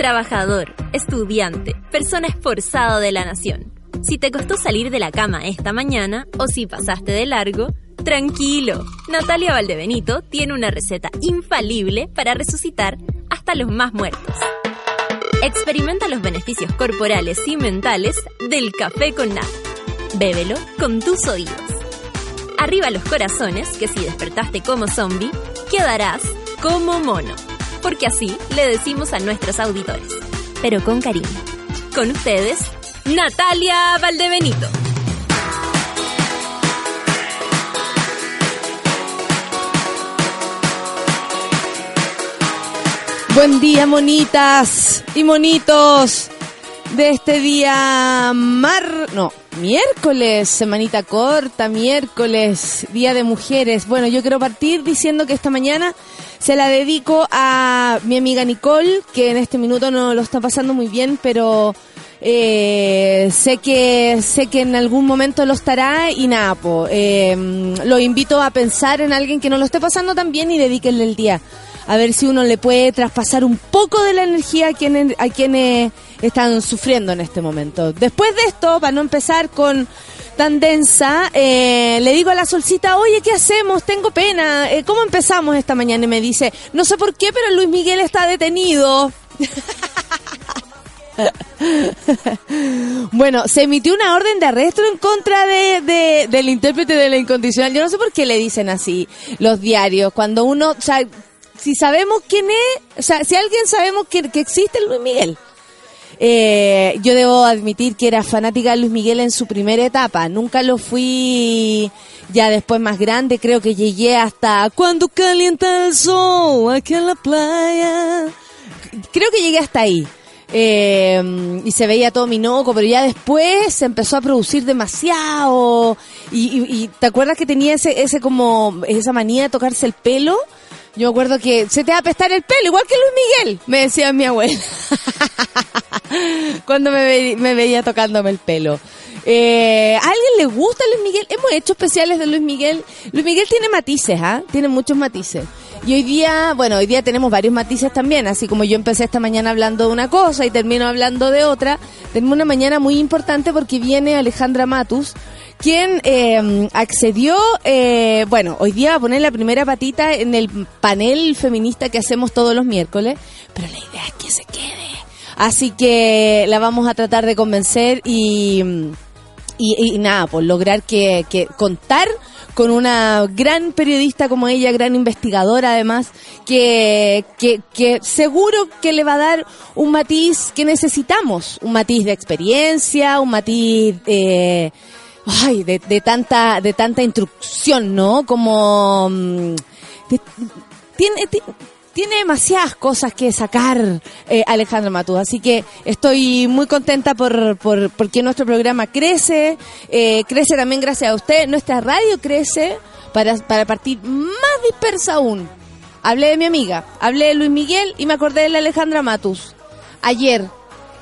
trabajador, estudiante, persona esforzado de la nación. Si te costó salir de la cama esta mañana o si pasaste de largo, tranquilo. Natalia Valdebenito tiene una receta infalible para resucitar hasta los más muertos. Experimenta los beneficios corporales y mentales del café con nata. Bébelo con tus oídos. Arriba los corazones, que si despertaste como zombie, quedarás como mono. Porque así le decimos a nuestros auditores. Pero con cariño. Con ustedes, Natalia Valdebenito. Buen día, monitas y monitos de este día mar... No, miércoles, semanita corta, miércoles, Día de Mujeres. Bueno, yo quiero partir diciendo que esta mañana se la dedico a mi amiga Nicole, que en este minuto no lo está pasando muy bien, pero eh, sé que sé que en algún momento lo estará y nada, po, eh, lo invito a pensar en alguien que no lo esté pasando tan bien y dedíquenle el día a ver si uno le puede traspasar un poco de la energía a a quienes están sufriendo en este momento. Después de esto, para no empezar con tan densa, eh, le digo a la solcita, oye, ¿qué hacemos? Tengo pena. Eh, ¿Cómo empezamos esta mañana? Y me dice, no sé por qué, pero Luis Miguel está detenido. bueno, se emitió una orden de arresto en contra de, de, del intérprete de la incondicional. Yo no sé por qué le dicen así los diarios. Cuando uno, o sea, si sabemos quién es, o sea, si alguien sabemos que, que existe Luis Miguel. Eh, yo debo admitir que era fanática de Luis Miguel en su primera etapa. Nunca lo fui ya después más grande. Creo que llegué hasta cuando calienta el sol aquí en la playa. Creo que llegué hasta ahí. Eh, y se veía todo minoco, pero ya después se empezó a producir demasiado. Y, y, y te acuerdas que tenía ese, ese como, esa manía de tocarse el pelo. Yo me acuerdo que se te va a apestar el pelo, igual que Luis Miguel, me decía mi abuela. Cuando me, me, veía tocándome el pelo. Eh, ¿A alguien le gusta Luis Miguel? Hemos hecho especiales de Luis Miguel. Luis Miguel tiene matices, ¿ah? Tiene muchos matices. Y hoy día, bueno, hoy día tenemos varios matices también, así como yo empecé esta mañana hablando de una cosa y termino hablando de otra. Tenemos una mañana muy importante porque viene Alejandra Matus, quien eh, accedió, eh, bueno, hoy día va a poner la primera patita en el panel feminista que hacemos todos los miércoles, pero la idea es que se quede. Así que la vamos a tratar de convencer y, y, y nada, pues lograr que, que contar con una gran periodista como ella, gran investigadora además, que, que, que, seguro que le va a dar un matiz que necesitamos, un matiz de experiencia, un matiz eh, ay, de, de, tanta, de tanta instrucción, ¿no? Como tiene, tiene tiene demasiadas cosas que sacar eh, Alejandro Matú, así que estoy muy contenta por, por porque nuestro programa crece, eh, crece también gracias a usted, nuestra radio crece para, para partir más dispersa aún. Hablé de mi amiga, hablé de Luis Miguel y me acordé de la Alejandra Matus. Ayer,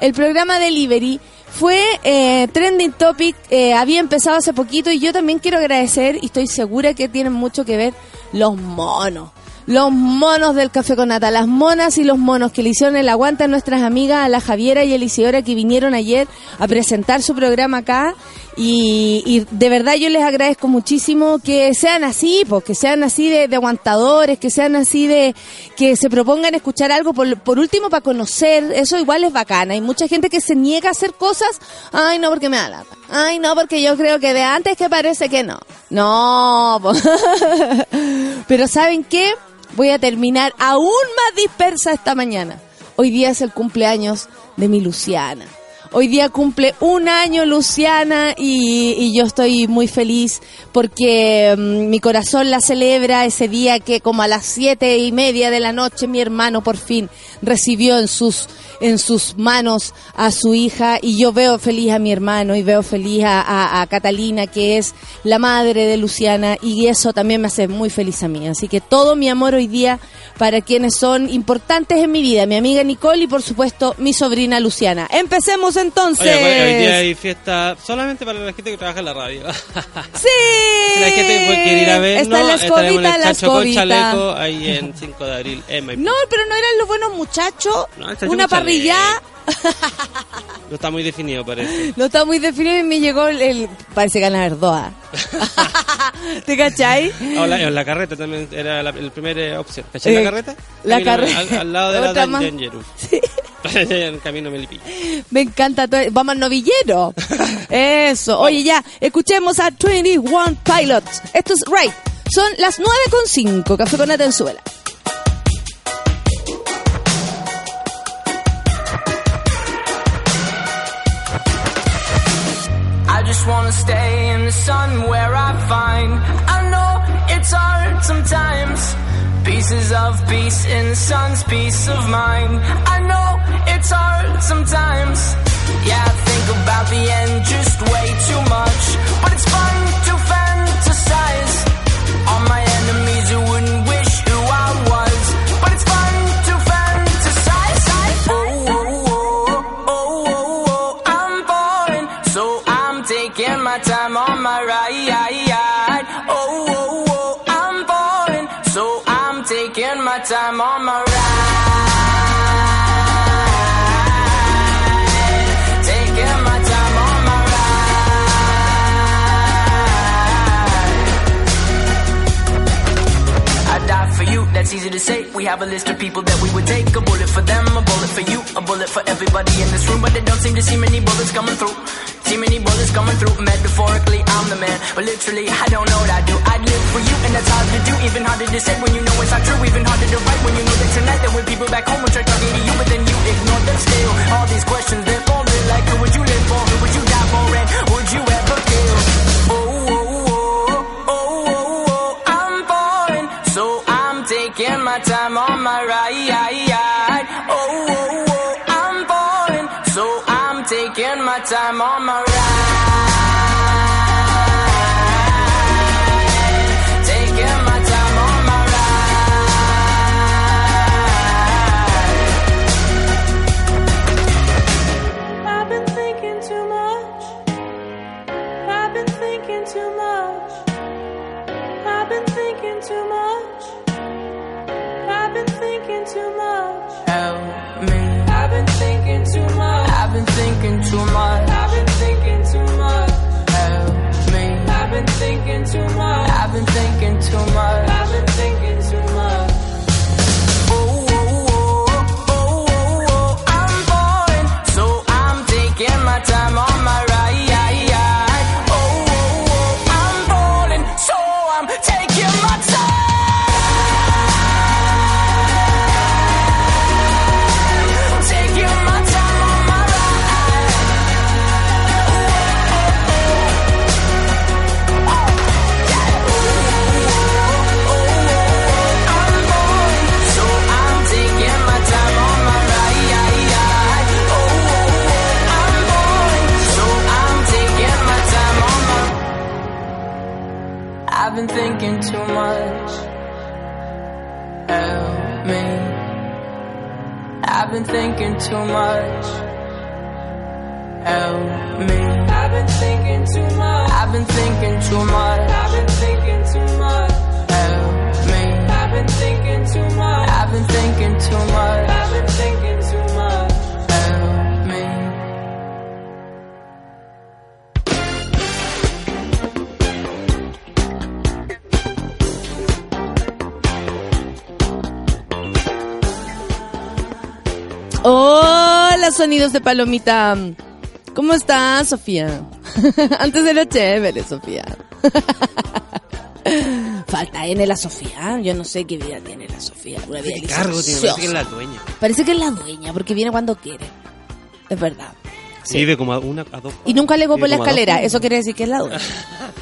el programa Delivery fue eh, trending topic, eh, había empezado hace poquito y yo también quiero agradecer y estoy segura que tienen mucho que ver los monos los monos del café con nata, las monas y los monos que le hicieron el aguante a nuestras amigas, a la Javiera y a Eliseora que vinieron ayer a presentar su programa acá. Y, y de verdad yo les agradezco muchísimo que sean así, pues, que sean así de, aguantadores, que sean así de, que se propongan escuchar algo por, por último para conocer, eso igual es bacana. Hay mucha gente que se niega a hacer cosas, ay no porque me da lata, ay no porque yo creo que de antes que parece que no. No, pero ¿saben qué? Voy a terminar aún más dispersa esta mañana. Hoy día es el cumpleaños de mi Luciana. Hoy día cumple un año Luciana y, yo estoy muy feliz porque um, mi corazón la celebra ese día que como a las siete y media de la noche mi hermano por fin recibió en sus en sus manos a su hija y yo veo feliz a mi hermano y veo feliz a, a, a, Catalina, que es la madre de Luciana, y eso también me hace muy feliz a mí. Así que todo mi amor hoy día para quienes son importantes en mi vida, mi amiga Nicole y por supuesto mi sobrina Luciana. Empecemos entonces. Oye, hoy día hay fiesta solamente para la gente que trabaja en la radio. Sí. Si la gente puede- ir a Está la escobita, el la con escobita. Chaleco, ahí en 5 de abril, en. No, pero no eran los buenos muchachos. No, Una con parrilla. No está muy definido, parece. No está muy definido y me llegó el. el- parece ganar Verdoa. ¿Te cachai? Ah, la, la carreta también era la, el primer eh, opción. ¿Cachai Eh, la carreta? la carreta. Al, al lado de la. Dangerous. Sí. en Camino Melipilla. Me encanta todo. Vamos al novillero. Eso. Oye, ya. Escuchemos a 21 Pilots. Esto es Right. Son las 9.5. Café con Atenzuela. Wanna stay in the sun where I find. I know it's hard sometimes. Pieces of peace in the sun's peace of mind. I know it's hard sometimes. Yeah, I think about the end just way too much. But it's fun that's easy to say. We have a list of people that we would take. A bullet for them, a bullet for you, a bullet for everybody in this room. But they don't seem to see many bullets coming through. See many bullets coming through. Metaphorically, I'm the man. But literally, I don't know what I do. I'd live for you, and that's hard to do. Even harder to say when you know it's not true. Even harder to write when you know that tonight there were people back home who tried talking to you, but then you ignore them still. All these questions, they're falling like who would you live for? Who would you die for? And would you ever kill? Mariah. Too much. Help me. I've been thinking too much. I've been thinking too much. I've been thinking too much. Help me. I've been thinking too much. I've been thinking too much. Thinking too much. Help me. I've been thinking too much. I've been thinking too much. I've been thinking too much. Help me. I've been thinking too much. I've been thinking too much. I've been thinking Hola, sonidos de palomita. ¿Cómo estás, Sofía? Antes de lo chévere, Sofía. Falta N la Sofía. Yo no sé qué vida tiene la Sofía. Una vida. Parece que es la dueña. Parece que es la dueña, porque viene cuando quiere. Es verdad. Vive como a una, a dos. Y nunca le por la escalera. Eso quiere decir que es la dueña.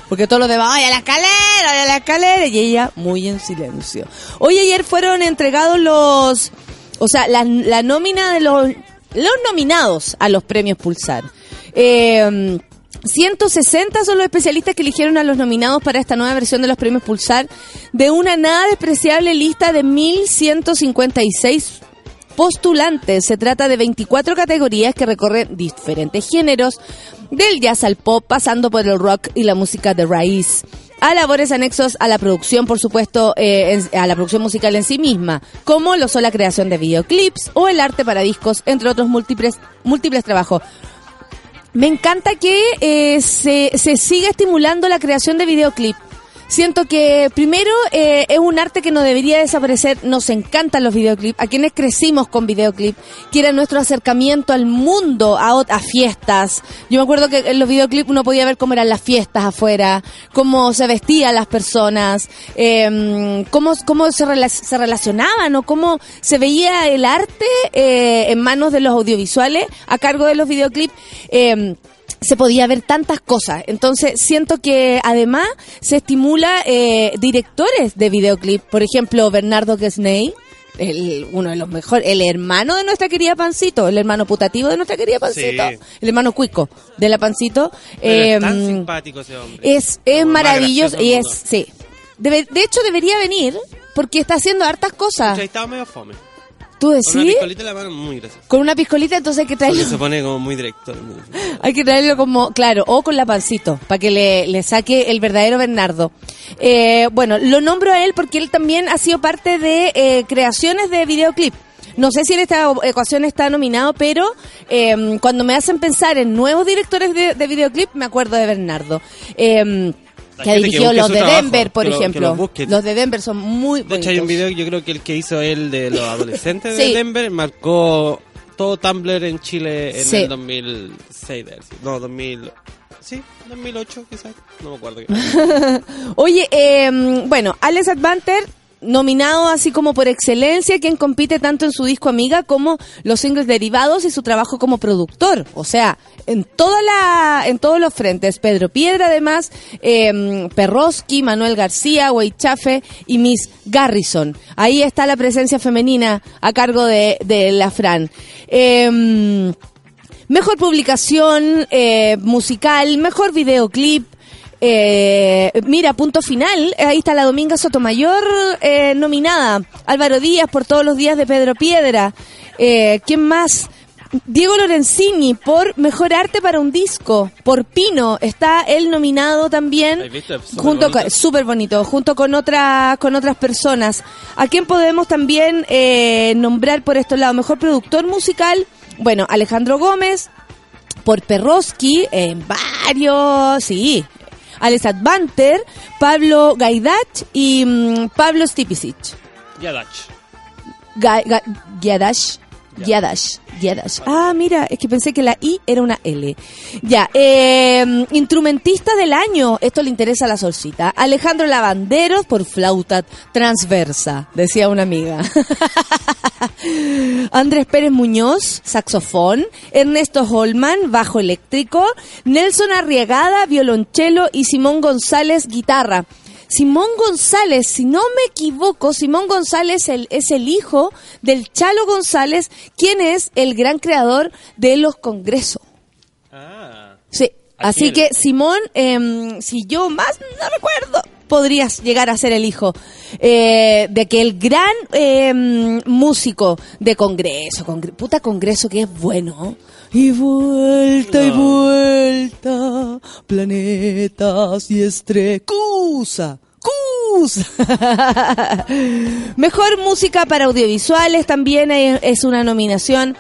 Porque todos los demás, ¡ay, a la escalera, ay, a la escalera! Y ella muy en silencio. Hoy ayer fueron entregados los... O sea, la, la nómina de los... Los nominados a los premios Pulsar. Eh, 160 son los especialistas que eligieron a los nominados para esta nueva versión de los premios Pulsar de una nada despreciable lista de 1156 postulantes. Se trata de 24 categorías que recorren diferentes géneros, del jazz al pop, pasando por el rock y la música de raíz a labores anexos a la producción, por supuesto, eh, en- a la producción musical en sí misma, como lo son la creación de videoclips o el arte para discos, entre otros múltiples, múltiples trabajos. Me encanta que eh, se, se siga estimulando la creación de videoclip. Siento que primero eh, es un arte que no debería desaparecer. Nos encantan los videoclips. A quienes crecimos con videoclip, que era nuestro acercamiento al mundo, a, a fiestas. Yo me acuerdo que en los videoclips uno podía ver cómo eran las fiestas afuera, cómo se vestían las personas, eh, cómo, cómo se, rela- se relacionaban o cómo se veía el arte eh, en manos de los audiovisuales a cargo de los videoclips. Se podía ver tantas cosas. Entonces, siento que además se estimula eh, directores de videoclip. Por ejemplo, Bernardo Gesney, el, uno de los mejores, el hermano de nuestra querida Pancito, el hermano putativo de nuestra querida Pancito, Sí. el hermano cuico de la Pancito. Eh, es tan simpático ese hombre. es, Como maravilloso y es, sí. Debe- de hecho, debería venir porque está haciendo hartas cosas. Pucha, ahí estaba medio fome. ¿Tú Con una decís? piscolita en la mano muy gracioso. Con una piscolita, entonces hay que Porque traerlo. se pone como muy directo. Hay que traerlo como, claro, o con la pancito, para que le, le saque el verdadero Bernardo. Eh, bueno, lo nombro a él porque él también ha sido parte de eh, creaciones de videoclip. No sé si en esta ecuación está nominado, pero eh, cuando me hacen pensar en nuevos directores de, de videoclip, me acuerdo de Bernardo. Eh, La que ha que los de trabajo, Denver, por que lo- que ejemplo. los de Denver son muy De hecho, hay un bonitos. video, yo creo que el que hizo él de los adolescentes Sí. de Denver marcó todo Tumblr en Chile en Sí. el 2006. debe ser. No, 2000. Sí, 2008 quizás. No me acuerdo. Oye, eh, bueno, Alex Advanter, nominado así como por excelencia, quien compite tanto en su disco Amiga como los singles derivados y su trabajo como productor. O sea, en toda la, en todos los frentes. Pedro Piedra, además, eh, Perroski, Manuel García, Weichafe y Miss Garrison. Ahí está la presencia femenina a cargo de, de la Fran. Eh, Mejor publicación eh, musical, mejor videoclip. Eh, mira, punto final. Ahí está la Dominga Sotomayor eh, nominada. Álvaro Díaz por todos los días de Pedro Piedra. Eh, ¿Quién más? Diego Lorenzini por Mejor Arte para un Disco. Por Pino está él nominado también. Súper Junto bonito. con, súper bonito, junto con otras con otras personas. ¿A quién podemos también eh, nombrar por estos lados? Mejor productor musical, bueno, Alejandro Gómez, por Perroski, en varios, sí. Alex Advanter, Pablo Gaidach y mm, Pablo Stipicic. Yadach. Ga- Ga- Giadash. Giadash. Giadash. Ah, mira, es que pensé que la I era una L. Ya, eh, instrumentista del año. Esto le interesa a la solcita. Alejandro Lavanderos por flauta transversa, decía una amiga. Andrés Pérez Muñoz, saxofón. Ernesto Holman, bajo eléctrico. Nelson Arriagada, violonchelo. Y Simón González, guitarra. Simón González, si no me equivoco, Simón González el- es el hijo del Chalo González, quien es el gran creador de los congresos. Ah. Sí, así que Simón, em, si yo más no recuerdo, podrías llegar a ser el hijo eh, de aquel gran em, músico de congreso, congre- puta congreso que es bueno. Y vuelta y vuelta, planetas y estrellas. ¡Cusa! ¡Cusa! Mejor música para audiovisuales también es, una nominación.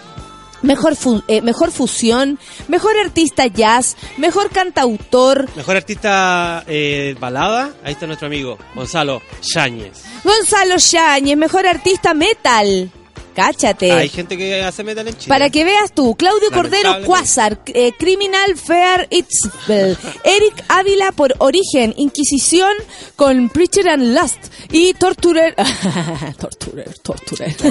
Mejor, fu- eh, mejor fusión, mejor artista jazz, mejor cantautor, Mejor artista eh, balada. Ahí está nuestro amigo Gonzalo Yáñez. Gonzalo Yáñez, mejor artista metal. Cáchate. Hay gente que hace metal en Chile. Para que veas tú, Claudio Cordero. Quasar, eh, Criminal Fair Itzbel, Eric Ávila por Origen, Inquisición con Preacher and Lust y Torturer, Torturer, Torturer,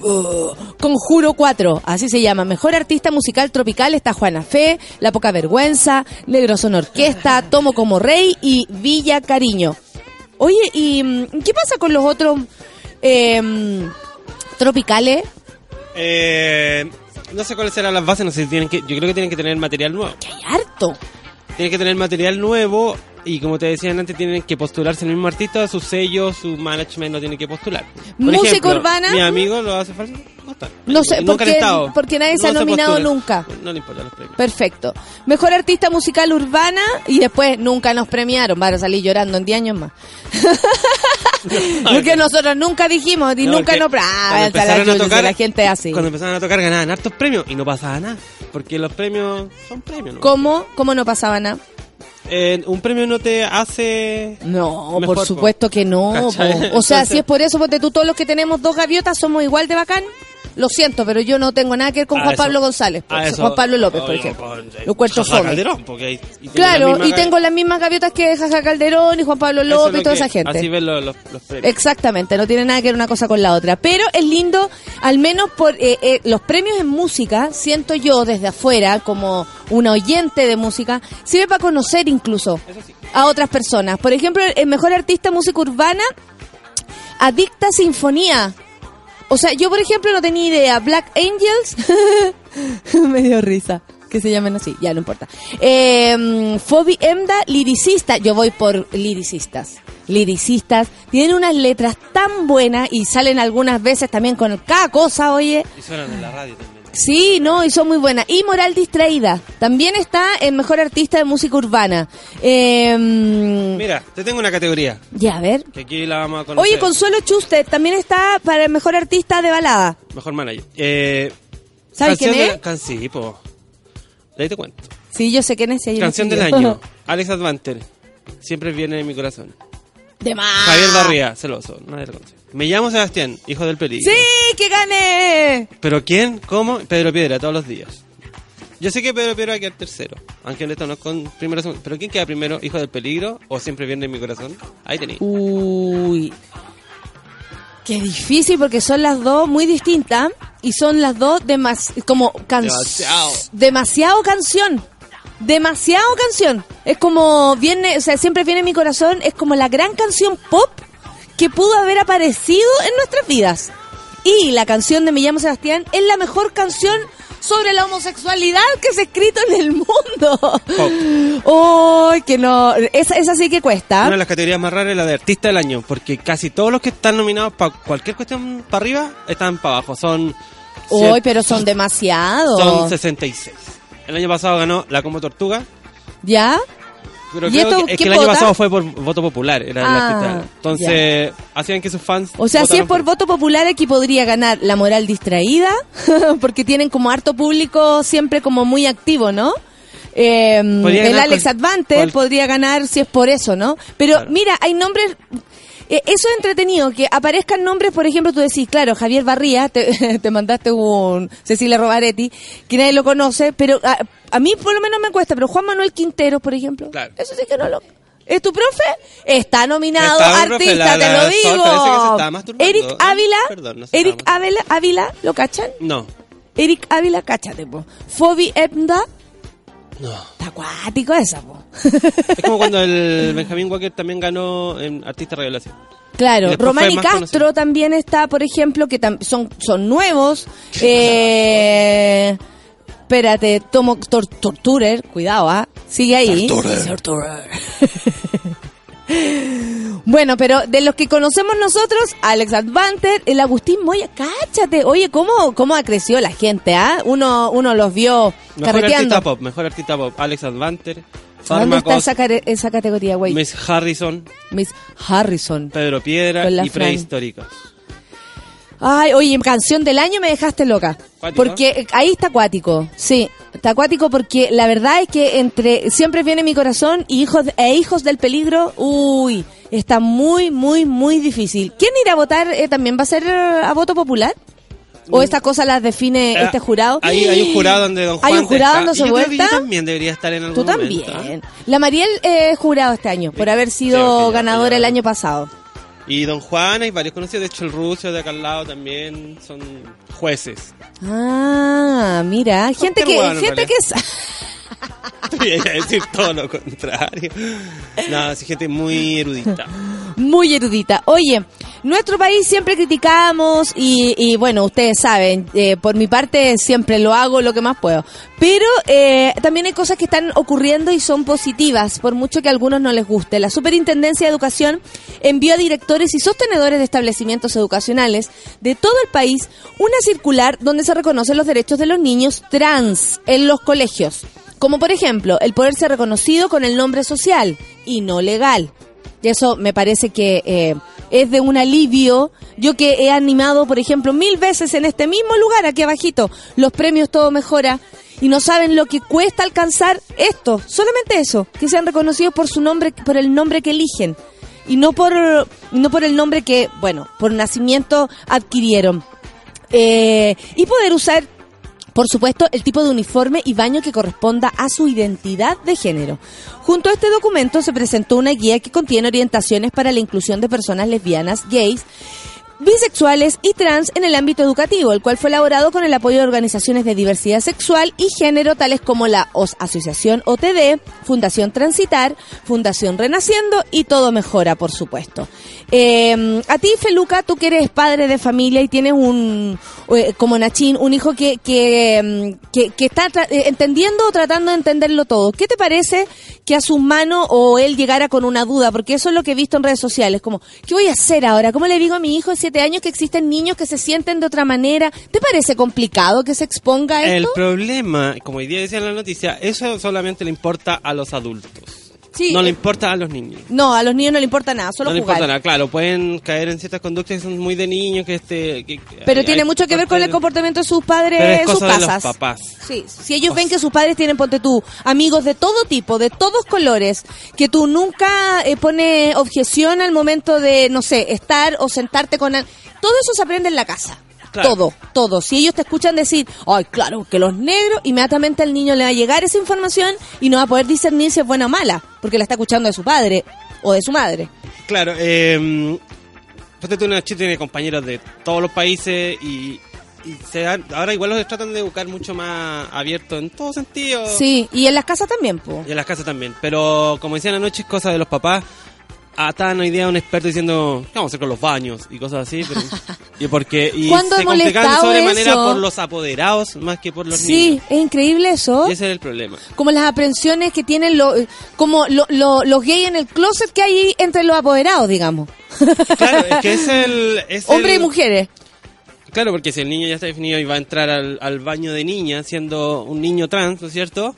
Uh, Conjuro 4, así se llama. Mejor artista musical tropical está Juana Fe, La Poca Vergüenza, Negro Son Orquesta, Tomo como Rey y Villa Cariño. Oye, ¿y mm, qué pasa con los otros em, tropicales? Eh, no sé cuáles serán las bases. No sé si tienen que. Yo creo que tienen que tener material nuevo. Que hay harto. Tienen que tener material nuevo. Y como te decían antes, tienen que postularse el mismo artista, su sello, su management no tienen que postular. Por Música ejemplo, urbana. Mi amigo lo hace falso. No está. No sé, Nunca porque- estado. porque nadie se ha nominado postula. nunca. No le importa los premios. Perfecto. Mejor artista musical urbana y después nunca nos premiaron. Van a salir llorando en 10 años más. Porque nosotros nunca dijimos y No, nunca nos... Ah, la la gente así. Cuando empezaron a tocar ganaban hartos premios y no pasaba nada. Porque los premios son premios, ¿no? ¿Cómo? ¿Cómo no pasaba nada? Eh, un premio no te hace... No, Mejor, por po. supuesto que no. O sea, Entonces- si es por eso, porque tú todos los que tenemos dos gaviotas somos igual de bacán. Lo siento, pero yo no tengo nada que ver con A Juan eso- Pablo González, por- eso- Juan Pablo López, por Oye, ejemplo. con- Lo Jaja fome. Calderón, porque hay- y Claro, y tengo las mismas gaviotas que Jaja Calderón y Juan Pablo López y toda que- esa gente. Así ven los, los, los premios. Exactamente, no tiene nada que ver una cosa con la otra. Pero es lindo, al menos por eh, eh, los premios en música, siento yo desde afuera, como una oyente de música, sirve para conocer incluso a otras personas. Por ejemplo, el mejor artista música urbana, Adicta Sinfonía. O sea, yo por ejemplo no tenía idea. Black Angels, me dio risa. Que se llamen así, ya no importa. Eh, Fobi Emda, liricista. Yo voy por liricistas. Liricistas. Tienen unas letras tan buenas y salen algunas veces también con cada cosa, oye. Y suenan en la radio también. Sí, no, y son muy buenas. Y Moral Distraída. También está el mejor artista de música urbana. Eh, Mira, te tengo una categoría ya, a ver. que aquí la vamos a conocer. Oye, Consuelo Chuster también está para el mejor artista de balada. Mejor manager. Eh, ¿Sabes canción quién es? can- sí, po. De ahí te cuento. Sí, yo sé quién es. lo Canción del año. Alex Advanter. Siempre viene en mi corazón. De más. Javier Barría, celoso. Nadie lo conoce. Me llamo Sebastián, hijo del peligro. Sí, que gane. ¿Pero quién? ¿Cómo? Pedro Piedra, todos los días. Yo sé que Pedro Piedra va a quedar tercero. Aunque en esto no es con primero segundo. ¿Pero quién queda primero? ¿Hijo del peligro? ¿O siempre viene en mi corazón? Ahí tenéis. Uy. Qué difícil porque son las dos muy distintas y son las dos demas como can- Demasiado. demasiado canción. Demasiado canción. Es como viene, o sea, siempre viene en mi corazón, es como la gran canción pop que pudo haber aparecido en nuestras vidas. Y la canción de Me llamo Sebastián es la mejor canción sobre la homosexualidad que se ha escrito en el mundo. ¡Ay, que no! Esa, esa sí que cuesta. Una de las categorías más raras es la de artista del año. Porque casi todos los que están nominados para cualquier cuestión para arriba están para abajo. Son. ¡Uy, pero son demasiados! Son 66. El año pasado ganó La Como Tortuga. ¿Ya? Pero ¿Y creo esto que, es que el año pasado fue por voto popular. Era el Ah. Entonces, hacían que sus fans. O sea, si es por voto popular, aquí podría ganar la moral distraída, porque tienen como harto público siempre como muy activo, ¿no? Eh, el Alex cual- podría ganar si es por eso, ¿no? Pero Claro. mira, hay nombres... eh, eso es entretenido, que aparezcan nombres, por ejemplo, tú decís, claro, Javier Barría, te, te mandaste un Cecilia Robaretti, que nadie lo conoce, pero a, a mí por lo menos me cuesta, pero Juan Manuel Quintero, por ejemplo, Claro. eso sí que no lo... ¿Es tu profe? Está nominado, Está artista, la- te la lo digo. Eric Ah, Ávila, perdón, no Eric Ávila, Ávila, ¿lo cachan? No. Eric Ávila, cáchate, po. Fobi Ebda, No. está acuático esa, po. Es como cuando el Benjamín Walker también ganó en Artista Revelación. Claro, Román y Castro conocido. también está, por ejemplo, que son, son nuevos. Eh, espérate, tomo tor- Torturer, cuidado, ¿ah? Sigue ahí. Torturer. Bueno, pero de los que conocemos nosotros, Alex Advanter, el Agustín Moya, cáchate. Oye, ¿cómo, cómo ha crecido la gente, ah? Uno, uno los vio Mejor carreteando. artista pop, mejor artista pop. Alex Advanter, ¿Dónde está esa, esa categoría, güey? Miss Harrison, Miss Harrison. Pedro Piedra y Fran. Ay, oye, canción del año me dejaste loca. ¿Cuático? Porque eh, ahí está acuático, sí. Está acuático porque la verdad es que entre Siempre viene mi corazón y hijos e Hijos del Peligro, uy, está muy, muy, muy difícil. ¿Quién irá a votar? eh, ¿También va a ser eh, a voto popular? ¿O estas cosas las define Eh, este jurado? Hay, hay un jurado donde Don Juan ¿Hay un jurado creo que vuelta? yo también debería estar en algún Tú momento, también. ¿ah? La Mariel eh, es jurado este año por haber sido ganadora el año pasado. Y Don Juan, hay varios conocidos. De hecho, el ruso de acá al lado también son jueces. Ah, mira, gente que, gente que Te a decir todo lo contrario. No, sí, gente muy erudita. Muy erudita. Oye, nuestro país siempre criticamos y, y bueno, ustedes saben, eh, por mi parte siempre lo hago lo que más puedo. Pero eh, también hay cosas que están ocurriendo y son positivas, por mucho que a algunos no les guste. La Superintendencia de Educación envió a directores y sostenedores de establecimientos educacionales de todo el país una circular donde se reconocen los derechos de los niños trans en los colegios. Como por ejemplo, el poder ser reconocido con el nombre social y no legal. Y eso me parece que eh, es de un alivio. Yo que he animado, por ejemplo, mil veces en este mismo lugar, aquí abajito, los premios Todo Mejora, y no saben lo que cuesta alcanzar esto, solamente eso, que sean reconocidos por su nombre, por el nombre que eligen, y no por, no por el nombre que, bueno, por nacimiento adquirieron. Eh, y poder usar por supuesto, el tipo de uniforme y baño que corresponda a su identidad de género. Junto a este documento se presentó una guía que contiene orientaciones para la inclusión de personas lesbianas, gays, bisexuales y trans en el ámbito educativo, el cual fue elaborado con el apoyo de organizaciones de diversidad sexual y género tales como la OS Asociación OTD, Fundación Transitar, Fundación Renaciendo y Todo Mejora, por supuesto. Em, a ti, Feluca, tú que eres padre de familia y tienes un, eh, como Nachín, un hijo que, que, em, que, está eh, entendiendo o tratando de entenderlo todo, ¿qué te parece que a su mano o él llegara con una duda? Porque eso es lo que he visto en redes sociales, como, ¿qué voy a hacer ahora? ¿Cómo le digo a mi hijo si 7 años que existen niños que se sienten de otra manera. ¿Te parece complicado que se exponga esto? El problema, como hoy día decía en la noticia, eso solamente le importa a los adultos. Sí, no le eh, importa a los niños. No, a los niños no le importa nada, solo no le jugar. importa nada, claro, pueden caer en ciertas conductas que son muy de niños, que este... que- Pero hay- tiene hay mucho que ver con el comportamiento de sus padres Pero es sus cosa de los casas. papás. Sí, si ellos ven que sus padres tienen, ponte tú, amigos de todo tipo, de todos colores, que tú nunca eh, pones objeción al momento de, no sé, estar o sentarte con... Todo eso se aprende en la casa. Claro. Todo, todo. Si ellos te escuchan decir, ay, claro, que los negros, inmediatamente al niño le va a llegar esa información y no va a poder discernir si es buena o mala, porque la está escuchando de su padre o de su madre. Claro, eh, Nachi tiene compañeros de todos los países y, y se han- ahora igual los tratan de educar mucho más abierto en todo sentido. Sí, y en las casas también, po. Y en las casas también. Pero como decían anoche, es cosa de los papás. Ah, estaban hoy día un experto diciendo, ¿qué vamos a hacer con los baños? Y cosas así. Pero, y porque, y ¿Cuándo se molestado sobremanera eso? por los apoderados más que por los Sí, niños. es increíble eso. Y ese es el problema. como las aprensiones que tienen lo- como lo- lo- los gays en el closet que hay entre los apoderados, digamos. Claro, es que es el... es Hombres y mujeres. Claro, porque si el niño ya está definido y va a entrar al, al baño de niña siendo un niño trans, ¿no es cierto?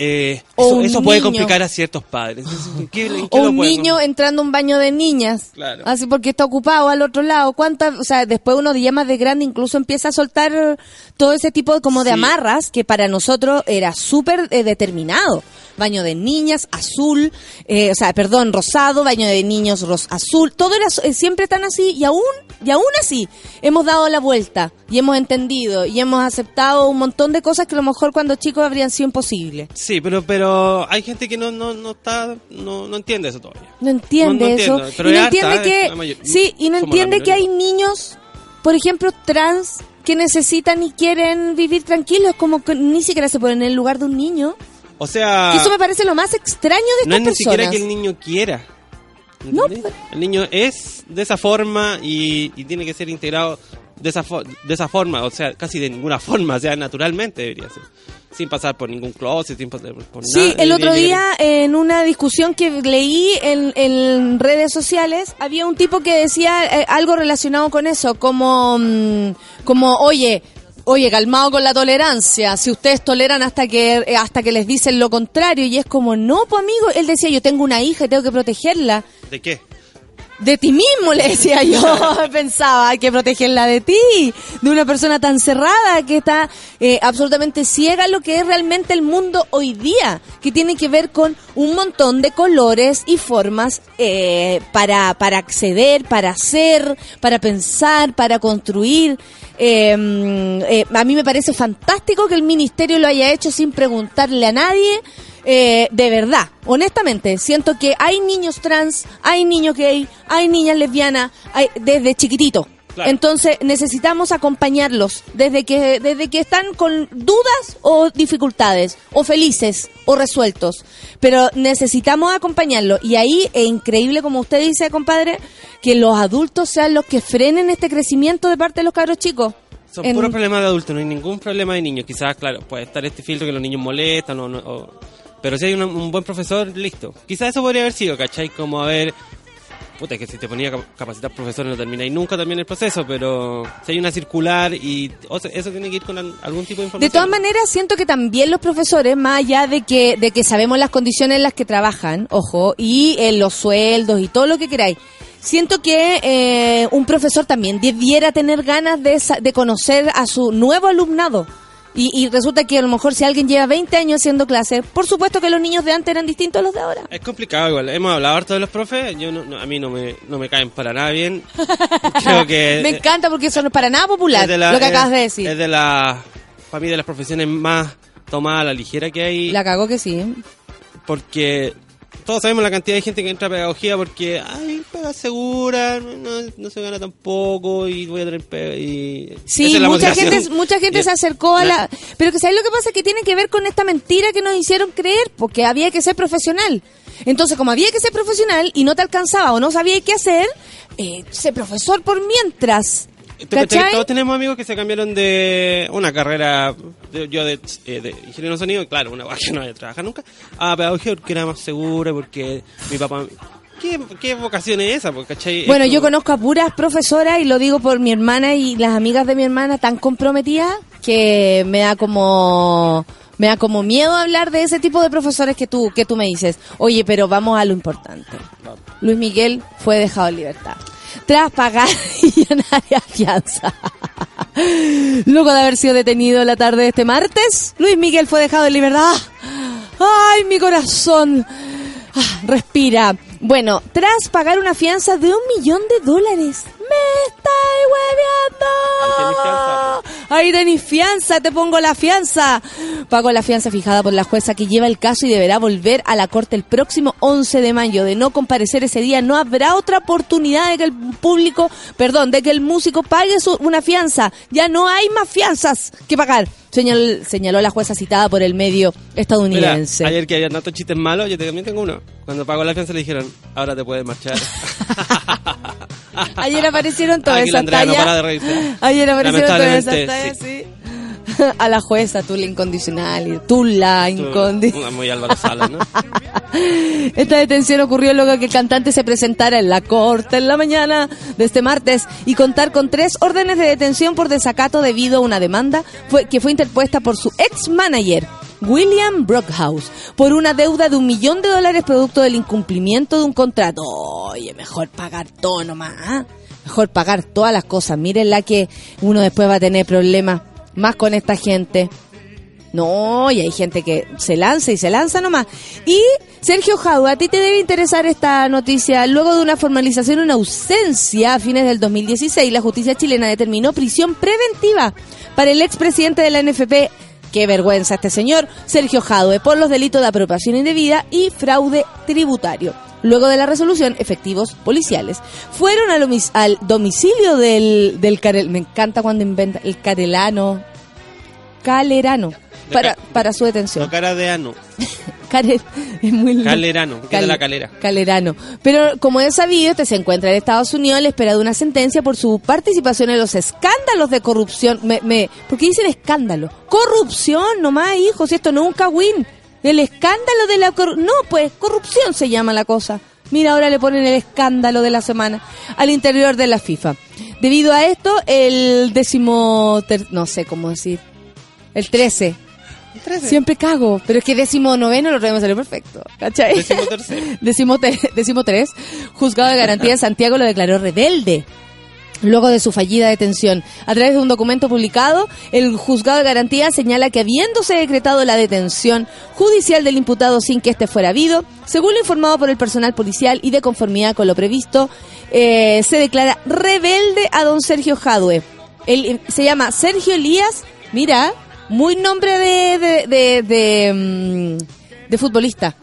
Eh, eso eso puede complicar a ciertos padres. Entonces, ¿en qué- O un niño entrando a un baño de niñas. Claro. Así porque está ocupado al otro lado. ¿Cuántas? O sea, después uno de más de grande incluso empieza a soltar todo ese tipo de, como de amarras que para nosotros era súper eh, determinado. Baño de niñas, azul, eh, o sea, perdón, rosado, baño de niños, ros azul. Todo era eh, siempre tan así y aún, y aún así hemos dado la vuelta y hemos entendido y hemos aceptado un montón de cosas que a lo mejor cuando chicos habrían sido imposibles. Sí, pero pero hay gente que no no no está no, no entiende eso todavía. No entiende No- no eso. entiendo, pero y no entiende harta, que. mayor- sí, y no entiende que hay niños, por ejemplo, trans, que necesitan y quieren vivir tranquilos, como que ni siquiera se ponen en el lugar de un niño. O sea, eso me parece lo más extraño de no es estas ni siquiera que el niño quiera. No, pero- El niño es de esa forma y, y tiene que ser integrado de esa, de esa forma, o sea, casi de ninguna forma, o sea, naturalmente debería ser. Sin pasar por ningún closet, sin pasar por Sí, nada. el otro día en una discusión que leí en, en redes sociales había un tipo que decía eh, algo relacionado con eso, como, mm, como oye, oye, calmado con la tolerancia, si ustedes toleran hasta que eh, hasta que les dicen lo contrario y es como no, pues amigo, él decía yo tengo una hija y tengo que protegerla. ¿De qué? De ti mismo, le decía yo. Pensaba, hay que protegerla de ti, de una persona tan cerrada que está eh, absolutamente ciega a lo que es realmente el mundo hoy día, que tiene que ver con un montón de colores y formas eh, para, para acceder, para hacer, para pensar, para construir. Eh, mm, eh, a mí me parece fantástico que el ministerio lo haya hecho sin preguntarle a nadie. Eh, de verdad, honestamente, siento que hay niños trans, hay niños gay, hay niñas lesbianas, hay, desde chiquitito. Claro. Entonces necesitamos acompañarlos desde que, desde que están con dudas o dificultades, o felices, o resueltos. Pero necesitamos acompañarlos. Y ahí es increíble, como usted dice, compadre, que los adultos sean los que frenen este crecimiento de parte de los cabros chicos. Son En- puros problemas de adultos, no hay ningún problema de niños. Quizás, claro, puede estar este filtro que los niños molestan, o no- o- pero si hay una- un buen profesor, listo. Quizás eso podría haber sido, ¿cachai? Como a ver, puta, es que si te ponía a capacitar profesores no termináis nunca también el proceso, pero si hay una circular y o sea, eso tiene que ir con al- algún tipo de información. De todas maneras, siento que también los profesores, más allá de que, de que sabemos las condiciones en las que trabajan, ojo, y en los sueldos y todo lo que queráis, siento que eh, un profesor también debiera tener ganas de, de conocer a su nuevo alumnado. Y, y resulta que a lo mejor si alguien lleva 20 años haciendo clases, por supuesto que los niños de antes eran distintos a los de ahora. Es complicado igual, hemos hablado harto de los profes, yo no, no- a mí no me, no me caen para nada bien. Creo que Me encanta porque eso no es para nada popular, la- lo que es- acabas de decir. Es de la, para mí, de las profesiones más tomadas a la ligera que hay. La cagó que sí. porque todos sabemos la cantidad de gente que entra a pedagogía porque, ay, pega segura, no, no se gana tampoco y voy a tener pega y... Sí, es mucha gente, mucha gente se acercó a la... Pero que ¿sabes lo que pasa? Que tiene que ver con esta mentira que nos hicieron creer, porque había que ser profesional. Entonces, como había que ser profesional y no te alcanzaba o no sabía qué hacer, eh, sé profesor por mientras. ¿Tú cachai que ¿Cachai? Todos tenemos amigos que se cambiaron de una carrera, de- yo de, eh, de ingeniero de sonido, claro, una que no voy a trabajar nunca, a pedagogía porque era más segura, porque mi papá... ¿Qué, qué vocación es esa? Porque, ¿cachai? Bueno, yo conozco a puras profesoras y lo digo por mi hermana y las amigas de mi hermana tan comprometidas que me da como me da como miedo hablar de ese tipo de profesores que tú que tú me dices. Oye, pero vamos a lo importante. Luis Miguel fue dejado en libertad. Tras pagar millonaria fianza. Luego de haber sido detenido la tarde de este martes, Luis Miguel fue dejado en libertad. ¡Ay, mi corazón! Ah, respira. Bueno, tras pagar una fianza de un millón de dólares. ¡Me estáis hueveando! Ahí tenéis fianza, te pongo la fianza. Pago la fianza fijada por la jueza que lleva el caso y deberá volver a la corte el próximo 11 de mayo. De no comparecer ese día, no habrá otra oportunidad de que el público, perdón, de que el músico pague su- una fianza. Ya no hay más fianzas que pagar. Señal- señaló la jueza citada por el medio Mira, estadounidense. ayer que había tantos chistes malos, yo también tengo uno. Cuando pagó la fianza le dijeron, ahora te puedes marchar. Ayer aparecieron todas Aquí esas Andrea no tallas. para de reírse. Ayer aparecieron todas esas tallas, sí. A la jueza, tú la incondicional. y Tú la incondicional. Muy Álvaro Salas, ¿no? Esta detención ocurrió luego que el cantante se presentara en la corte en la mañana de este martes y contar con tres órdenes de detención por desacato debido a una demanda fue- que fue interpuesta por su ex manager. William Brockhouse, por una deuda de un millón de dólares producto del incumplimiento de un contrato. Oye, mejor pagar todo nomás. ¿ah? Mejor pagar todas las cosas. Miren la que uno después va a tener problemas más con esta gente. No, y hay gente que se lanza y se lanza nomás. Y Sergio Jadue, a ti te debe interesar esta noticia. Luego de una formalización en ausencia a fines del 2016, la justicia chilena determinó prisión preventiva para el expresidente de la NFP. Qué vergüenza este señor, Sergio Jadue, por los delitos de apropiación indebida y fraude tributario. Luego de la resolución, efectivos policiales fueron al, domicilio del, del Carel. Me encanta cuando inventa el carelano. Calerano. Para, para su detención. No cara de ano. Care- es muy lindo. Calerano, de la calera. Calerano. Pero como es sabido, este se encuentra en Estados Unidos a la espera de una sentencia por su participación en los escándalos de corrupción. Me, me, ¿Por qué dicen escándalo? Corrupción, nomás, hijos, esto no es un cagüín. El escándalo de la corrupción. No, pues, corrupción se llama la cosa. Mira, ahora le ponen el escándalo de la semana al interior de la FIFA. Debido a esto, el décimo... ter- no sé cómo decir. El 13. Siempre cago, pero es que décimo noveno lo tenemos salió perfecto. ¿Cachai? Décimo tercero. Décimo, te- décimo tres, juzgado de garantía de Santiago lo declaró rebelde. Luego de su fallida detención, a través de un documento publicado, el juzgado de garantía señala que habiéndose decretado la detención judicial del imputado sin que éste fuera habido, según lo informado por el personal policial y de conformidad con lo previsto, eh, se declara rebelde a don Sergio Jadue. Él se llama Sergio Elías, mira, muy nombre de, de, de, de, mm, de futbolista.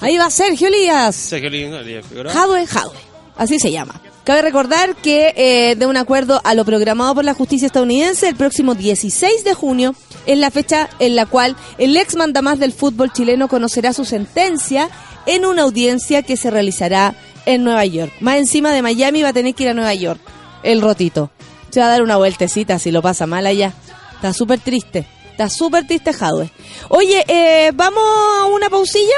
Ahí va Sergio Elías. Sergio Elías. Jadwe, Jadwe. Así se llama. Cabe recordar que eh, de un acuerdo a lo programado por la justicia estadounidense, el próximo 16 de junio es la fecha en la cual el ex mandamás del fútbol chileno conocerá su sentencia en una audiencia que se realizará en Nueva York. Más encima de Miami va a tener que ir a Nueva York, el rotito. Se va a dar una vueltecita si lo pasa mal allá. Está súper triste. Está súper triste Jadwe. Oye, eh, vamos a una pausilla.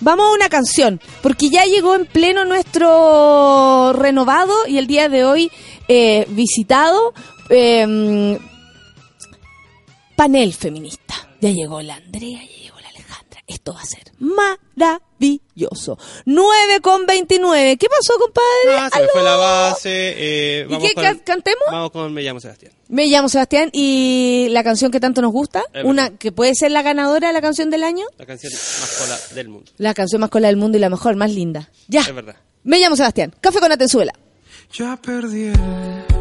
Vamos a una canción, porque ya llegó en pleno nuestro renovado y el día de hoy eh, visitado eh, panel feminista. Ya llegó la Andrea, ya llegó la Alejandra. Esto va a ser maravilloso. 9 con 29. ¿Qué pasó, compadre? Ah, se me fue la base. Eh, ¿Y qué con- ca- cantemos? Vamos con Me llamo Sebastián. Me llamo Sebastián y la canción que tanto nos gusta, una que puede ser la ganadora de la canción del año, La canción más cola del mundo. la canción más cola del mundo y la mejor, más linda. Ya. Es verdad. Me llamo Sebastián. Café con Atenzuela. Ya perdí el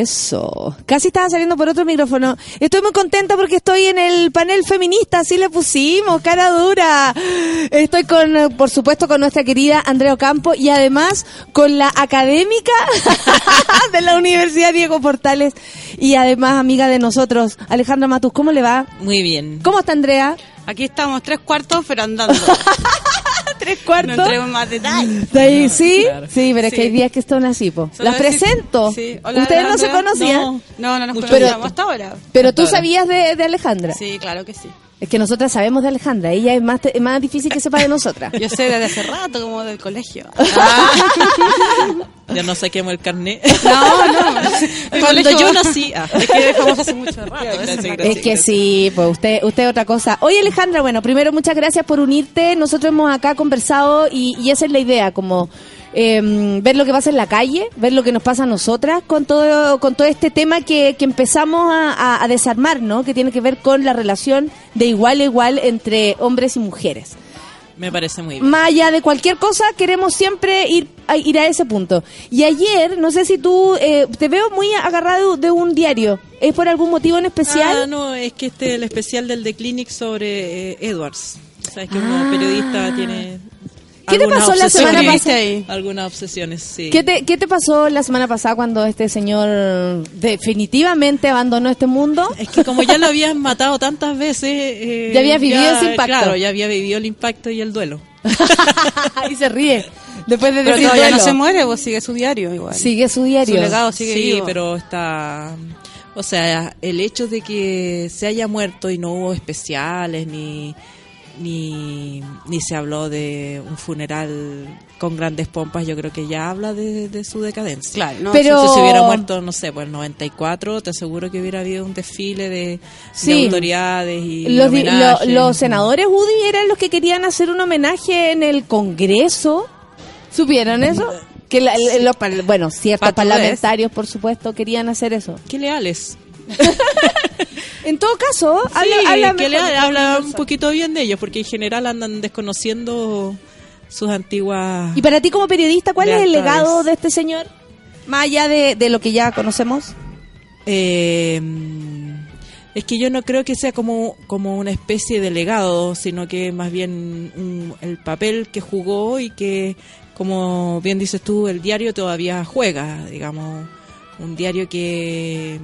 Eso. Casi estaba saliendo por otro micrófono. Estoy muy contenta porque estoy en el panel feminista, así le pusimos, cara dura. Estoy con, por supuesto, con nuestra querida Andrea Ocampo y además con la académica de la Universidad Diego Portales y además amiga de nosotros, Alejandra Matus. ¿Cómo le va? Muy bien. ¿Cómo está Andrea? Aquí estamos, tres cuartos, pero andando. Tres No cuartos. entremos más detalles. Sí, sí, Claro. sí, pero es que Sí. hay días que están así, po. Solo Las presento. Sí. Hola, Ustedes no se conocían. No, no, no nos conocíamos hasta ahora. Pero tú ahora. sabías de, de Alejandra. Sí, claro que sí. Es que nosotras sabemos de Alejandra. Ella es más, te- es más difícil que sepa de nosotras. Yo sé desde hace rato, como del colegio. Ya no saquemos el carnet. No, no. Cuando colegio- yo nací. ah. Es que dejamos hace mucho rato. Gracias, esa es la gracias. Es que sí, pues usted, usted otra cosa. Oye Alejandra, bueno, primero muchas gracias por unirte. Nosotros hemos acá conversado y, y esa es la idea, como eh, ver lo que pasa en la calle, ver lo que nos pasa a nosotras con todo, con todo este tema que, que empezamos a, a- a desarmar, ¿no? Que tiene que ver con la relación de igual a igual entre hombres y mujeres. Me parece muy bien. Más allá de cualquier cosa, queremos siempre ir a, ir a ese punto. Y ayer, no sé si tú, eh, te veo muy agarrado de un diario. ¿Es por algún motivo en especial? Ah, no, es que este es el especial del The Clinic sobre eh, Edwards. Sabes que Ah. uno periodista tiene. ¿Qué te pasó la semana pasada? Algunas obsesiones, sí. ¿Qué te, ¿Qué te pasó la semana pasada cuando este señor definitivamente abandonó este mundo? Es que como ya lo habían matado tantas veces. eh, Ya habías vivido ese impacto. Claro, ya había vivido el impacto y el duelo. y se ríe. Después de Pero todavía no duelo. se muere, pues sigue su diario igual. Sigue su diario. Su legado sigue sí, vivo. pero está. O sea, el hecho de que se haya muerto y no hubo especiales ni. Ni, ni se habló de un funeral con grandes pompas, yo creo que ya habla de, de su decadencia. Claro, no, Pero- Si se hubiera muerto, no sé, pues el 94, te aseguro que hubiera habido un desfile de, Sí. de autoridades y Los, lo- los senadores UDI eran los que querían hacer un homenaje en el Congreso. ¿Supieron eso? Que la- los par- bueno, ciertos parlamentarios, por supuesto, querían hacer eso. Qué leales. En todo caso, Sí, habla, habla que le habla un poquito bien de ellos, porque en general andan desconociendo sus antiguas... Y para ti como periodista, ¿cuál es el legado de este señor? Más allá de, de lo que ya conocemos. Eh, es que yo no creo que sea como, como una especie de legado, sino que más bien un- el papel que jugó y que, como bien dices tú, el diario todavía juega, digamos, un diario que,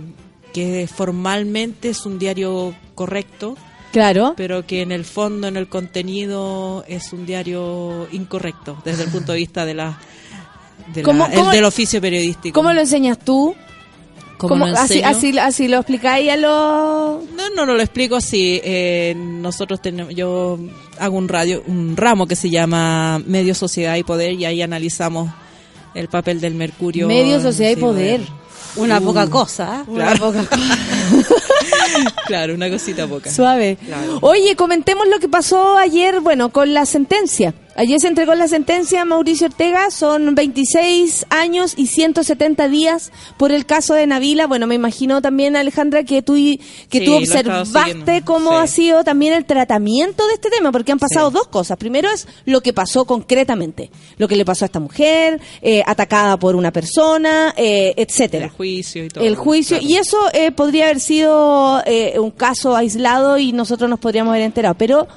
que formalmente es un diario correcto, Claro. pero que en el fondo, en el contenido, es un diario incorrecto desde el punto de vista de la, de la- ¿Cómo- el cómo- del oficio periodístico. ¿Cómo lo enseñas tú? ¿Cómo lo así, así, así lo explicáis a los... No, no, no lo explico así. Eh, nosotros tenemos, yo hago un radio, un ramo que se llama Medio, Sociedad y Poder y ahí analizamos el papel del mercurio. Medio, sociedad y poder. Una poca cosa. ¿eh? Una poca cosa. Claro, una cosita poca. Suave. Claro. Oye, comentemos lo que pasó ayer, bueno, con la sentencia. Ayer se entregó la sentencia a Mauricio Ortega, son 26 años y 170 días por el caso de Navila. Bueno, me imagino también, Alejandra, que tú, que Sí, tú observaste cómo sí. ha sido también el tratamiento de este tema, porque han pasado Sí. dos cosas. Primero es lo que pasó concretamente, lo que le pasó a esta mujer, eh, atacada por una persona, eh, etcétera El juicio y todo. el juicio Claro. y eso eh, podría haber sido eh, un caso aislado y nosotros nos podríamos haber enterado pero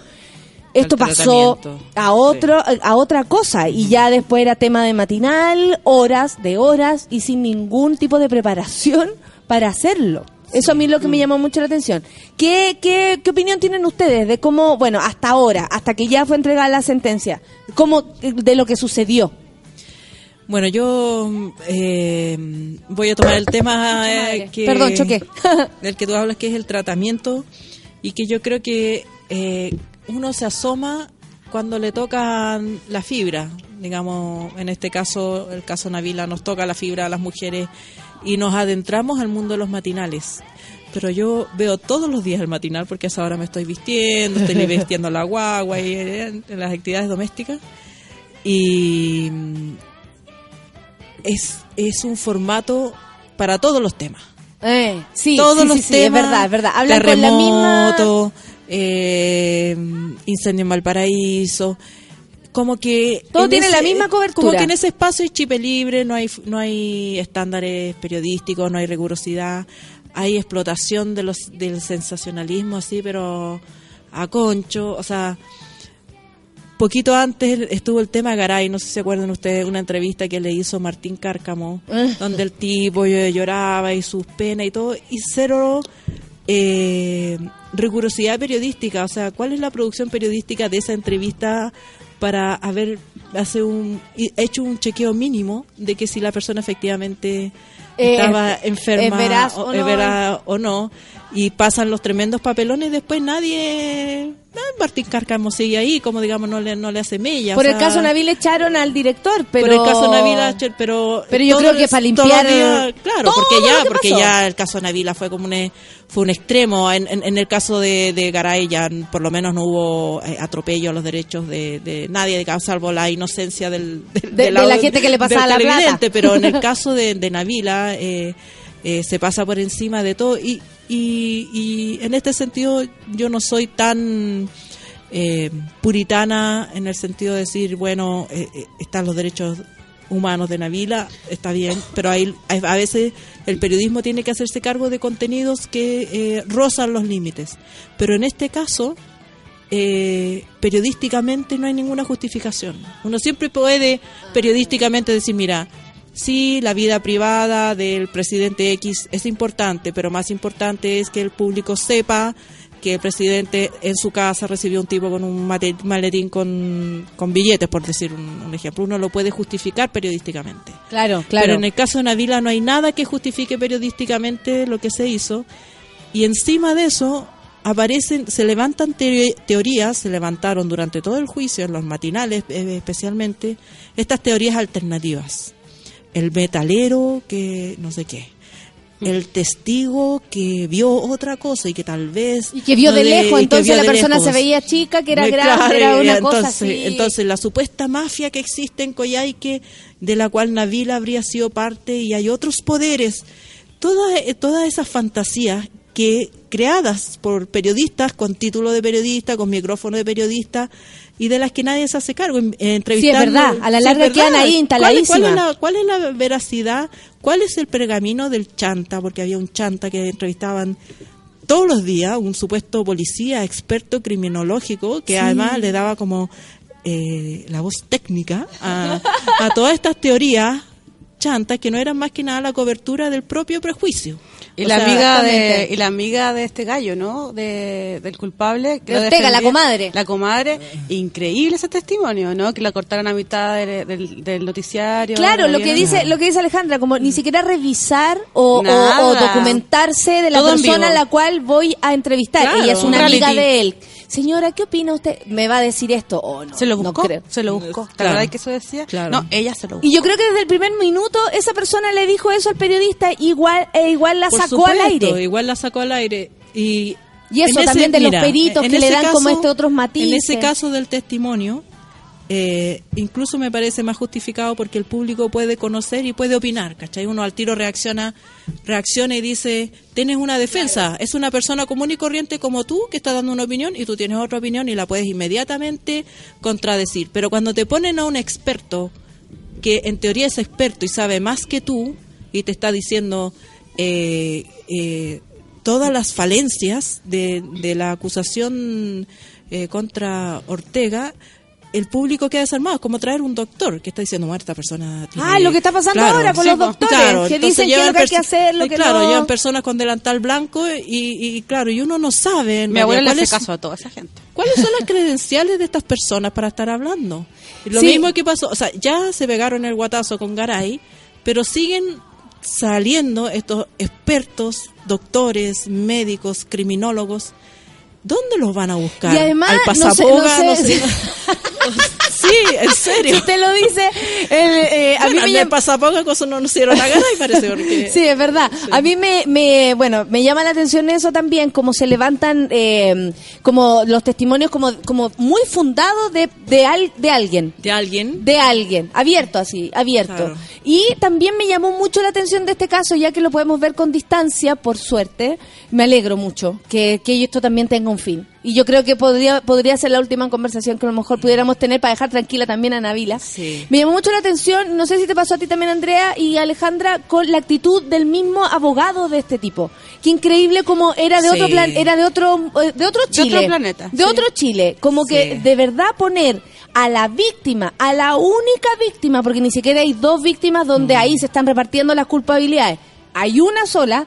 esto pasó a otro a otra cosa y ya después era tema de matinal horas de horas y sin ningún tipo de preparación para hacerlo eso a mí es lo que me llamó mucho la atención. ¿Qué, qué, qué opinión tienen ustedes de cómo, bueno, hasta ahora, hasta que ya fue entregada la sentencia, cómo, de lo que sucedió? Bueno, yo eh, voy a tomar el tema eh, que... Perdón, choqué. del que tú hablas, que es el tratamiento, y que yo creo que eh, uno se asoma cuando le tocan la fibra. Digamos, en este caso, el caso Navila, nos toca la fibra a las mujeres y nos adentramos al mundo de los matinales. Pero yo veo todos los días el matinal porque a esa hora me estoy vistiendo, estoy vistiendo la guagua y eh, en las actividades domésticas. Y mm, es, es un formato para todos los temas Eh, sí, todos sí, los sí, sí, temas. es verdad, es verdad. Hablan con la misma... eh, incendio en Valparaíso, como que Todo en tiene la misma cobertura. como que en ese espacio hay chipe libre no hay no hay estándares periodísticos no hay rigurosidad hay explotación de los del sensacionalismo así pero a concho o sea poquito antes estuvo el tema Garay, no sé si se acuerdan ustedes, una entrevista que le hizo Martín Cárcamo, donde el tipo lloraba y sus penas y todo, y cero eh, rigurosidad periodística, o sea, ¿cuál es la producción periodística de esa entrevista para haber hace un, hecho un chequeo mínimo de que si la persona efectivamente Eh, estaba enferma o es no. o no y pasan los tremendos papelones y después nadie ah, Martín Cárcamo sigue ahí como digamos no le no le hace mella Por o el caso Nabil echaron al director, pero... por el caso Navila ch- pero Pero yo creo que para limpiar claro todo porque ya que porque pasó. ya el caso Navila fue como un e- fue un extremo en, en- en el caso de, de Garay ya por lo menos no hubo eh, atropello a los derechos de, de nadie salvo la inocencia del, del- De- la gente que le pasaba la plata. pero en el caso de, de Navila eh, eh, se pasa por encima de todo y, y, y en este sentido yo no soy tan eh, puritana en el sentido de decir, bueno, eh, eh, están los derechos humanos de Navila, está bien, pero hay, a veces el periodismo tiene que hacerse cargo de contenidos que eh, rozan los límites. Pero en este caso, eh, periodísticamente no hay ninguna justificación. Uno siempre puede periodísticamente decir, mira, sí, la vida privada del presidente X es importante, pero más importante es que el público sepa que el presidente en su casa recibió un tipo con un maletín con, con billetes, por decir un, un ejemplo. Uno lo puede justificar periodísticamente. Claro, claro. Pero en el caso de Navila no hay nada que justifique periodísticamente lo que se hizo. Y encima de eso aparecen, se levantan teo- teorías, se levantaron durante todo el juicio, en los matinales eh, especialmente, estas teorías alternativas. El metalero que no sé qué. El testigo que vio otra cosa y que tal vez... Y que vio no de lejos, entonces la persona lejos. se veía chica, que era grande, claro, era una entonces, cosa así. Entonces, la supuesta mafia que existe en Coyhaique, de la cual Navila habría sido parte, y hay otros poderes, todas, eh, todas esas fantasías que creadas por periodistas, con título de periodista, con micrófono de periodista, y de las que nadie se hace cargo. en- eh, entrevistando- verdad, a la Sí, larga es quedan ahí ¿Cuál es- instaladísimas. ¿Cuál es, la, ¿Cuál es la veracidad? ¿Cuál es el pergamino del chanta? Porque había un chanta que entrevistaban todos los días, un supuesto policía experto criminológico que además le daba como eh, la voz técnica a, a todas estas teorías chantas que no eran más que nada la cobertura del propio prejuicio. Y la sea, amiga de y la amiga de este gallo, ¿no? De, del culpable. que De lo Ortega, la comadre. La comadre. Increíble ese testimonio, ¿no? Que la cortaron a mitad del, noticiario. Claro, ¿la lo que dice lo que dice Alejandra, como ni siquiera revisar o, o- o documentarse de la Todo persona a la cual voy a entrevistar. Claro, Ella es una un amiga reality. de él. Señora, ¿qué opina usted? ¿Me va a decir esto o no? Se lo No buscó. creo. se lo buscó. ¿Te Claro. que eso decía? Claro. No, ella se lo buscó. Y yo creo que desde el primer minuto esa persona le dijo eso al periodista, igual e igual la Por sacó al aire. Igual la sacó al aire. Y, Y eso también de los peritos en que le dan como este otros matices. En ese caso del testimonio, eh, incluso me parece más justificado porque el público puede conocer y puede opinar, ¿cachai? Uno al tiro reacciona, reacciona y dice, tienes una defensa, es una persona común y corriente como tú que está dando una opinión y tú tienes otra opinión y la puedes inmediatamente contradecir. Pero cuando te ponen a un experto que en teoría es experto y sabe más que tú y te está diciendo eh, eh, todas las falencias de, de la acusación eh, contra Ortega, el público queda desarmado. Es como traer un doctor que está diciendo, bueno, esta persona tiene... Ah, lo que está pasando ahora con los doctores, que entonces dicen llevan lo que hay que hacer, lo eh, que Claro, no. llevan personas con delantal blanco y, y claro, y uno no sabe... Mi abuela le hace caso a toda esa gente. ¿Cuáles son las credenciales de estas personas para estar hablando? Lo Sí. mismo que pasó, o sea, ya se pegaron el guatazo con Garay, pero siguen saliendo estos expertos, doctores, médicos, criminólogos. ¿Dónde los van a buscar? Y además, Al no sé- pasapoga, no no sé- sé. sí, en Si serio. usted lo dice, el, eh, a mí me llama- pasapoga cosa no nos hicieron a Garay, parece, porque... Sí, es verdad. A mí me, me, bueno, me llama la atención eso también, como se levantan, eh, como los testimonios como, como muy fundados de, de, al- de alguien. De alguien. De alguien, abierto así, abierto. Claro. Y también me llamó mucho la atención de este caso, ya que lo podemos ver con distancia, por suerte. Me alegro mucho que, que esto también tenga un fin. Y yo creo que podría, podría ser la última conversación que a lo mejor pudiéramos tener para dejar tranquila también a Navila. Sí. Me llamó mucho la atención, no sé si te pasó a ti también, Andrea y Alejandra, con la actitud del mismo abogado de este tipo. Qué increíble como era de Sí. otro plan, era de otro, eh, de otro De Chile. otro planeta, De sí. otro Chile. Como que de verdad poner a la víctima, a la única víctima, porque ni siquiera hay dos víctimas donde Mm. ahí se están repartiendo las culpabilidades. Hay una sola,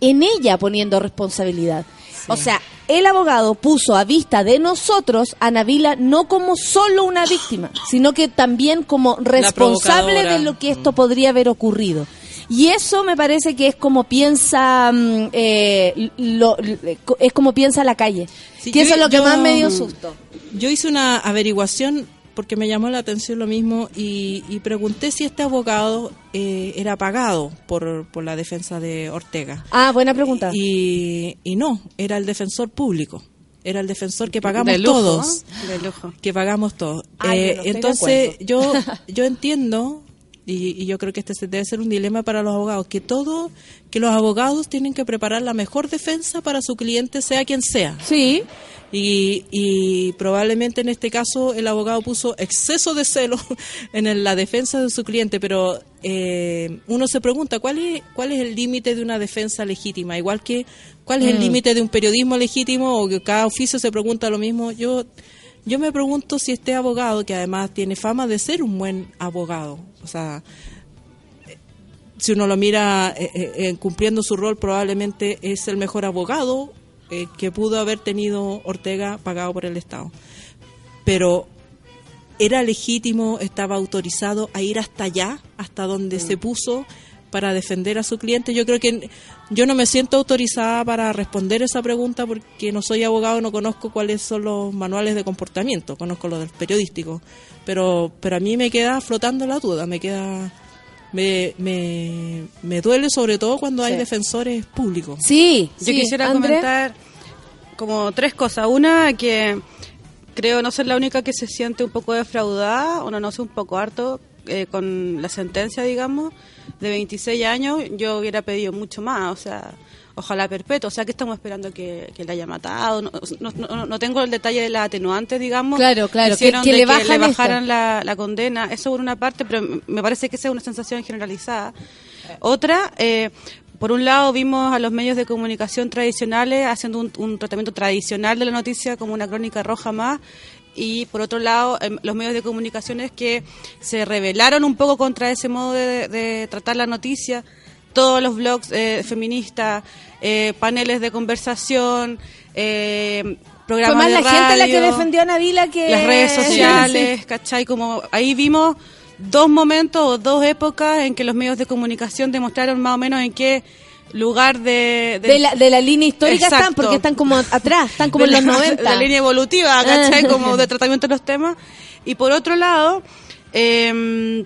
en ella poniendo responsabilidad. O sea, el abogado puso a vista de nosotros a Navila no como solo una víctima, sino que también como responsable de lo que esto podría haber ocurrido. Y eso me parece que es como piensa mm, eh, lo- lo- es como piensa la calle. Sí, que yo- eso es lo que yo- más me dio susto. Yo hice una averiguación porque me llamó la atención lo mismo y, y pregunté si este abogado eh, era pagado por, por la defensa de Ortega. Ah, buena pregunta. Y, y no, era el defensor público. Era el defensor que pagamos De lujo, todos. De lujo. Que pagamos todos. Eh, no entonces, yo, yo entiendo, y, y yo creo que este debe ser un dilema para los abogados, que todo, que los abogados tienen que preparar la mejor defensa para su cliente, sea quien sea. Sí, Y, y probablemente en este caso el abogado puso exceso de celo en el- la defensa de su cliente, pero eh, uno se pregunta cuál es cuál es el límite de una defensa legítima, igual que cuál es el límite de un periodismo legítimo o que cada oficio se pregunta lo mismo. Yo yo me pregunto si este abogado que además tiene fama de ser un buen abogado, o sea, si uno lo mira eh, eh, eh, cumpliendo su rol, probablemente es el mejor abogado eh, que pudo haber tenido Ortega pagado por el Estado. Pero era legítimo, estaba autorizado a ir hasta allá, hasta donde se puso para defender a su cliente. Yo creo que yo no me siento autorizada para responder esa pregunta porque no soy abogado, no conozco cuáles son los manuales de comportamiento, conozco los del periodístico, pero pero a mí me queda flotando la duda, me queda me, me, me duele sobre todo cuando hay defensores públicos. sí. Yo sí. quisiera comentar como tres cosas. Una, que creo no ser la única que se siente un poco defraudada, o no, no sé, un poco harto eh, con la sentencia, digamos, de 26 años. Yo hubiera pedido mucho más, o sea, ojalá perpetuo. O sea, que estamos esperando que, que la haya matado. No, no, no- no tengo el detalle de las atenuantes, digamos. Claro, claro, que- Hicieron que le bajan bajaran la, la condena. Eso por una parte, pero me parece que esa es una sensación generalizada. Otra, eh, por un lado vimos a los medios de comunicación tradicionales haciendo un, un tratamiento tradicional de la noticia como una crónica roja más y por otro lado em, los medios de comunicaciones que se rebelaron un poco contra ese modo de, de tratar la noticia todos los blogs eh, feministas eh, paneles de conversación eh, Fue programas más de la gente la que radio defendió a Navila que... las redes sociales, ¿cachai? Como ahí vimos dos momentos o dos épocas en que los medios de comunicación demostraron más o menos en qué lugar de... De la, de la línea histórica están, porque están como atrás, están como de en los la- 90. de la línea evolutiva, ¿cachai? Como de tratamiento de los temas. Y por otro lado, eh,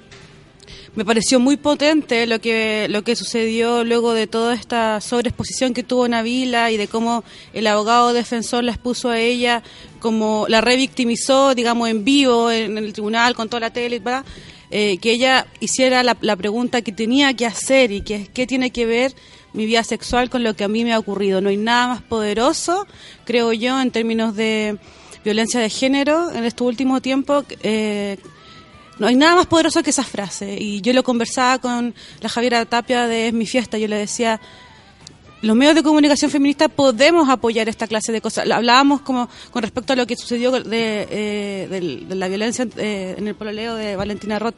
me pareció muy potente lo que lo que sucedió luego de toda esta sobreexposición que tuvo Navila y de cómo el abogado defensor la expuso a ella como la revictimizó digamos en vivo en el tribunal con toda la tele ¿verdad? Eh, que ella hiciera la, la pregunta que tenía que hacer y que qué tiene que ver mi vida sexual con lo que a mí me ha ocurrido no hay nada más poderoso creo yo en términos de violencia de género en estos últimos tiempos eh, no hay nada más poderoso que esa frase. Y yo lo conversaba con la Javiera Tapia de Es mi fiesta. Yo le decía, los medios de comunicación feminista podemos apoyar esta clase de cosas. Hablábamos como con respecto a lo que sucedió de, eh, la violencia eh, en el pololeo de Valentina Roth.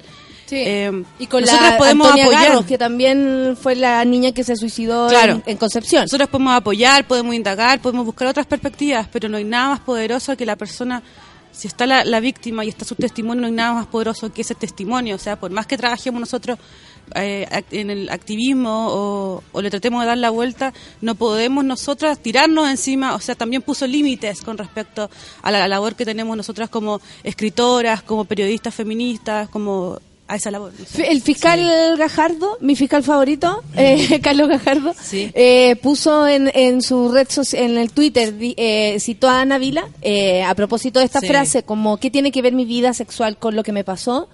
Sí. Eh, y con nosotras la podemos Antonia apoyar. Garros, que también fue la niña que se suicidó Claro. en, en Concepción. Nosotros podemos apoyar, podemos indagar, podemos buscar otras perspectivas, pero no hay nada más poderoso que la persona, si está la, la víctima y está su testimonio, no hay nada más poderoso que ese testimonio. O sea, por más que trabajemos nosotros eh, en el activismo o, o le tratemos de dar la vuelta, no podemos nosotras tirarnos encima. O sea, también puso límites con respecto a la labor que tenemos nosotras como escritoras, como periodistas feministas, como a esa labor. El fiscal Gajardo, mi fiscal favorito, eh, Carlos Gajardo, Sí. eh, puso en, en su red social, en el Twitter, eh, citó a Ana Vila eh, a propósito de esta Sí. frase, como ¿qué tiene que ver mi vida sexual con lo que me pasó?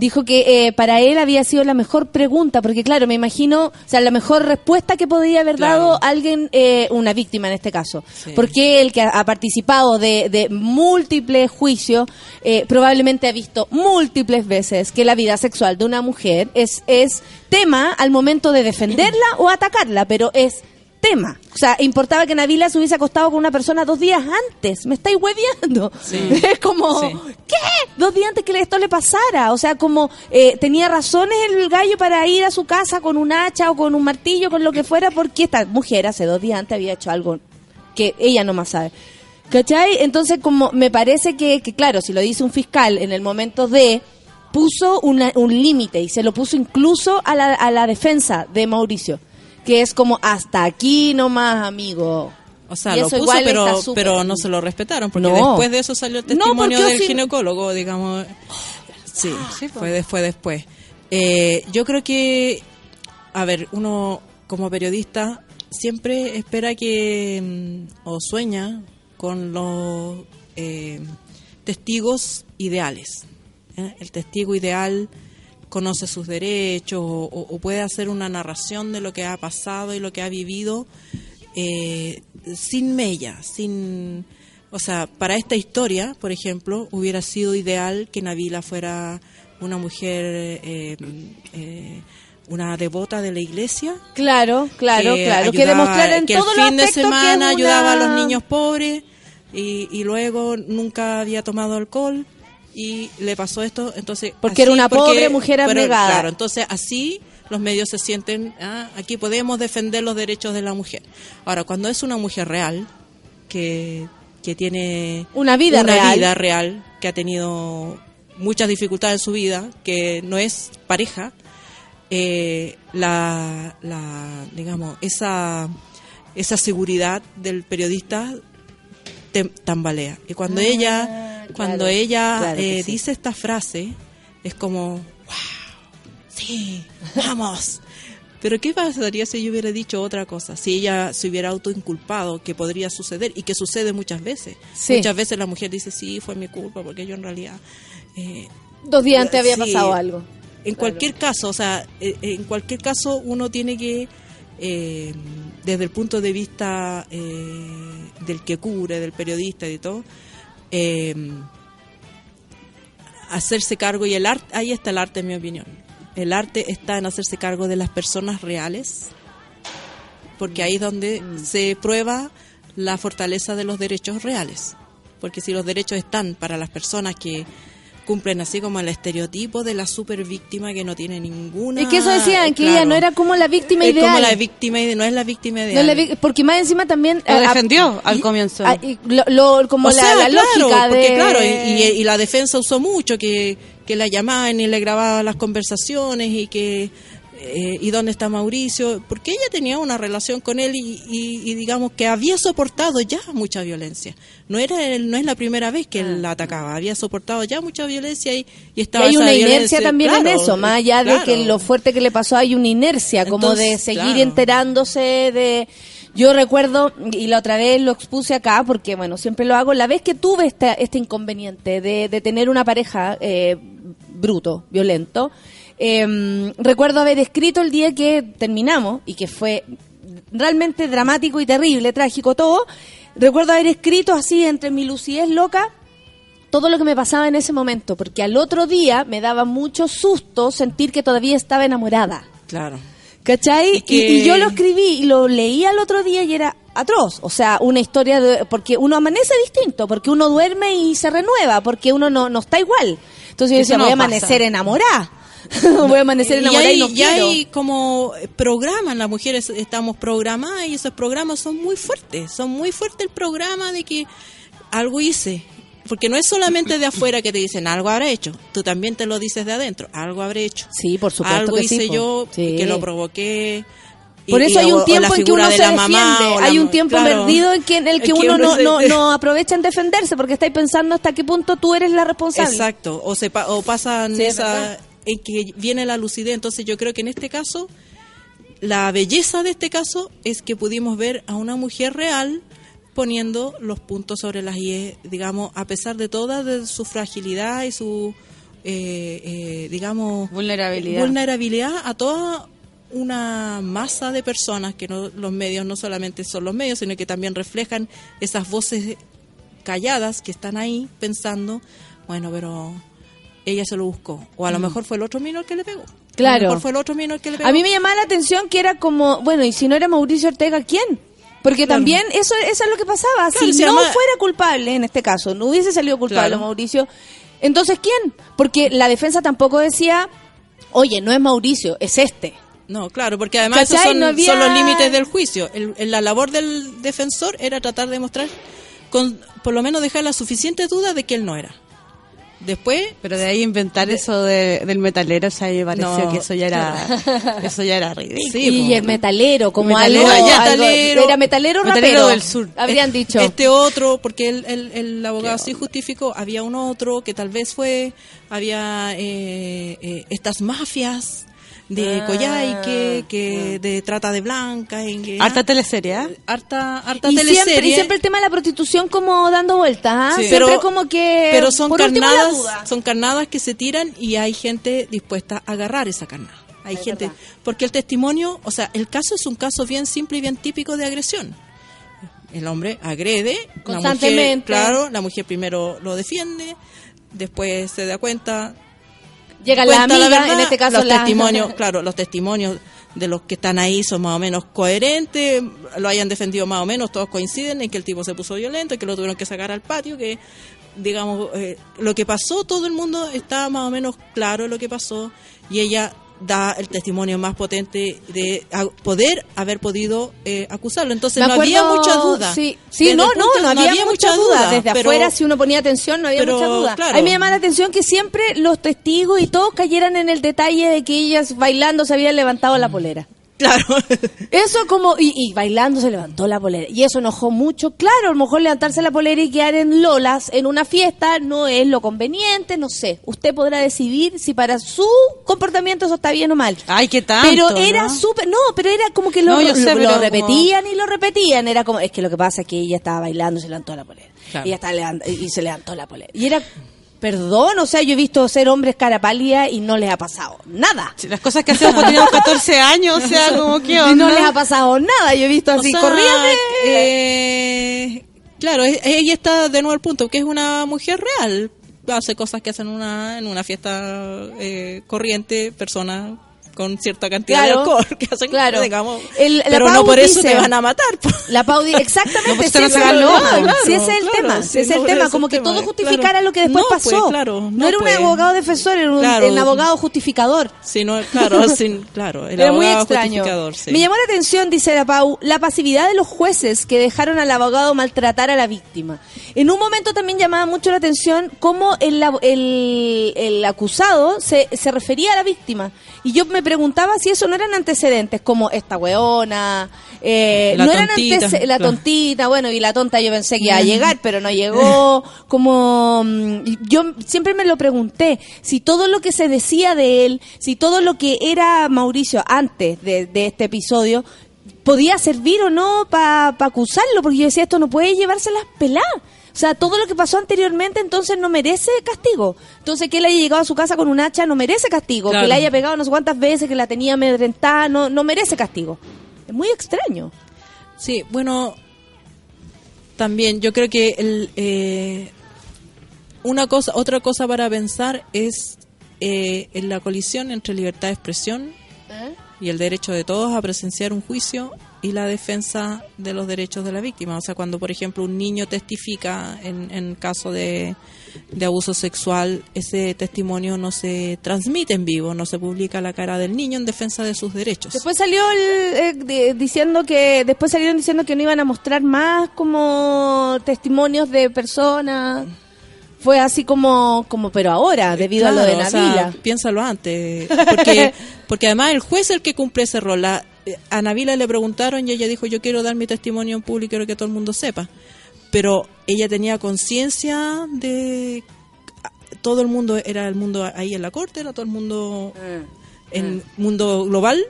Dijo que eh, para él había sido la mejor pregunta, porque claro, me imagino, o sea, la mejor respuesta que podría haber Claro. dado alguien, eh, una víctima en este caso. Sí. Porque él que ha, ha participado de, de múltiples juicios, eh, probablemente ha visto múltiples veces que la vida sexual de una mujer es, es tema al momento de defenderla o atacarla, pero es tema. O sea, importaba que Navila se hubiese acostado con una persona dos días antes. Me estáis hueviando. Sí. Es como, Sí. ¿qué? Dos días antes que esto le pasara. O sea, como eh, tenía razones el gallo para ir a su casa con un hacha o con un martillo, con lo que fuera, porque esta mujer hace dos días antes había hecho algo que ella no más sabe. ¿Cachai? Entonces, como me parece que, que, claro, si lo dice un fiscal en el momento de puso una- un límite y se lo puso incluso a la, a la defensa de Mauricio, que es como hasta aquí nomás, amigo. O sea, lo puso, pero, pero no se lo respetaron, porque No. después de eso salió el testimonio del si- ginecólogo, digamos. Sí, Sí, po. fue, de- fue después. Eh, yo creo que, a ver, uno como periodista siempre espera que, mm, o sueña con los eh, testigos ideales. ¿eh? El testigo ideal conoce sus derechos o, puede hacer una narración de lo que ha pasado y lo que ha vivido eh, sin mella, sin... O sea, para esta historia, por ejemplo, hubiera sido ideal que Nabila fuera una mujer, eh, eh, una devota de la iglesia. Claro, claro, claro. Que ayudaba- demostrar en que todos el los fin de que semana una- ayudaba a los niños pobres y, y luego nunca había tomado alcohol y le pasó esto, entonces... Porque era una pobre mujer abnegada. Claro, entonces así los medios se sienten, ah, aquí podemos defender los derechos de la mujer. Ahora, cuando es una mujer real, que, que tiene Una vida una real. vida real, que ha tenido muchas dificultades en su vida, que no es pareja, eh, la, la, digamos, esa, esa seguridad del periodista te- tambalea. Y cuando Ah, ella, claro, cuando ella claro eh, sí. dice esta frase, es como, wow, sí, vamos. Pero ¿qué pasaría si yo hubiera dicho otra cosa? Si ella se hubiera autoinculpado, que podría suceder y que sucede muchas veces. Sí. Muchas veces la mujer dice, sí, fue mi culpa, porque yo en realidad... eh, Dos días antes había Sí. pasado algo. en cualquier caso, o sea, eh, en cualquier caso uno tiene que, eh, desde el punto de vista eh, del que cubre, del periodista y de todo, eh, hacerse cargo y el arte, ahí está el arte en mi opinión. El arte está en hacerse cargo de las personas reales, porque ahí es donde se prueba la fortaleza de los derechos reales. Porque si los derechos están para las personas que cumplen así como el estereotipo de la super víctima que no tiene ninguna Es que eso decían, que claro. ella no era como la víctima es ideal. como la víctima ide- no es la víctima No ideal es la vi- porque más encima también... Lo eh, defendió al comienzo. ah, y lo, lo- como O la, sea, la claro, lógica de... porque claro, y, y- y la defensa usó mucho que, que la llamaban y le grababan las conversaciones y que eh, y dónde está Mauricio, porque ella tenía una relación con él y, y- y digamos que había soportado ya mucha violencia. No era el- no es la primera vez que él la atacaba, había soportado ya mucha violencia y, y Y estaba hay una inercia también en eso, más allá de que lo fuerte que le pasó, hay una inercia como de seguir claro. enterándose de... Yo recuerdo, y la otra vez lo expuse acá, porque bueno, siempre lo hago, la vez que tuve este, este inconveniente de, de tener una pareja eh, bruto, violento, eh, recuerdo haber escrito el día que terminamos, y que fue realmente dramático y terrible, trágico todo, recuerdo haber escrito así entre mi lucidez loca, todo lo que me pasaba en ese momento, porque al otro día me daba mucho susto sentir que todavía estaba enamorada. Claro. ¿Cachai? Y Y, que- y yo lo escribí y lo leí al otro día y era atroz. O sea, una historia de... Porque uno amanece distinto, porque uno duerme y se renueva, porque uno no, no está igual. Entonces yo decía, no voy a pasa. amanecer enamorada. voy a amanecer enamorada y, hay, no y quiero. hay como programas, las mujeres estamos programadas y esos programas son muy fuertes, son muy fuertes el programa de que algo hice. Porque no es solamente de afuera que te dicen algo habrá hecho, tú también te lo dices de adentro, algo habré hecho. Sí, por supuesto Algo que hice yo Sí. que lo provoqué. Por eso hay un tiempo en que uno de se defiende. Hay un tiempo claro. perdido en que, en el que uno no, se- no, no aprovecha en defenderse porque estáis pensando hasta qué punto tú eres la responsable. Exacto, o, se pa- o pasan Sí, es esa. En que viene la lucidez. Entonces yo creo que en este caso, la belleza de este caso es que pudimos ver a una mujer real poniendo los puntos sobre las IE, digamos, a pesar de toda de su fragilidad y su eh, eh, digamos, Vulnerabilidad. vulnerabilidad a toda una masa de personas que no, los medios no solamente son los medios, sino que también reflejan esas voces calladas que están ahí pensando, bueno, pero ella se lo buscó. O a lo mejor fue el otro mino el que le pegó. A Mm. Claro. lo mejor fue el otro mino el que le pegó. A mí me llamaba la atención que era como, bueno, y si no era Mauricio Ortega, ¿quién? Porque Claro. también eso, eso es lo que pasaba. Claro, si no fuera culpable, en este caso, no hubiese salido culpable Claro. Mauricio, entonces ¿quién? Porque la defensa tampoco decía, oye, no es Mauricio, es este. No, claro, porque además esos son, No había- son los límites del juicio. El- el- la labor del defensor era tratar de demostrar, con, por lo menos dejar la suficiente duda de que él no era. Después, Pero de ahí inventar eso de- del metalero, o sea, me pareció No, que eso ya era, eso ya era ridículo. Sí, y el metalero, como Metalero, algo, ya, algo- metalero. era metalero, Metalero rapero, del sur. habrían dicho. Este otro, porque el, el, el abogado sí justificó, había un otro que tal vez fue, había eh, eh, estas mafias de Ah. Coyhaique, que de trata de blanca, en que, Harta teleserie, ¿ah? harta, harta y teleserie. siempre, y siempre el tema de la prostitución como dando vueltas, ¿ah? Sí. Siempre Pero- como que... pero son último, la carnadas, son carnadas que se tiran y hay gente dispuesta a agarrar esa carnada. Hay Es gente, verdad. porque el testimonio, o sea, el caso es un caso bien simple y bien típico de agresión. El hombre agrede, la Constantemente. mujer, claro, la mujer primero lo defiende, después se da cuenta, Llega la amiga, verdad, en este caso los la... testimonios, claro, los testimonios de los que están ahí son más o menos coherentes, lo hayan defendido más o menos, todos coinciden en que el tipo se puso violento, que lo tuvieron que sacar al patio, que digamos eh, lo que pasó, todo el mundo está más o menos claro lo que pasó y ella da el testimonio más potente de poder haber podido eh, acusarlo. Entonces no había mucha duda. Sí, sí no, no, no había, mucha duda. Desde pero- afuera, si uno ponía atención, no había pero, mucha duda. claro. A mí me llama la atención que siempre los testigos y todos cayeran en el detalle de que ellas bailando se habían levantado la polera. Claro. Eso como, y, y bailando se levantó la polera. Y eso enojó mucho. Claro, a lo mejor levantarse la polera y quedar en lolas en una fiesta no es lo conveniente, no sé. Usted podrá decidir si para su comportamiento eso está bien o mal. Ay, qué tanto, Pero era ¿no? súper, no, pero era como que lo, No, yo sé, lo- lo como- repetían y lo repetían. Era como, es que lo que pasa es que ella estaba bailando y se levantó la polera. Claro. Ella estaba y se levantó la polera. Y era, perdón, o sea, yo he visto ser hombres cara pálida y no les ha pasado nada. Las cosas que hacemos cuando teníamos 14 años, o sea, como que Y no les ha pasado nada. Yo he visto así, O sea, corrían eh, claro, ella está de nuevo al punto, que es una mujer real. Hace cosas que hacen una, en una fiesta eh, corriente, personas con cierta cantidad Claro, de alcohol que hacen, claro. digamos. El- la pero Pau no por eso dice- te van a matar. La Paudi, exactamente, No, pues, sí, no claro, Sí, ese es el tema, sí, es el tema, como que tema, todo justificara claro. lo que después No, pues, pasó. claro, no, no, era un pues. abogado defensor, era un, abogado justificador. Sí, no, claro, sin, claro, el Era muy extraño. justificador. Me llamó la atención, dice la Pau, la pasividad de los jueces que dejaron al abogado maltratar a la víctima. En un momento también llamaba mucho la atención cómo el, el, el acusado se, se refería a la víctima. Y yo me preguntaba si eso no eran antecedentes, como esta weona, eh, La no eran tontita, antece- la claro. tontita, bueno, y la tonta yo pensé que iba a llegar, pero no llegó. Como mm, yo siempre me lo pregunté, si todo lo que se decía de él, si todo lo que era Mauricio antes de, de este episodio podía servir o no para acusarlo, porque yo decía esto no puede llevarse las peladas. O sea, todo lo que pasó anteriormente entonces no merece castigo. Entonces que él haya llegado a su casa con un hacha no merece castigo. Claro. Que le haya pegado no sé cuántas veces, que la tenía amedrentada, no, no merece castigo. Es muy extraño. Sí, bueno, también yo creo que el, eh, una cosa, otra cosa para pensar es eh, en la colisión entre libertad de expresión y el derecho de todos a presenciar un juicio y la defensa de los derechos de la víctima. O sea, cuando, por ejemplo, un niño testifica en, en caso de, de abuso sexual, ese testimonio no se transmite en vivo, no se publica la cara del niño en defensa de sus derechos. Después salió el, eh, diciendo que después salieron diciendo que no iban a mostrar más como testimonios de personas. Fue así como como pero ahora debido a lo de Claro, o sea, Navila. piénsalo antes. Porque, porque además el juez es el que cumple ese rol. La- eh, a Navila le preguntaron y ella dijo, yo quiero dar mi testimonio en público, quiero que todo el mundo sepa. Pero ella tenía conciencia de... Todo el mundo, era el mundo ahí en la corte, era todo el mundo... en mundo global.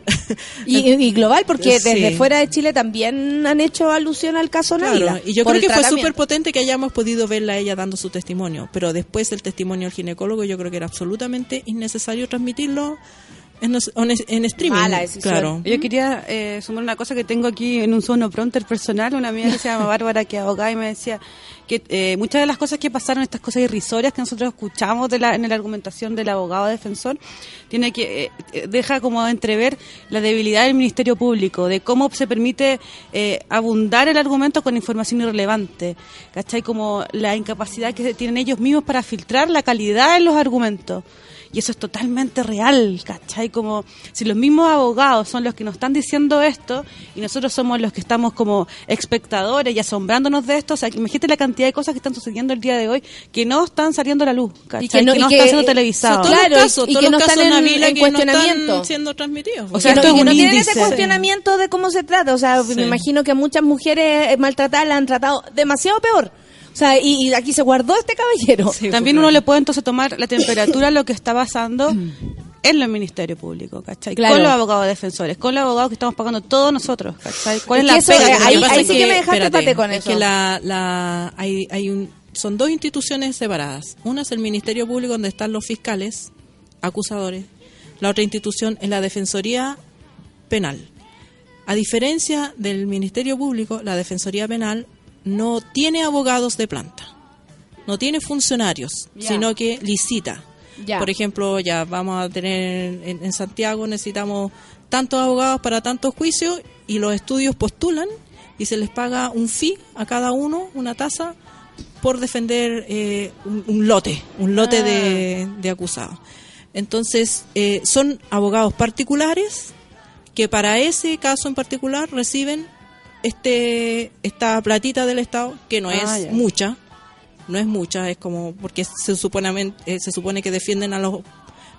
Y, y global, porque Sí. desde fuera de Chile también han hecho alusión al caso. Claro, y yo creo que fue súper potente que hayamos podido verla a ella dando su testimonio, pero después el testimonio del ginecólogo yo creo que era absolutamente innecesario transmitirlo en, en, en streaming. Mala decisión. Claro. Yo quería eh, sumar una cosa que tengo aquí en un sono pronter personal, una amiga que se llama Bárbara, que es abogada, y me decía que eh, muchas de las cosas que pasaron, estas cosas irrisorias que nosotros escuchamos de la, en la argumentación del abogado defensor, tiene que eh, eh, deja como entrever la debilidad del Ministerio Público, de cómo se permite eh, abundar el argumento con información irrelevante, ¿cachai? Como la incapacidad que tienen ellos mismos para filtrar la calidad de los argumentos. Y eso es totalmente real, ¿cachai? Como si los mismos abogados son los que nos están diciendo esto y nosotros somos los que estamos como espectadores y asombrándonos de esto, o sea, imagínate la cantidad de cosas que están sucediendo el día de hoy que no están saliendo a la luz, ¿cachai? que no- y que- están siendo televisados. Todos los Claro, casos, y todos que los no están en- Navila en que no están cuestionamiento. siendo transmitidos. O sea, esto no, es que no un tienen ese cuestionamiento de cómo se trata. O sea, Sí. me imagino que muchas mujeres eh, maltratadas la han tratado demasiado peor. O sea, y, y aquí se guardó este caballero. También uno le puede entonces tomar la temperatura a lo que está pasando en el Ministerio Público, ¿cachai? Claro. Con los abogados defensores, con los abogados que estamos pagando todos nosotros, ¿cachai? ¿Cuál es, Es la que eso, pega eh, que ahí- sí que me dejaste espérate, pate con es eso. que la, la, hay, hay un, son dos instituciones separadas. Una es el Ministerio Público, donde están los fiscales, acusadores. La otra institución es la Defensoría Penal. A diferencia del Ministerio Público, la Defensoría Penal no tiene abogados de planta, no tiene funcionarios, sino que licita. Por ejemplo, ya vamos a tener en, en Santiago necesitamos tantos abogados para tantos juicios y los estudios postulan y se les paga un fee a cada uno, una tasa, por defender eh, un, un lote, un lote Ah. de, de acusados. Entonces, eh, son abogados particulares que para ese caso en particular reciben este esta platita del Estado, que no Ah, es mucha, no es mucha, es como porque se supone, eh, se supone que defienden a los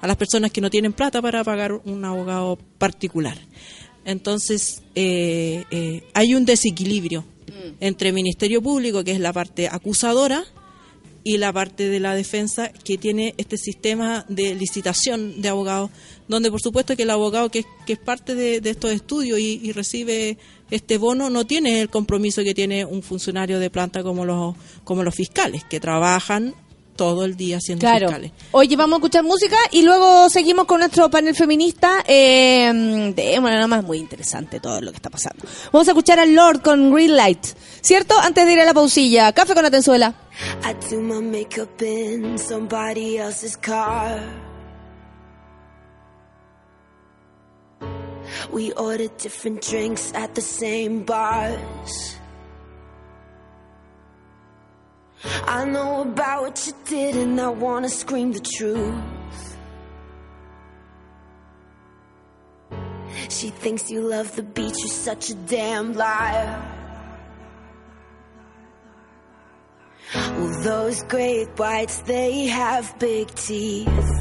a las personas que no tienen plata para pagar un abogado particular. Entonces, eh, eh, hay un desequilibrio entre Ministerio Público, que es la parte acusadora, y la parte de la defensa que tiene este sistema de licitación de abogados, donde por supuesto que el abogado que, es- que es parte de, de estos estudios y, y recibe este bono no tiene el compromiso que tiene un funcionario de planta como los, como los fiscales, que trabajan todo el día siendo Claro. fiscales. Oye, vamos a escuchar música y luego seguimos con nuestro panel feminista. Eh, de, bueno, nada más muy interesante todo lo que está pasando. Vamos a escuchar al Lord con Green Light. ¿Cierto? Antes de ir a la pausilla. Café con Atenzuela. I do my makeup in somebody else's car. We ordered different drinks at the same bars. I know about what you did and I wanna scream the truth. She thinks you love the beach, you're such a damn liar. Well, those great whites, they have big teeth.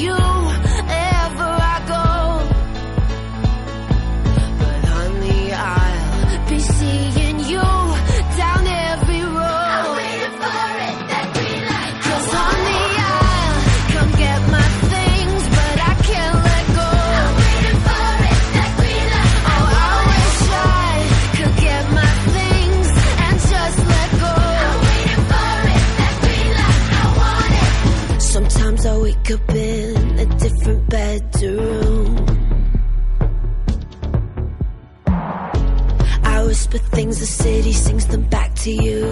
you whisper things, the city sings them back to you.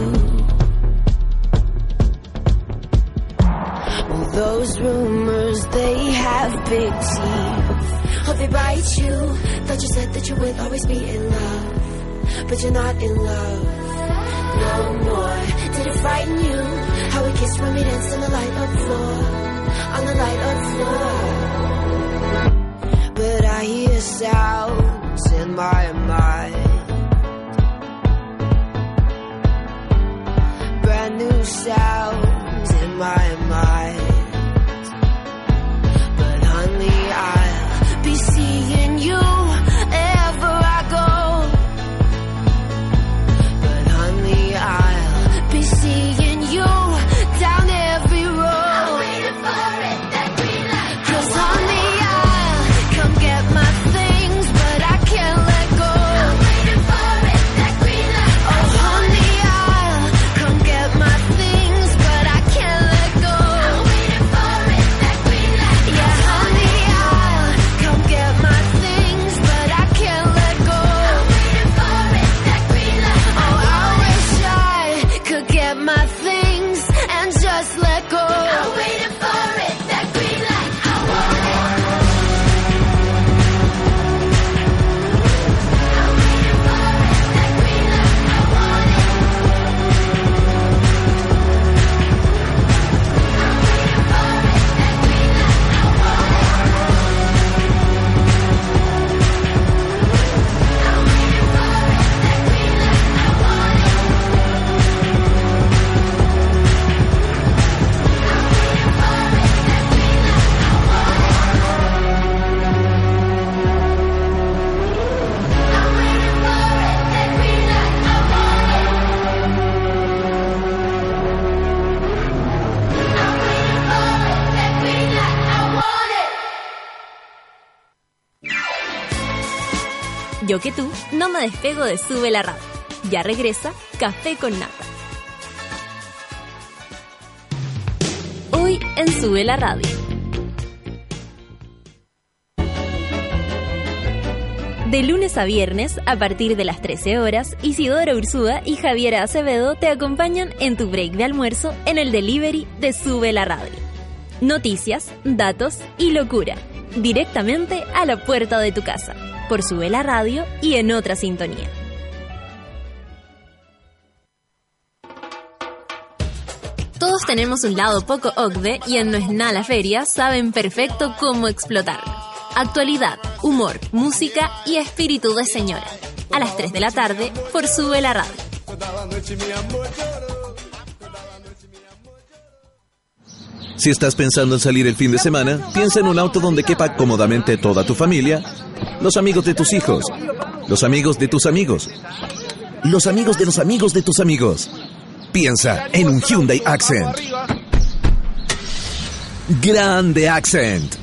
Well, those rumors, they have big teeth. Oh, they bite you. Thought you said that you would always be in love. But you're not in love no more. Did it frighten you? How we kissed when we danced on the light of floor. On the light of floor. But I hear sounds in my mind. New sounds in my mind. But honey, I'll be seeing you Yo que tú no me despego de Sube la Radio. Ya regresa Café con Nata. Hoy en Sube la Radio. De lunes a viernes, a partir de las 13 horas, Isidora Ursúa y Javiera Acevedo te acompañan en tu break de almuerzo en el delivery de Sube la Radio. Noticias, datos y locura. Directamente a la puerta de tu casa. Por Sube la Radio y en otra sintonía. Todos tenemos un lado poco OCDE y en No es nada feria saben perfecto cómo explotarlo. Actualidad, humor, música y espíritu de señora. A las 3 de la tarde por Sube la Radio. Si estás pensando en salir el fin de semana, piensa en un auto donde quepa cómodamente toda tu familia, los amigos de tus hijos, los amigos de tus amigos, los amigos de los amigos de tus amigos. Piensa en un Hyundai Accent. Grande Accent.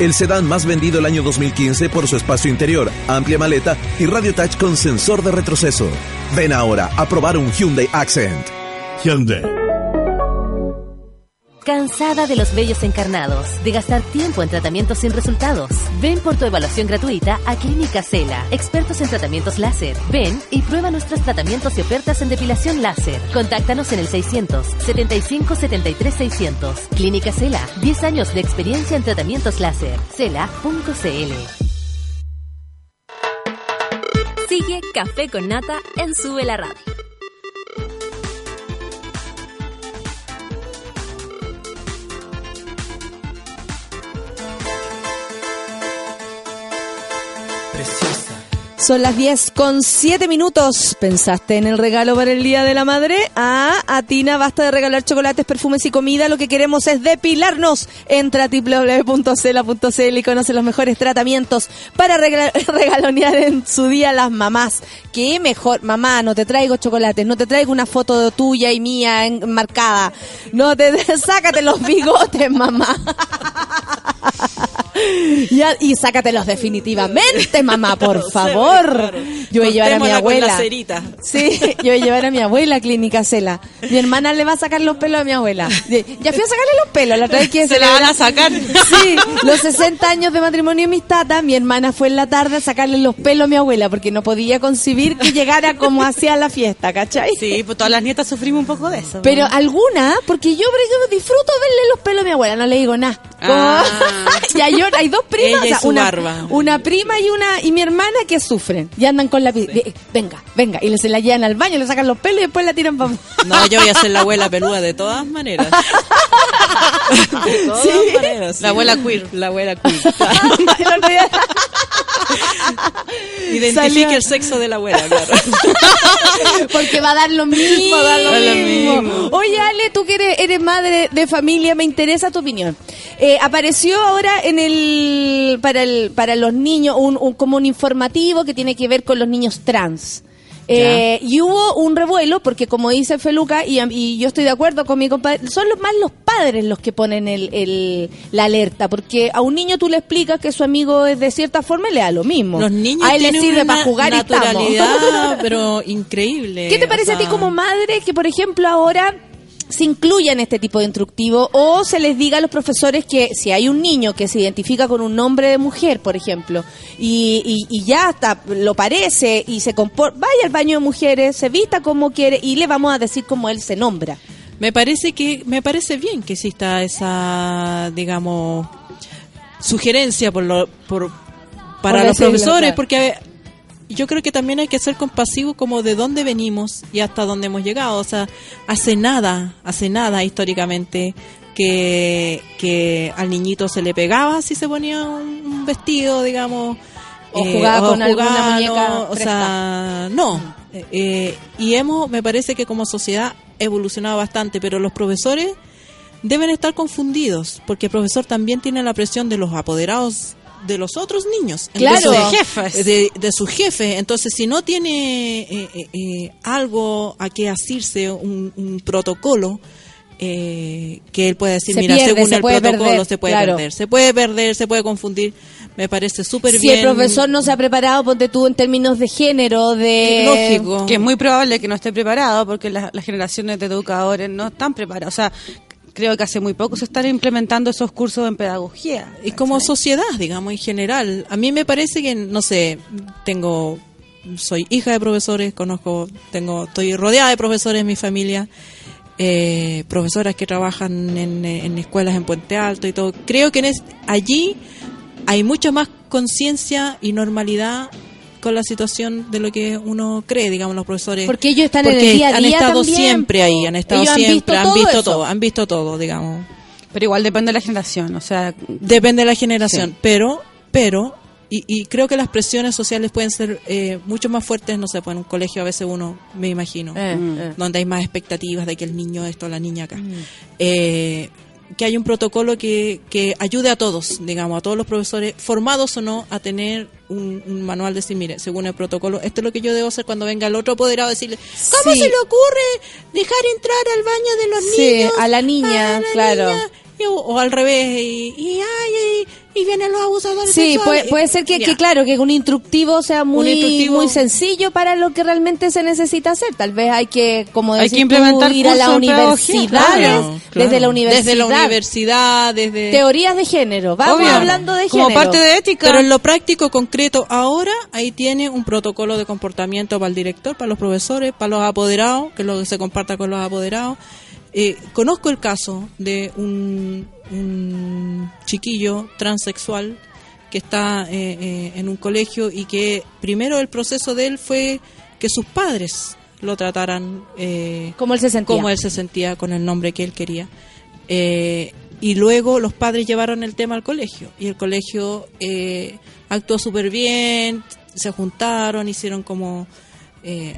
El sedán más vendido el año 2015 por su espacio interior, amplia maleta y radio touch con sensor de retroceso. Ven ahora a probar un Hyundai Accent. Hyundai. ¿Cansada de los vellos encarnados? ¿De gastar tiempo en tratamientos sin resultados? Ven por tu evaluación gratuita a Clínica Cela, expertos en tratamientos láser. Ven y prueba nuestros tratamientos y ofertas en depilación láser. Contáctanos en el 600 75 73 600. Clínica Cela, 10 años de experiencia en tratamientos láser. Cela.cl. Sigue Café con Nata en Sube la Radio. Son las 10 con 7 minutos. ¿Pensaste en el regalo para el Día de la Madre? Ah, a Tina basta de regalar chocolates, perfumes y comida. Lo que queremos es depilarnos. Entra a www.cela.cl y conoce los mejores tratamientos para regalonear en su día a las mamás. ¿Qué mejor? Mamá, no te traigo chocolates, no te traigo una foto tuya y mía en- marcada. No te, sácate los bigotes, mamá. Ya, y sácatelos definitivamente, mamá, por favor. Yo voy a llevar a mi abuela. Sí, yo voy a llevar a mi abuela a Clínica Cela. Mi hermana le va a sacar los pelos a mi abuela. Ya fui a sacarle los pelos, la otra vez que Se la van a sacar. Sí, los 60 años de matrimonio de mis tatas, mi hermana fue en la tarde a sacarle los pelos a mi abuela porque no podía concebir que llegara como hacia la fiesta, ¿cachai? Sí, pues todas las nietas sufrimos un poco de eso. Pero alguna, porque yo, por ejemplo, disfruto verle los pelos a mi abuela, no le digo nada. Ah. y hay, hay dos primas, o sea, su una, barba. una prima y una y mi hermana que sufren y andan con la pi- de- venga, venga, y le se la llevan al baño, le sacan los pelos y después la tiran para No, yo voy a ser la abuela peluda de todas maneras. De todas Sí. maneras. La abuela queer. La abuela queer. Identifique Salió- el sexo de la abuela, claro. Porque va a dar lo mismo. Va a dar lo mismo. Oye, Ale, tú que eres, eres madre de familia, me interesa tu opinión. Eh, apareció ahora en el para el para los niños un, un- como un informativo que tiene que ver con los niños trans. Eh, y hubo un revuelo porque como dice Feluca y, y yo estoy de acuerdo con mi compadre son los más los padres los que ponen el, el- la alerta porque a un niño tú le explicas que su amigo es de cierta forma y le da lo mismo Los niños a él le sirve para jugar y estamos. pero increíble. ¿Qué te parece o a ti como madre que, por ejemplo, ahora se incluya en este tipo de instructivo o se les diga a los profesores que si hay un niño que se identifica con un nombre de mujer, por ejemplo, y, y- y ya hasta lo parece y se comporta, vaya al baño de mujeres, se vista como quiere y le vamos a decir cómo él se nombra? Me parece que me parece bien que exista esa, digamos, sugerencia por lo, por para Por los profesores, claro. porque yo creo que también hay que ser compasivo como de dónde venimos y hasta dónde hemos llegado. O sea, hace nada, hace nada históricamente que, que al niñito se le pegaba si se ponía un, un vestido, digamos. O jugaba con alguna jugaba, muñeca no, o sea, no. Eh, y hemos, me parece que como sociedad evolucionado bastante, pero los profesores deben estar confundidos, porque el profesor también tiene la presión de los apoderados de los otros niños, Claro. de, sus- jefes. de, de sus jefes. Entonces, si no tiene eh, eh, eh, algo a que asirse, un, un protocolo, eh, que él pueda decir, Se mira, pierde, según se el puede protocolo perder, se puede claro. perder, se puede perder, se puede confundir. Me parece súper Si bien. el profesor no se ha preparado, ponte tú en términos de género, de... Lógico. Que es muy probable que no esté preparado porque las, las generaciones de educadores no están preparadas. O sea, creo que hace muy poco se están implementando esos cursos en pedagogía. Y como sociedad, digamos, en general. A mí me parece que, no sé, tengo, soy hija de profesores, conozco, tengo, estoy rodeada de profesores en mi familia, eh, profesoras que trabajan en, en escuelas en Puente Alto y todo. Creo que en es- allí hay mucha más conciencia y normalidad con la situación de lo que uno cree, digamos, los profesores. Porque ellos están en el Porque día a han día estado también, siempre ahí, han estado Ellos han siempre, visto han todo visto todo, han visto todo, digamos. Pero igual depende de la generación. O sea, Depende de la generación, Sí. pero, pero, y, y creo que las presiones sociales pueden ser eh, mucho más fuertes, no sé, pues en un colegio a veces uno, me imagino, Eh, eh. donde hay más expectativas de que el niño esto, la niña acá. Mm. Que hay un protocolo que, que ayude a todos, digamos, a todos los profesores, formados o no, a tener un, un manual de decir, mire, según el protocolo, esto es lo que yo debo hacer cuando venga el otro apoderado, decirle, ¿cómo Sí. se le ocurre dejar entrar al baño de los Sí, niños? a la niña, a la claro. niña?" Y- o, o al revés, y, y, ay, y, y vienen los abusadores Sí, sexuales. puede, puede ser que, claro, que un instructivo sea muy, instructivo- muy sencillo para lo que realmente se necesita hacer. Tal vez hay que, como Hay decís que implementar tú, ir a la cursos de pedagogía, universidad, Claro, claro. desde la universidad. Desde la universidad, desde... Teorías de género. Vamos Obvio. hablando de como género. parte de ética. Pero en lo práctico, concreto, ahora ahí tiene un protocolo de comportamiento para el director, para los profesores, para los apoderados, que es lo que se comparta con los apoderados. Eh, conozco el caso de un, un chiquillo transexual que está eh, eh, en un colegio y que primero el proceso de él fue que sus padres lo trataran eh, Como él se sentía. como él se sentía con el nombre que él quería. Eh, y luego los padres llevaron el tema al colegio y el colegio eh, actuó súper bien, se juntaron, hicieron como... eh,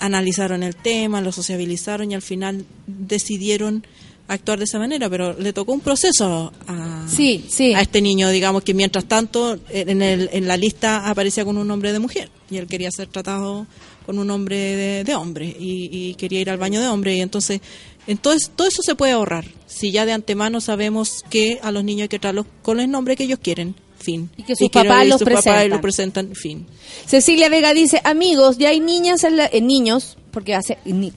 analizaron el tema, lo sociabilizaron y al final decidieron actuar de esa manera, pero le tocó un proceso a, Sí, sí. a este niño, digamos que mientras tanto en, el, en la lista aparecía con un nombre de mujer y él quería ser tratado con un nombre de, de hombre y, y quería ir al baño de hombre y entonces entonces todo eso se puede ahorrar si ya de antemano sabemos que a los niños hay que tratarlos con el nombre que ellos quieren fin Y que sus papás los sus papás presentan. lo presentan fin Cecilia Vega dice, amigos, ya hay niñas, en la- eh, niños, porque hace nix,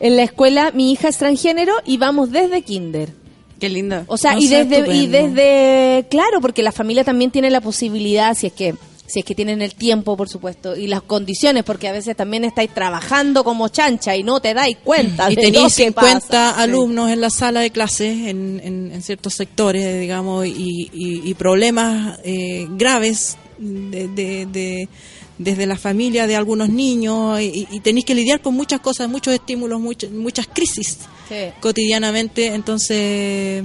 en la escuela mi hija es transgénero y vamos desde kinder. Qué lindo. O sea, No y desde, y desde, claro, porque la familia también tiene la posibilidad, si es que, si es que tienen el tiempo, por supuesto, y las condiciones, porque a veces también estáis trabajando como chancha y no te dais cuenta. y tenéis lo que 50 pasa. alumnos en la sala de clases en, en- en ciertos sectores, digamos, y, y- y problemas eh, graves de, de- de- desde la familia de algunos niños y, y tenéis que lidiar con muchas cosas, muchos estímulos, muchas muchas crisis Sí. cotidianamente, entonces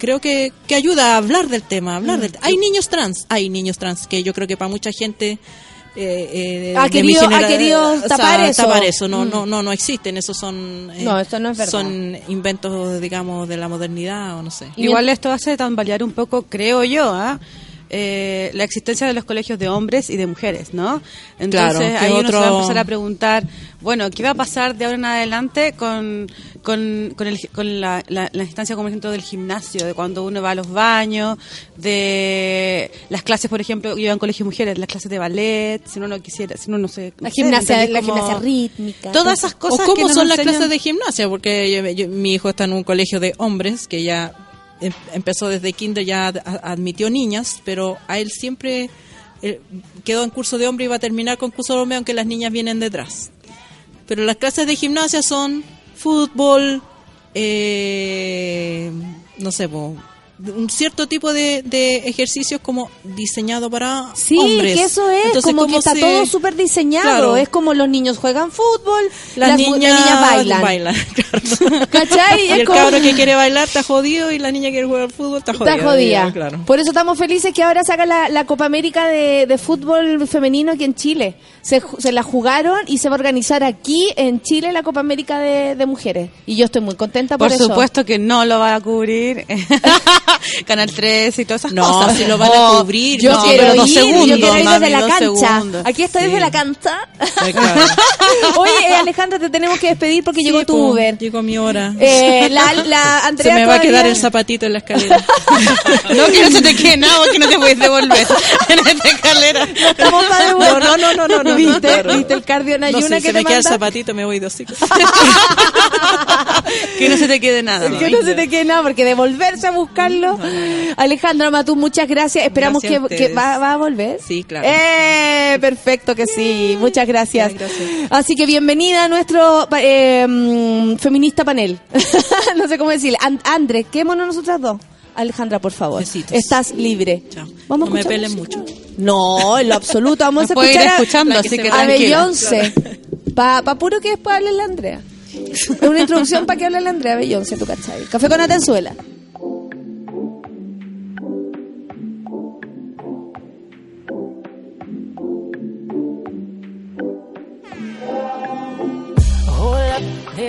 creo que, que ayuda a hablar del tema, hablar Mm. del Hay niños trans, hay niños trans que yo creo que para mucha gente eh, eh, Ha querido- ha genera- querido o sea, tapar eso. tapar eso, no, Mm. no, no, no existen, esos son eh, No, esto no es verdad. son inventos, digamos, de la modernidad o no sé. Igual esto hace tambalear un poco, creo yo, ¿ah? Eh, la existencia de los colegios de hombres y de mujeres, ¿no? Entonces Claro, ahí uno se va a otro- empezar a preguntar, bueno, ¿qué va a pasar de ahora en adelante con, con, con, el, con la, la, la instancia, como ejemplo, del gimnasio, de cuando uno va a los baños, de las clases, por ejemplo, yo iba en colegio de mujeres, las clases de ballet, si uno no quisiera, si uno no sé... La gimnasia, la Como gimnasia rítmica. Todas esas cosas o cómo que son las enseñan- clases de gimnasia, porque yo- yo- mi hijo está en un colegio de hombres que ya em- empezó desde kinder, ya ad- admitió niñas, pero a él siempre eh, quedó en curso de hombre y va a terminar con curso de hombre aunque las niñas vienen detrás. Pero las clases de gimnasia son fútbol, eh, no sé, po, un cierto tipo de, de ejercicios como diseñado para Sí, hombres. que eso es, Entonces, como que ¿cómo está se- todo súper diseñado. Claro. Es como los niños juegan fútbol, Las, niñas, las niñas bailan. bailan, claro. ¿Cachai? Y Es el como- cabro que quiere bailar está jodido y la niña que quiere jugar fútbol está jodida. Está jodida. Claro. Por eso estamos felices que ahora saca la, la Copa América de, de fútbol femenino aquí en Chile. Se, ju- se la jugaron y se va a organizar aquí en Chile la Copa América de, de mujeres. Y yo estoy muy contenta por, Por eso. supuesto que no lo va a cubrir Canal 3 y todas esas No, cosas. si lo van a cubrir, Yo no, quiero ir, dos yo segundos, quiero ir mami, desde la dos cancha. segundos. Aquí estoy desde Sí. la cancha. Claro. Oye, eh, Alejandra, te tenemos que despedir porque Sí, llegó tu po, Uber. Llegó mi hora. Eh, la, la Andrea se me va a quedar el zapatito en la escalera. No, que no se te quede nada porque no te puedes devolver en esta escalera. Estamos para devolver. No, no, no, no, no, no, ¿Viste? claro. ¿Viste el cardio en No ayuna sé, que se te me queda el manda? zapatito, me voy de hocico. Que no se te quede nada. Que mami. no se te quede nada, porque devolverse a buscarlo. Alejandra Matú, muchas gracias. Esperamos Gracias a que, va, va a volver. Sí, claro. Eh, perfecto que sí. Muchas gracias. Así que bienvenida a nuestro eh, mm, feminista panel. no sé cómo decirle. And- André, quémonos nosotras dos. Alejandra, por favor. Besitos. Estás libre. Chao. Vamos a no me música? mucho. No, en lo absoluto. Vamos a ir escuchar a- escuchando, que así que a. Beyoncé. Pa, pa puro que después hable la Andrea. Es una introducción para que hable la Andrea Beyoncé, tu cachai. Café con Atenzuela.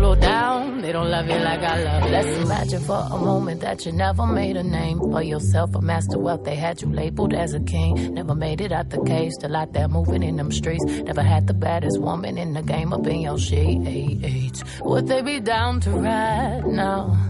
Slow down, they don't love you like I love. Let's imagine for a moment that you never made a name for yourself, a master wealth. They had you labeled as a king. Never made it out the cage, still out there moving in them streets. Never had the baddest woman in the game up in your sheets. Would they be down to ride now?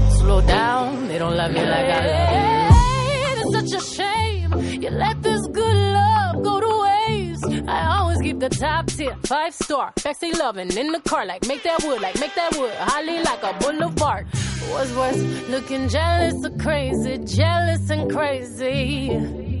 Slow down, they don't love me like I love you. It's such a shame you let this good love go to waste. I always keep the top tier, five star, backseat loving in the car, like make that wood, like make that wood, holly like a boulevard. What's worse, looking jealous or crazy, jealous and crazy.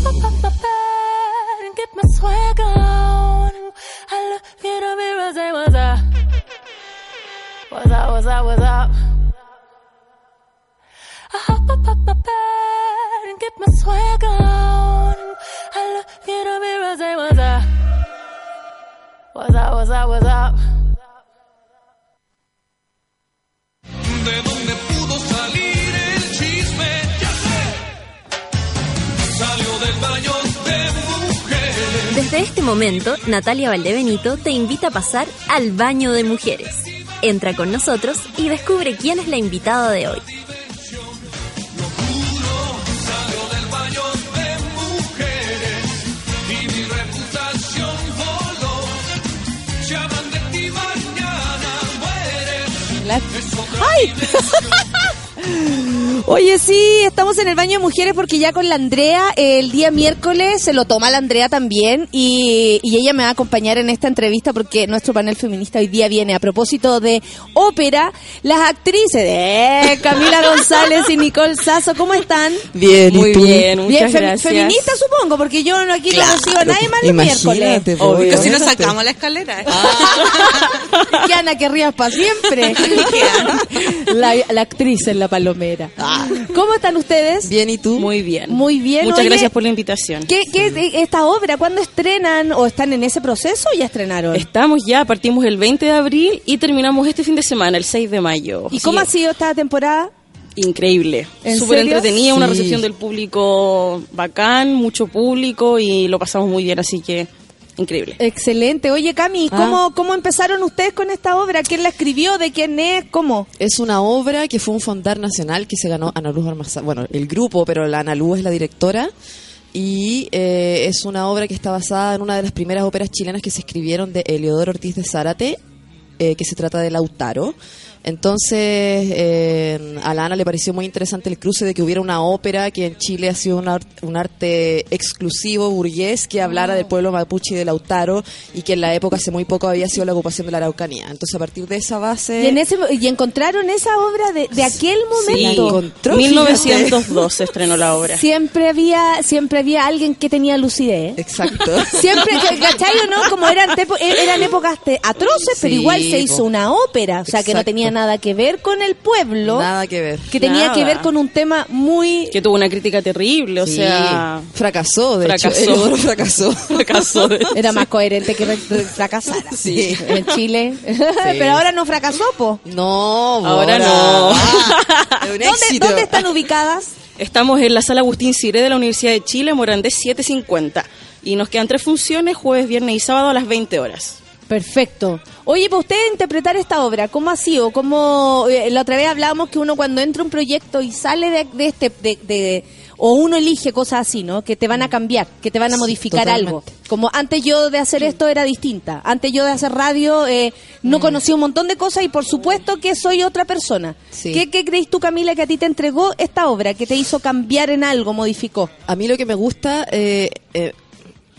Up off my swag on. I look in the mirror, say what's up. What's up, what's up, what's up? I hop up off my bed and get my swag on. I look in the mirror, say what's up. What's up, what's up, what's up? Este momento, Natalia Valdebenito te invita a pasar al baño de mujeres. Entra con nosotros y descubre quién es la invitada de hoy. ¡Ay! Oye, sí, estamos en el baño de mujeres porque ya con la Andrea el día miércoles se lo toma la Andrea también y, y ella me va a acompañar en esta entrevista porque nuestro panel feminista hoy día viene a propósito de ópera. Las actrices de Camila González y Nicole Sasso, ¿cómo están? Bien, Muy bien, muchas fe- gracias. feministas supongo, porque yo no aquí no recibo a nadie más los miércoles. po, Obvio, si nos sacamos la escalera. que Ana querrías para siempre. la, la actriz en la palomera. ¿Cómo están ustedes? Bien, ¿y tú? Muy bien. Muy bien. Muchas Oye, gracias por la invitación. ¿Qué, qué de- esta obra? ¿Cuándo estrenan o están en ese proceso o ya estrenaron? Estamos ya, partimos el 20 de abril y terminamos este fin de semana, el 6 de mayo. ¿Y cómo ha sido esta temporada? Increíble. ¿En Súper entretenida, una recepción del público bacán, mucho público y lo pasamos muy bien, así que increíble. Excelente. Oye, Cami, Ah. ¿cómo, ¿cómo empezaron ustedes con esta obra? ¿Quién la escribió? ¿De quién es? ¿Cómo? Es una obra que fue un fondar nacional que se ganó Ana Luz Armaza. Bueno, el grupo, pero la Ana Luz es la directora. Y eh, es una obra que está basada en una de las primeras óperas chilenas que se escribieron de Eliodoro Ortiz de Zárate, eh, que se trata de Lautaro. Entonces, eh, a la Ana le pareció muy interesante el cruce de que hubiera una ópera que en Chile ha sido un, ar- un arte exclusivo, burgués, que hablara del pueblo mapuche y de Lautaro y que en la época hace muy poco había sido la ocupación de la Araucanía. Entonces, a partir de esa base... ¿Y, en ese, ¿Y encontraron esa obra de, de aquel momento? encontró, 1902 se estrenó la obra. Siempre había, siempre había alguien que tenía lucidez. Exacto. Siempre, ¿cachai o no? Como eran, tepo- eran épocas atroces, pero Sí, igual se hizo una ópera. O sea, que no Exacto. Tenía nada que ver con el pueblo. Nada que ver. Que tenía Nada. que ver con un tema muy... Que tuvo una crítica terrible, o Sí, sea, fracasó, de fracasó. hecho. Eliodoro fracasó. fracasó. de- Era más coherente que fracasara. Sí. En Chile. Pero ahora no fracasó, po. No, Ahora no. Ah, es un ¿Dónde, éxito. ¿Dónde están ubicadas? Estamos en la sala Agustín Ciré de la Universidad de Chile, Morandés 750. Y nos quedan tres funciones, jueves, viernes y sábado a las 20 horas. Perfecto. Oye, para usted interpretar esta obra, ¿cómo ha sido? ¿Cómo, eh, la otra vez hablábamos que uno cuando entra a un proyecto y sale de, de este, de, de- o uno elige cosas así, ¿no? Que te van a cambiar, que te van a modificar algo. Como antes yo de hacer esto era distinta. Antes yo de hacer radio eh, no Mm. conocía un montón de cosas y por supuesto que soy otra persona. Sí. ¿Qué, ¿Qué crees tú, Camila, que a ti te entregó esta obra, que te hizo cambiar en algo, modificó? A mí lo que me gusta, eh, eh,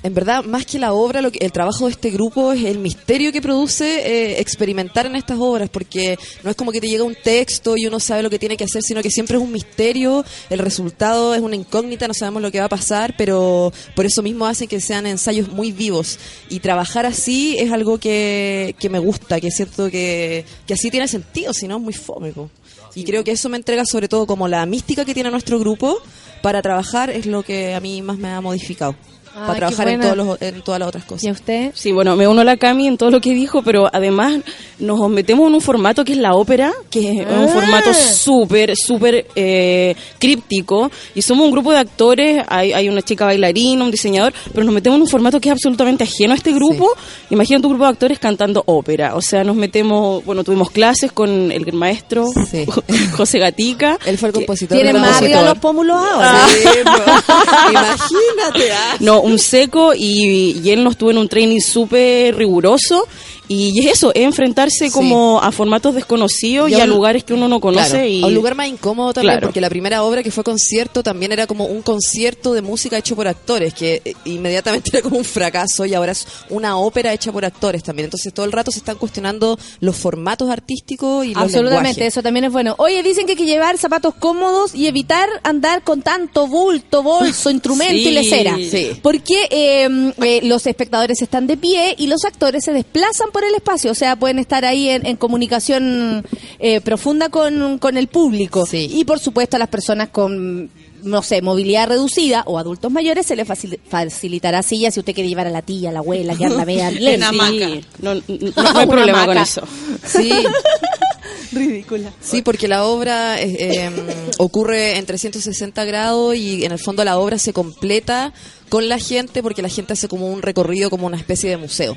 en verdad, más que la obra, lo que, el trabajo de este grupo es el misterio que produce eh, experimentar en estas obras, porque no es como que te llega un texto y uno sabe lo que tiene que hacer, sino que siempre es un misterio, el resultado es una incógnita, no sabemos lo que va a pasar, pero por eso mismo hacen que sean ensayos muy vivos. Y trabajar así es algo que, que me gusta, que es cierto que, así tiene sentido, si no es muy fómico. Y creo que eso me entrega sobre todo como la mística que tiene nuestro grupo para trabajar es lo que a mí más me ha modificado. Ah, para trabajar en, todos los- en todas las otras cosas. ¿Y a usted? Sí, bueno, me uno a la Cami en todo lo que dijo, pero además nos metemos en un formato que es la ópera, que es un Ah. formato súper, súper eh, críptico. Y somos un grupo de actores, hay, hay una chica bailarina, un diseñador, pero nos metemos en un formato que es absolutamente ajeno a este grupo. Imagina tu grupo de actores cantando ópera. O sea, nos metemos, bueno, tuvimos clases con el maestro Sí. José Gatica. Él fue el compositor. ¿Tienen el más arriba los pómulos ahora? Sí, pues. Imagínate. ah. No, un seco y, y él nos tuvo en un training súper riguroso. Y es eso, es enfrentarse como a formatos desconocidos y, Y a un- lugares que uno no conoce. Claro, y a un lugar más incómodo también, Claro. porque la primera obra que fue concierto también era como un concierto de música hecho por actores, que eh, inmediatamente era como un fracaso y ahora es una ópera hecha por actores también. Entonces todo el rato se están cuestionando los formatos artísticos y los Absolutamente, lenguajes. eso también es bueno. Oye, dicen que hay que llevar zapatos cómodos y evitar andar con tanto bulto, bolso, instrumento y Sí. lecera. Sí. Porque eh, eh, los espectadores están de pie y los actores se desplazan por el espacio, o sea, pueden estar ahí en, en comunicación eh, profunda con, con el público. Sí. Y por supuesto a las personas con no sé, movilidad reducida o adultos mayores se les facil- facilitará sillas si usted quiere llevar a la tía, a la abuela, que anda media. Sí, no, no- hay problema con eso. Sí, Ridícula. sí, porque la obra eh, eh, ocurre en 360 grados y en el fondo la obra se completa con la gente porque la gente hace como un recorrido, como una especie de museo.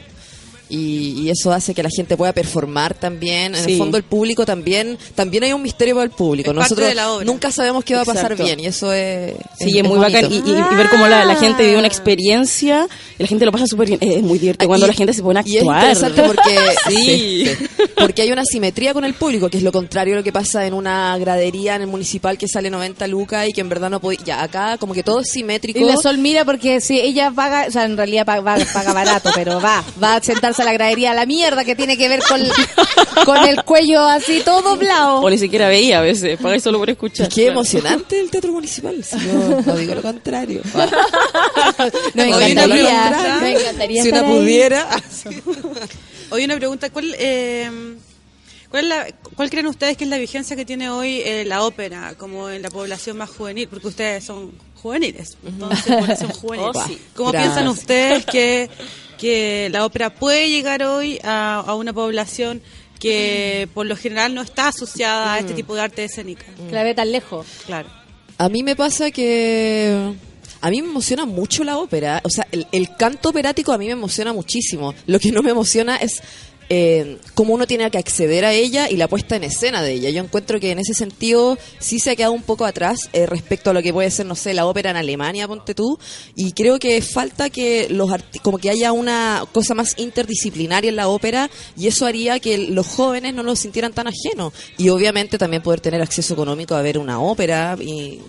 Y, y eso hace que la gente pueda performar también. En Sí. el fondo el público también, también hay un misterio para el público. Es parte Nosotros de la obra. nunca sabemos qué va a pasar Exacto. bien y eso es, Sí, es, muy bacán. Y, y- y ver cómo la, la gente vive una experiencia y la gente lo pasa súper bien. Es muy divertido cuando Y- la gente se pone a Y es actuar. interesante porque, Sí. porque hay una simetría con el público, que es lo contrario a lo que pasa en una gradería en el municipal que sale 90 lucas y que en verdad no puede... Ya, acá como que todo es simétrico. Y la Sol mira porque si ella paga, o sea, en realidad pa- va- paga, barato, pero va, va a sentarse a la gradería a la mierda que tiene que ver con, con el cuello así todo doblado. O ni siquiera veía a veces, pagáis solo por escuchar. Y qué Claro. emocionante el teatro municipal. Si yo no digo lo contrario. Nos Oye, una encantaría, si una pudiera. Hoy una pregunta, ¿cuál, eh, cuál, es la- cuál creen ustedes que es la vigencia que tiene hoy eh, la ópera como en la población más juvenil? Porque ustedes son juveniles, entonces población juvenil. Oh, sí. ¿Cómo Gracias. piensan ustedes que, que la ópera puede llegar hoy a, a una población que por lo general no está asociada a este tipo de arte escénica? Que la ve tan lejos. Claro. A mí me pasa que... A mí me emociona mucho la ópera. O sea, el, el canto operático a mí me emociona muchísimo. Lo que no me emociona es eh, cómo uno tiene que acceder a ella y la puesta en escena de ella. Yo encuentro que en ese sentido sí se ha quedado un poco atrás eh, respecto a lo que puede ser, no sé, la ópera en Alemania, ponte tú. Y creo que falta que los como que haya una cosa más interdisciplinaria en la ópera y eso haría que los jóvenes no lo sintieran tan ajeno. Y obviamente también poder tener acceso económico a ver una ópera y,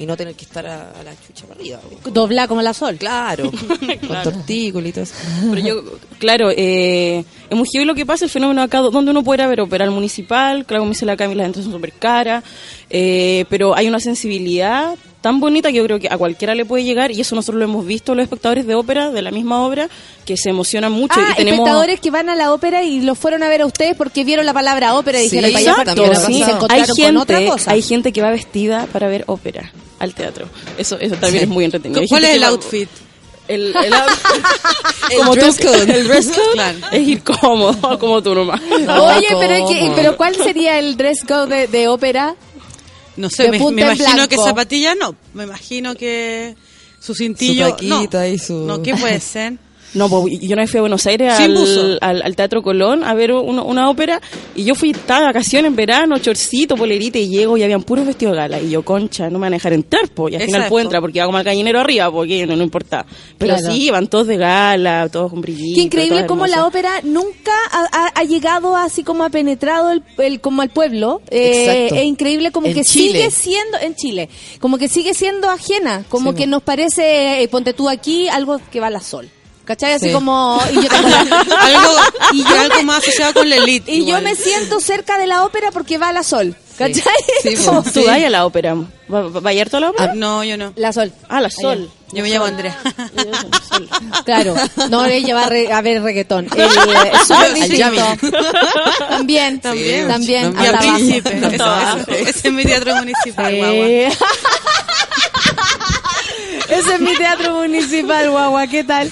y no tener que estar a, a la chucha para arriba. Dobla como la Sol. Claro, con tortícolis y todo eso. Pero yo, claro, eh, muy heavy lo que pasa, el fenómeno acá, donde uno puede ver ópera al municipal, claro, como dice la Cami, las entradas son súper caras, eh, pero hay una sensibilidad tan bonita que yo creo que a cualquiera le puede llegar, y eso nosotros lo hemos visto los espectadores de ópera, de la misma obra, que se emocionan mucho. Ah, y tenemos... espectadores que van a la ópera y los fueron a ver a ustedes porque vieron la palabra ópera y Sí, dijeron, exacto, sí. se hay con gente, otra cosa. hay gente que va vestida para ver ópera al teatro. Eso, eso también Sí. es muy entretenido. ¿Cuál es el outfit? El, el como dress tú- code. El dress code Claro. es ir cómodo, como tú nomás. Oye, pero, hay que- pero ¿cuál sería el dress code de, de ópera? No sé, me, me imagino que zapatilla no. Me imagino que su cintillo. taquita no. y su- No, ¿qué puede ser? No, pues, yo una vez fui a Buenos Aires al, al, al Teatro Colón a ver una, una ópera y yo fui, estaba de vacaciones en verano, chorcito, polerita y llego y habían puros vestidos de gala y yo, concha, no me van a dejar entrar, pues, y al final Exacto. puedo entrar porque iba como al gallinero arriba, porque no, no importa. Pero Claro. sí, iban todos de gala, todos con brillitos. Qué increíble cómo la ópera nunca ha, ha- ha llegado así como ha penetrado el, el- como al pueblo. Eh, es increíble como En que Chile. sigue siendo en Chile, como que sigue siendo ajena, como Sí, que nos parece, eh, ponte tú aquí, algo que va a la sol. ¿Cachai? Así Sí. como... Y yo, algo, y algo más asociado con la elite. y yo igual. me siento cerca de la ópera porque va a la sol. ¿Cachai? Sí, Como- po. Tú vas a la ópera. ¿Va, va, va a ir toda la ópera? No, yo no. La sol. Ah, la Sol. Yo me llamo Andrea. Claro, no ella va a, re- a ver reggaetón. El, eh, súper Al distinto. También, También. también. Y a hasta abajo. Príncipe. Eso, abajo. eso, ese es mi teatro municipal, Sí. Ese es mi teatro municipal, guagua, ¿qué tal?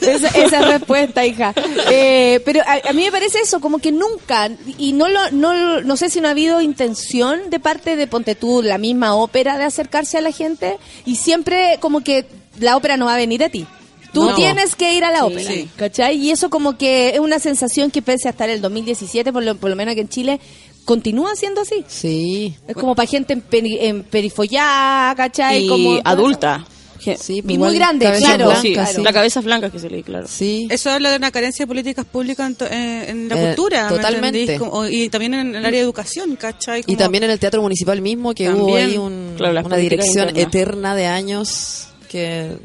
Esa, esa respuesta, hija. Eh, pero a, a mí me parece eso, como que nunca, y no lo, no, no sé si no ha habido intención de parte de Ponte tú, la misma ópera, de acercarse a la gente, y siempre como que la ópera no va a venir a ti. Tú No. tienes que ir a la Sí. ópera, Sí. ¿cachai? Y eso como que es una sensación que pese a estar el 2017, por lo, por lo menos aquí en Chile, continúa siendo así. Sí. Es como para gente en, peri- en perifollá, ¿cachai? Y como adulta. Y muy grande, cabeza claro. blanca, Sí, sí. La cabeza blanca que se lee, claro. Sí. Eso habla de una carencia de políticas públicas en, to- eh, en la Eh, cultura. ¿me totalmente. Como- y también en el área de educación, ¿cachai? Y también en el Teatro Municipal mismo, que hubo También. ahí un- Claro, las una dirección eterna de años que,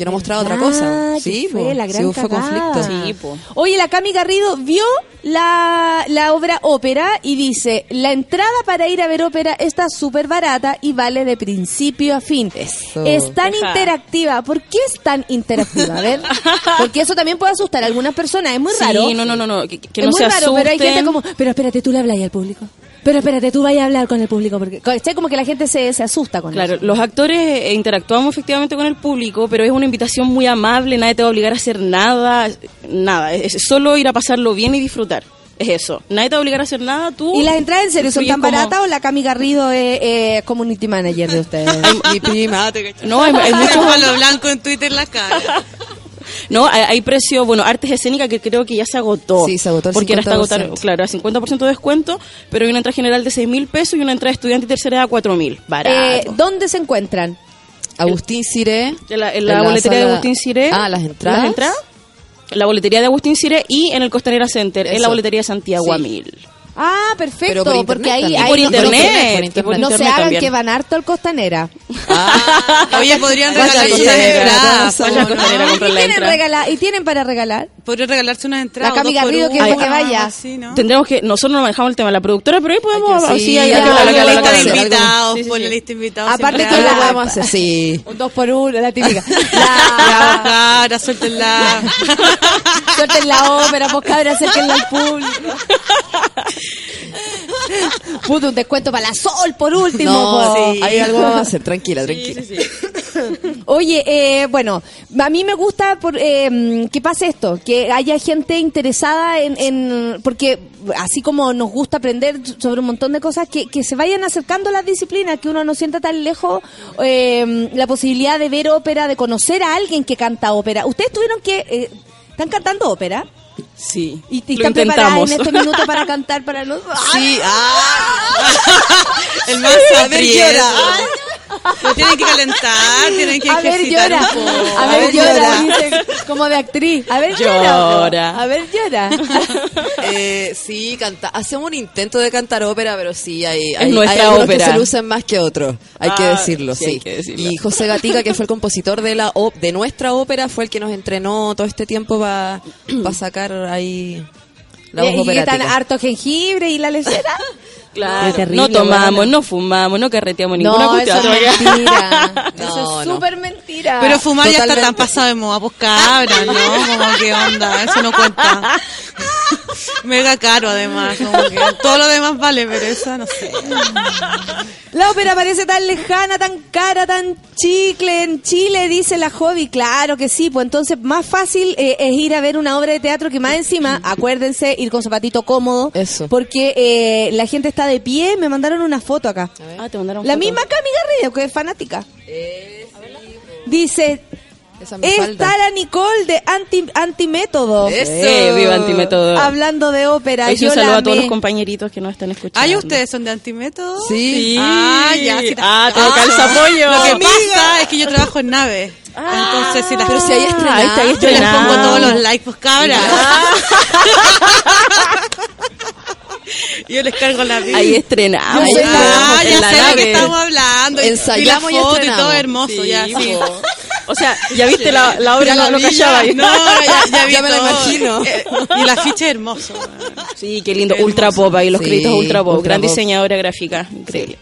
que no mostraba otra cosa. Ah, que Sí, fue la gran sí, fue conflicto. Sí. Oye, la Cami Garrido vio la, la obra ópera y dice, la entrada para ir a ver ópera está súper barata y vale de principio a fin. Eso. Es tan Deja. interactiva. ¿Por qué es tan interactiva? A ver, porque eso también puede asustar a algunas personas. Es muy Sí, raro. no, no, no, no, que, que es no muy se raro, pero hay gente asusten. como, pero espérate, tú le hablas al público. Pero espérate, tú vayas a hablar con el público. Porque, ¿cachai? Como que la gente se, se asusta con Claro, eso. los actores eh, interactuamos efectivamente con el público, pero es una invitación muy amable, nadie te va a obligar a hacer nada, nada, es es solo ir a pasarlo bien y disfrutar. Es eso, nadie te va a obligar a hacer nada, tú... ¿Y las entradas en serio son tan como- baratas o la Cami Garrido es, es community manager de ustedes? Mi prima, te. No, hay, hay muchos... Palo blanco en Twitter la cara. No, hay, hay precio, bueno, artes escénicas que creo que ya se agotó. Sí, se agotó el Porque era hasta 50%. agotar, claro, a 50% de descuento, pero hay una entrada general de 6 mil pesos y una entrada estudiante y tercera edad a 4 mil. Eh, Barato. ¿Dónde se encuentran? Agustín Ciré. En la, en la boletería de Agustín Ciré. Ah, las entradas. Las entradas. La boletería de Agustín Ciré y en el Costanera Center, en la boletería de Santiago Sí. mil. Ah, perfecto, por porque ahí, ahí por no- internet, por y internet. por No se hagan también. que van harto al Costanera. Oye, podrían llega, entradas. vaya ¿o Vaya no? a Costanera a ¿Y tienen, entrada. regala- ¿Y tienen para regalar? Podrían regalarse unas entradas. La Cami por Garrido, que uno, es para que algo vaya. así, ¿no? Tendremos que, nosotros no manejamos el tema de la productora, pero ahí podemos, Hay que- sí, sí, hay hay la lista de invitados, Sí, sí, por sí. la lista de invitados. Aparte que la- lo podemos hacer, sí. Un dos por uno, la típica. La, cara, suéltenla. suelten la ópera, pues cabra, acérquenla al público. Puto, un descuento para la sol, por último. No, po. sí. Hay algo vamos a hacer, tranquila, tranquila. Oye, eh, bueno, a mí me gusta por, eh, que pase esto, que haya gente interesada en, en- porque así como nos gusta aprender sobre un montón de cosas, que, que se vayan acercando a las disciplinas, que uno no sienta tan lejos eh, la posibilidad de ver ópera, de conocer a alguien que canta ópera. Ustedes tuvieron que... eh, ¿Están cantando ópera? Sí, ¿Y, y lo intentamos. en este minuto para cantar para nosotros? Sí, ah. El más A ver, llora. Lo tienen que calentar, tienen que A ver, ejercitar llora. un poco. A ver, llora. dice, como de actriz. A ver, llora. Llora. A ver, llora. Eh, sí, canta. hacemos un intento de cantar ópera, pero sí, hay, hay, hay algunos ópera. que se lucen más que otros. Hay que Ah, decirlo, sí, sí. que decirlo. Y José Gatica, que fue el compositor de la de nuestra ópera, fue el que nos entrenó todo este tiempo para sacar ahí la voz ¿Y, y qué tan harto jengibre y la lecera? Claro, Qué terrible, no tomamos, buena. no fumamos, no carreteamos ninguna No, cuestión. eso es mentira. No, eso es no. súper mentira. Pero fumar ya está Totalmente. tan pasado de moda, pues cabra, ¿no? Como que onda, eso no cuenta. Mega caro además, como que todo lo demás vale, pero eso no sé. La ópera parece tan lejana, tan cara, tan chicle en Chile, dice la hobby. Claro que sí, pues entonces más fácil eh, es ir a ver una obra de teatro que más encima, acuérdense, ir con zapatito cómodo. Eso. Porque eh, la gente está de pie, me mandaron una foto acá. Ah, te mandaron La foto. misma Cami Garrido, que es fanática. Dice, Esa me está falta. la Nicole de anti, Antimétodo. Eso. Eh, viva Antimétodo. Hablando de ópera, sí yo un saludo a todos los compañeritos que nos están escuchando. ¿Ay, ustedes son de antimétodo? Sí. Ah, ya, sí. Ah, te calza pollo. Lo que pasa es que yo trabajo en nave. Entonces, si las Pero si ahí Ah, estrenada. ahí está, ahí yo les pongo todos los likes, pues cabra. yo les cargo la vida. Ahí estrenamos. Ahí Ah, ya sé de nave. qué estamos hablando. Ensayamos y y la foto y estrenamos. todo hermoso, ya, Sí, sí. po. O sea, ya viste la, la obra, Ya no, la callaba ya. ahí. No, ya, ya vi Ya me lo imagino. Eh, y la ficha es hermoso. Sí, qué lindo. Qué Ultra pop ahí, los Sí, créditos Ultra pop. Ultra Gran pop. diseñadora gráfica. Increíble.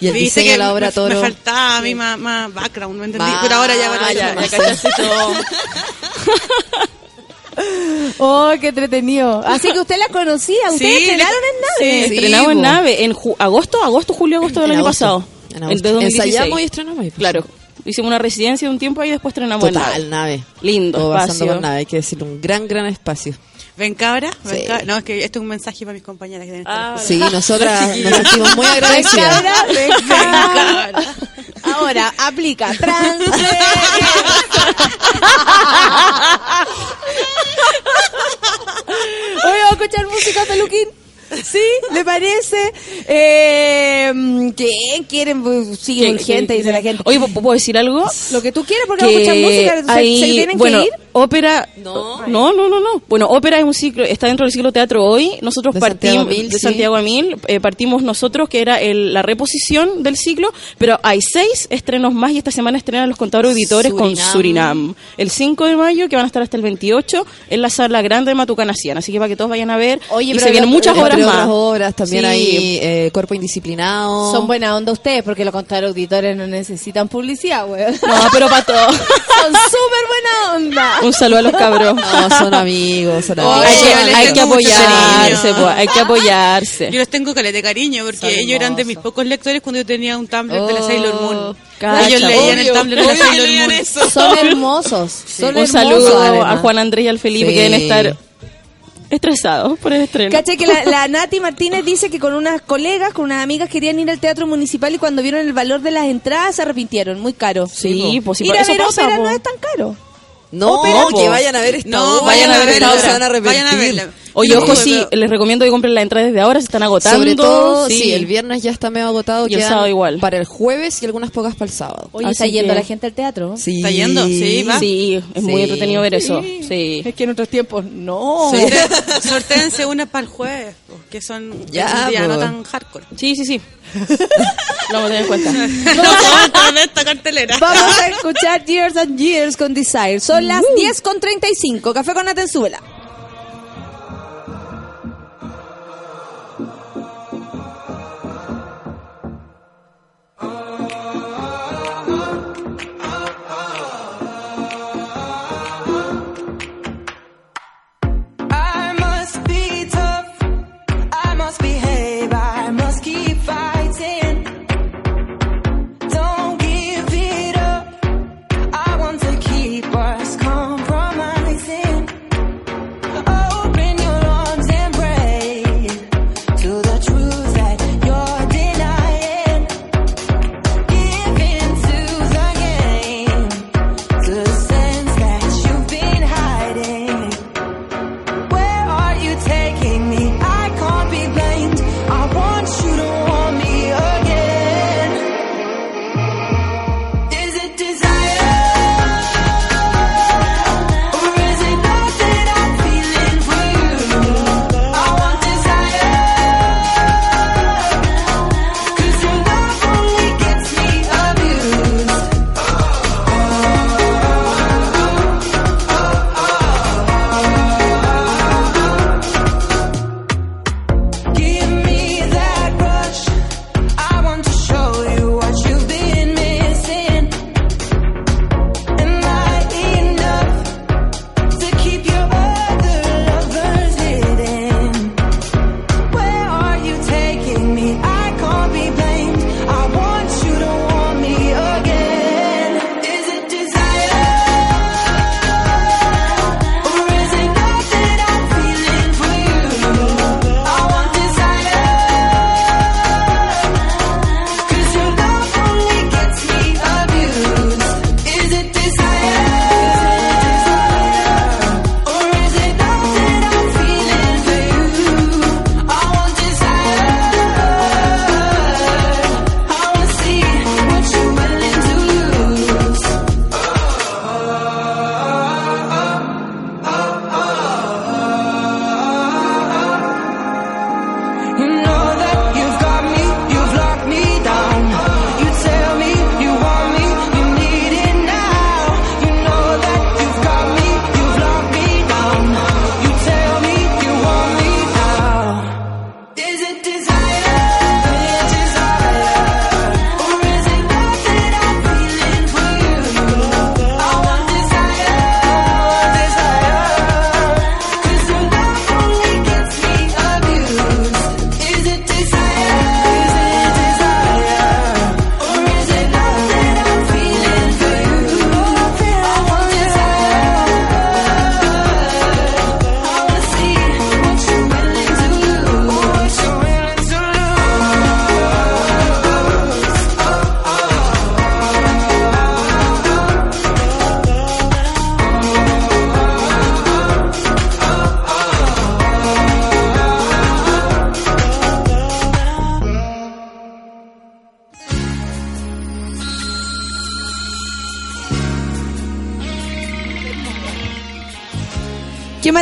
Y el Viste diseño que de la obra me, Toro. me faltaba a mí más, más background, ¿me entendí? Más, Pero ahora ya van a Ah, ya, ver ya más. cachaste todo. Oh, qué entretenido. Así que usted la conocía, ustedes Sí, estrenaron en nave. Sí, Estrenamos en nave en ju- agosto, agosto, julio, agosto del En año agosto. pasado. En El agosto. de 2016. Ensayamos y estrenamos. y, pues. Claro. Hicimos una residencia de un tiempo ahí y después estrenamos en Total, nave. nave. Lindo Todo pasando espacio. por nave, hay que decirlo, un gran, gran espacio. ¿Ven cabra? ¿Ven Sí. cabra? No, es que esto es un mensaje para mis compañeras que deben estar Sí, nosotras nos sentimos muy agradecidas. Cabra, ven, cabra. Ahora, aplica trans. Hoy vamos a escuchar música, Peluquín. ¿Sí? ¿Le parece? Eh, ¿Quién quieren? Pues, Sigue ¿Qué- urgente, dice la gente. Oye, ¿puedo decir algo? Lo que tú quieras, porque vamos a escuchar música. ¿Se, hay- se tienen bueno, que ir? ópera no. no no no Bueno, ópera es un ciclo, está dentro del ciclo teatro hoy. Nosotros De partimos Santiago Mil, de sí. Santiago a Mil, eh, partimos nosotros que era el- la reposición del ciclo, pero hay seis estrenos más y esta semana estrenan los contadores auditores con Surinam. Surinam. El 5 de mayo que van a estar hasta el 28 en la sala grande de Matucanaciana, así que para que todos vayan a ver Oye, y pero se vienen muchas obras Más. otras obras, también Sí. hay eh, Cuerpo Indisciplinado. Son buena onda ustedes, porque los auditores no necesitan publicidad, güey. No, pero para todos. Son súper buena onda. Un saludo a los cabros. No, son amigos, son Oh, amigos. hay que, hay apoyarse, pues, hay que apoyarse. Yo les tengo caleta de cariño porque Son ellos eran de mis pocos lectores cuando yo tenía un Tumblr de la Oh, Sailor Moon. cacha, ellos leían el Tumblr de la Sailor leían Moon. eso. Son hermosos. Son Un hermosos, saludo a. Juan Andrés y al Felipe Sí. que deben estar estresados por el estreno. Caché que la, la Nati Martínez dice que con unas colegas, con unas amigas querían ir al teatro municipal y cuando vieron el valor de las entradas se arrepintieron, muy caro. Sí, pues sí, ir por a eso ver pasa, ópera po. no es tan caro. No, No, que po. vayan a ver esta No, obra, vayan a ver no esta se obra. van a arrepentir. Vayan a verla. Oye, ojo, sí, les recomiendo que compren la entrada desde ahora, se están agotando. Sobre todo, sí. el viernes ya está medio agotado. Y el sábado igual. Para el jueves y algunas pocas para el sábado. Oye, Así está yendo que- la gente al teatro. Sí. ¿Está yendo? Sí, va. Sí, es muy Sí. entretenido ver eso. Sí. Es que en otros tiempos no. Sortéense una para el jueves, po, que son Ya, es un día po. no tan hardcore. Sí, sí, sí. Lo vamos a tener en cuenta. No esta cartelera. Vamos a escuchar Years and Years con Desire. Son las 10 con 35. Café con Atenzuela.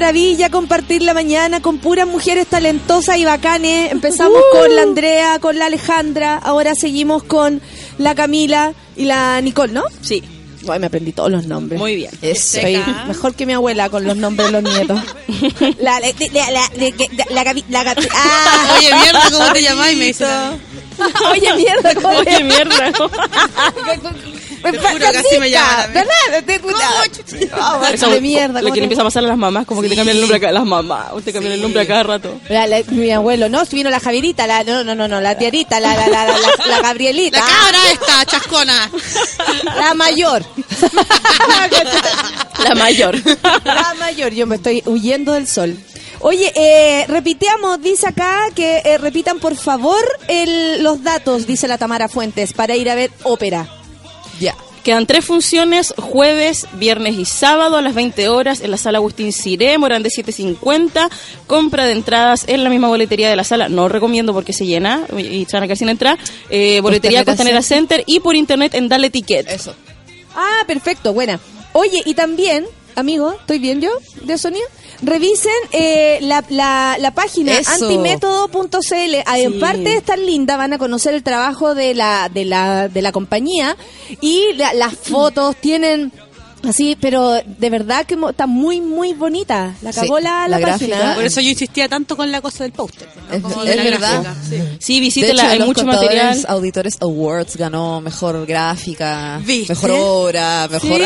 Maravilla compartir la mañana con puras mujeres talentosas y bacanes. Empezamos con la Andrea, con la Alejandra, ahora seguimos con la Camila y la Nicole, ¿no? Sí. Ay, me aprendí todos los nombres. Muy bien. Eso. Soy mejor que mi abuela con los nombres de los nietos. la, la, la, la, ah. Oye, mierda, ¿cómo te llamás? Y me dice. Oye, mierda, ¿cómo Oye, mierda. Te juro que así me llaman a mí. ¿Verdad? Te- Oh, Eso, de mierda. Lo ¿cómo que le empieza a pasar a las mamás, como que te cambian el nombre a cada, las mamás, o te cambian el nombre a cada rato. La- la- mi abuelo, no, si vino la Javierita, la, no, no, no, no, la tiarita, la, la, la, la, la- la Gabrielita. La cabra esta, chascona. La mayor. La mayor. La mayor, yo me estoy huyendo del sol. Oye, eh, repitamos, dice acá que eh, repitan por favor el, los datos, dice la Tamara Fuentes, para ir a ver ópera. Ya. Quedan tres funciones, jueves, viernes y sábado a las 20 horas en la sala Agustín Ciré, Morán de 750. Compra de entradas en la misma boletería de la sala. No recomiendo porque se llena y se van a quedar sin entrar. Eh, boletería Costanera Center y por internet en Dale Ticket. Eso. Ah, perfecto, buena. Oye, y también, amigo, ¿estoy bien yo de sonido? Revisen eh, la, la, la página antimétodo.cl. Aparte de estar linda, van a conocer el trabajo de la, de la, de la compañía y la- las fotos tienen así, pero de verdad que mo- está muy, muy bonita. La Sí, acabó la, la, la página. Por eso yo insistía tanto con la cosa del póster. ¿no? Es, Como es de la verdad. gráfica, sí. Sí, De visítela, hecho, hay los mucho material. Auditores Awards ganó mejor gráfica, ¿Viste? mejor obra, mejor... ¿Sí?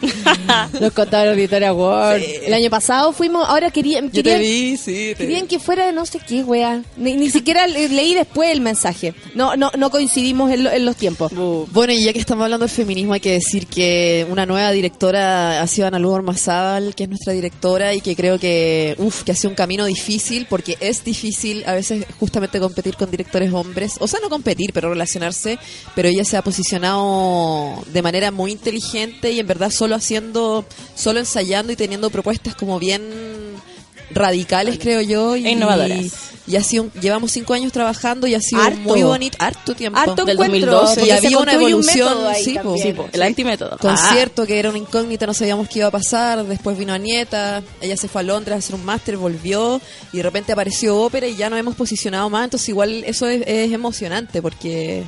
Los contadores Auditoria Award. El año pasado fuimos, ahora querían, Yo te querían, vi, sí. te querían que fuera de no sé qué, wea. Ni, ni siquiera le- leí después el mensaje. No, no, no coincidimos en, lo- en los tiempos. Bueno, y ya que estamos hablando del feminismo, hay que decir que una nueva directora ha sido Ana Luz Ormazábal, que es nuestra directora y que creo que, uf, que ha sido un camino difícil, porque es difícil a veces justamente competir con directores hombres, o sea, no competir, pero relacionarse, pero ella se ha posicionado de manera muy inteligente y en verdad solo haciendo, solo ensayando y teniendo propuestas como bien radicales, creo yo, y E innovadoras. Y ha sido, llevamos cinco años trabajando y ha sido Harto. muy bonito, harto tiempo. Harto Del encuentro. 2012. porque Y había una un evolución, sí, po. también. Sí, po. El antimétodo. concierto que era una incógnita, no sabíamos qué iba a pasar. Después vino Anieta, ella se fue a Londres a hacer un máster, volvió y de repente apareció ópera y ya nos hemos posicionado más. Entonces, igual eso es, es emocionante porque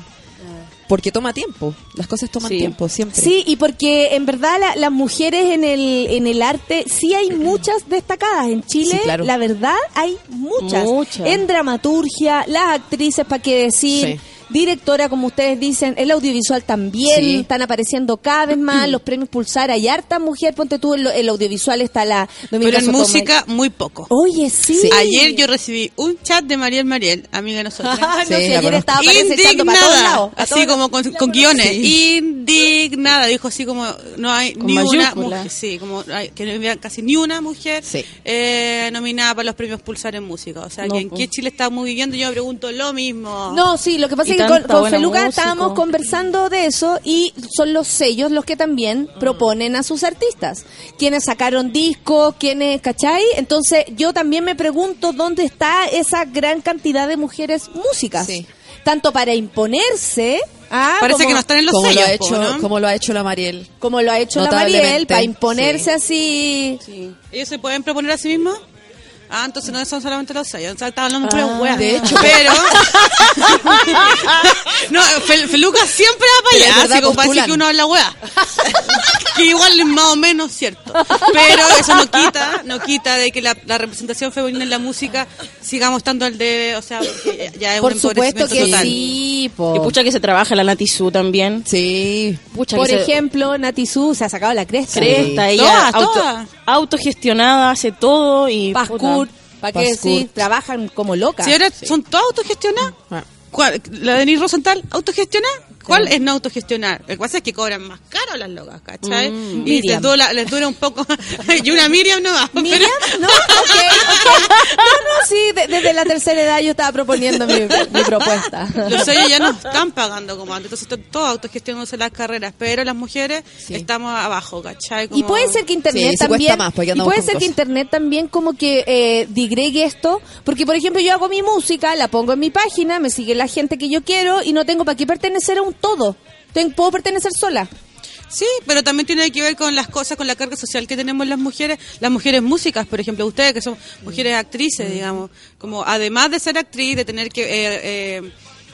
porque toma tiempo. Las cosas toman Sí. tiempo, siempre. Sí, y porque en verdad la- las mujeres en el, en el arte sí hay muchas destacadas. En Chile, Sí, claro. la verdad, hay muchas. Muchas. En dramaturgia, las actrices, ¿para qué decir? Sí. Directora, como ustedes dicen, el audiovisual también, Sí. están apareciendo cada vez más los premios Pulsar, hay harta mujer, ponte tú, el, el audiovisual está la Dominga Pero en música, muy poco. Oye, sí. Ayer yo recibí un chat de Mariel Mariel, amiga de nosotros. Ah, no Sí, ayer estaba aparece echando para todos lados. indignada, así todos como con, con guiones, indignada, dijo así como no hay Con ni una mujer, sí, como hay- que no había casi ni una mujer eh, nominada para los premios Pulsar en música. O sea, No, que en qué Chile estamos viviendo, yo me pregunto lo mismo. No, sí, lo que pasa Y es que con, con Feluca estábamos conversando de eso y son los sellos los que también Mm. proponen a sus artistas. Quienes sacaron discos, quienes, ¿cachai? Entonces yo también me pregunto dónde está esa gran cantidad de mujeres músicas. Sí. Tanto para imponerse... ah, Parece como, que no están en los como lo, sellos, ha po, hecho, ¿no? como lo ha hecho la Mariel. como lo ha hecho la Mariel, para imponerse así... ¿Ellos se pueden proponer a sí mismos? Ah, entonces no son solamente los sellos, o sea, estaban hablando Ah, puras weas. de hecho. pero. no, Fel- Feluca siempre va para allá, así como para decir postulan. que uno habla wea. que igual es más o menos cierto. Pero eso no quita, no quita de que la, la representación femenina en la música sigamos estando al debe, o sea, ya es Por un supuesto empobrecimiento que total. sí, po. Y pucha que se trabaja la Natizú también. Sí. Pucha Por que se- ejemplo, Nati Su se ha sacado la cresta. cresta, ella Todas, auto- todas. Autogestionada, hace todo y Pascur. ¿para qué decir? Trabajan como locas. Si ahora son todas autogestionadas, Ah. ¿cuál? ¿la de Denis Rosenthal, autogestionada? ¿Cuál es no autogestionar? Lo que pasa es que cobran más caro las locas, ¿cachai? Mm, y les dura, les dura un poco. y una Miriam no va. ¿Miriam? pero- No, ok, ok. No, no, sí, de- desde la tercera edad yo estaba proponiendo mi, mi propuesta. Los sellos ya no están pagando como antes, entonces están todos autogestionándose las carreras, pero las mujeres Sí. estamos abajo, ¿cachai? Y Como- puede ser que internet Sí, también más, y puede ser que internet también como que eh, digregue esto, porque por ejemplo yo hago mi música, la pongo en mi página, me sigue la gente que yo quiero y no tengo para qué pertenecer a un todo. Puedo pertenecer sola. Sí, pero también tiene que ver con las cosas, con la carga social que tenemos las mujeres, las mujeres músicas, por ejemplo, ustedes que son mujeres actrices, digamos, como además de ser actriz, de tener que eh, eh,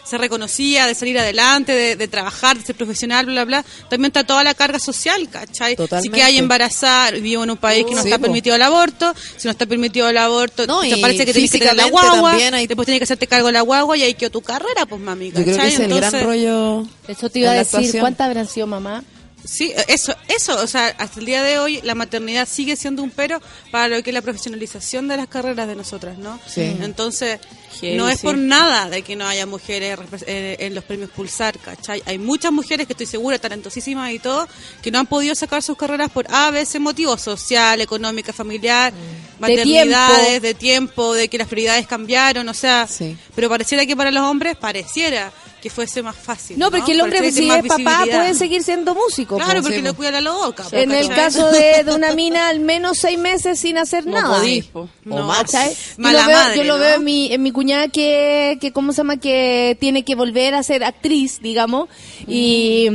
ser reconocida, de salir adelante, de, de trabajar, de ser profesional, bla, bla, bla, también está toda la carga social, ¿cachai? Totalmente. Si que hay embarazada, vivo en un país que no Sí, está po. permitido el aborto, si no está permitido el aborto, No, te parece que tienes que tener la físicamente guagua, hay- después tienes que hacerte cargo de la guagua y ahí quedó tu carrera, pues mami, Yo creo que ¿cachai? es el gran Entonces- rollo. Eso te iba a decir. ¿cuántas habrán sido mamá? Sí, eso, eso, o sea, hasta el día de hoy la maternidad sigue siendo un pero para lo que es la profesionalización de las carreras de nosotras, ¿no? Sí. Entonces, Heavy, no es sí. por nada de que no haya mujeres eh, en los premios Pulsar, ¿cachai? Hay muchas mujeres que estoy segura, talentosísimas y todo, que no han podido sacar sus carreras por A, B, C motivos, social, económica, familiar, De maternidades, tiempo. de tiempo, de que las prioridades cambiaron, o sea, Sí. pero pareciera que para los hombres pareciera que fuese más fácil. No, porque el hombre, si es papá, puede seguir siendo músico. Claro, po. porque Sí, lo po. cuida la loca. po, En el caso de, de una mina, al menos seis meses sin hacer No nada. podís, po. No, más. Mala lo veo, madre, yo lo ¿no? veo en mi, en mi cuñada que, que, ¿cómo se llama? Que tiene que volver a ser actriz, digamos. Y,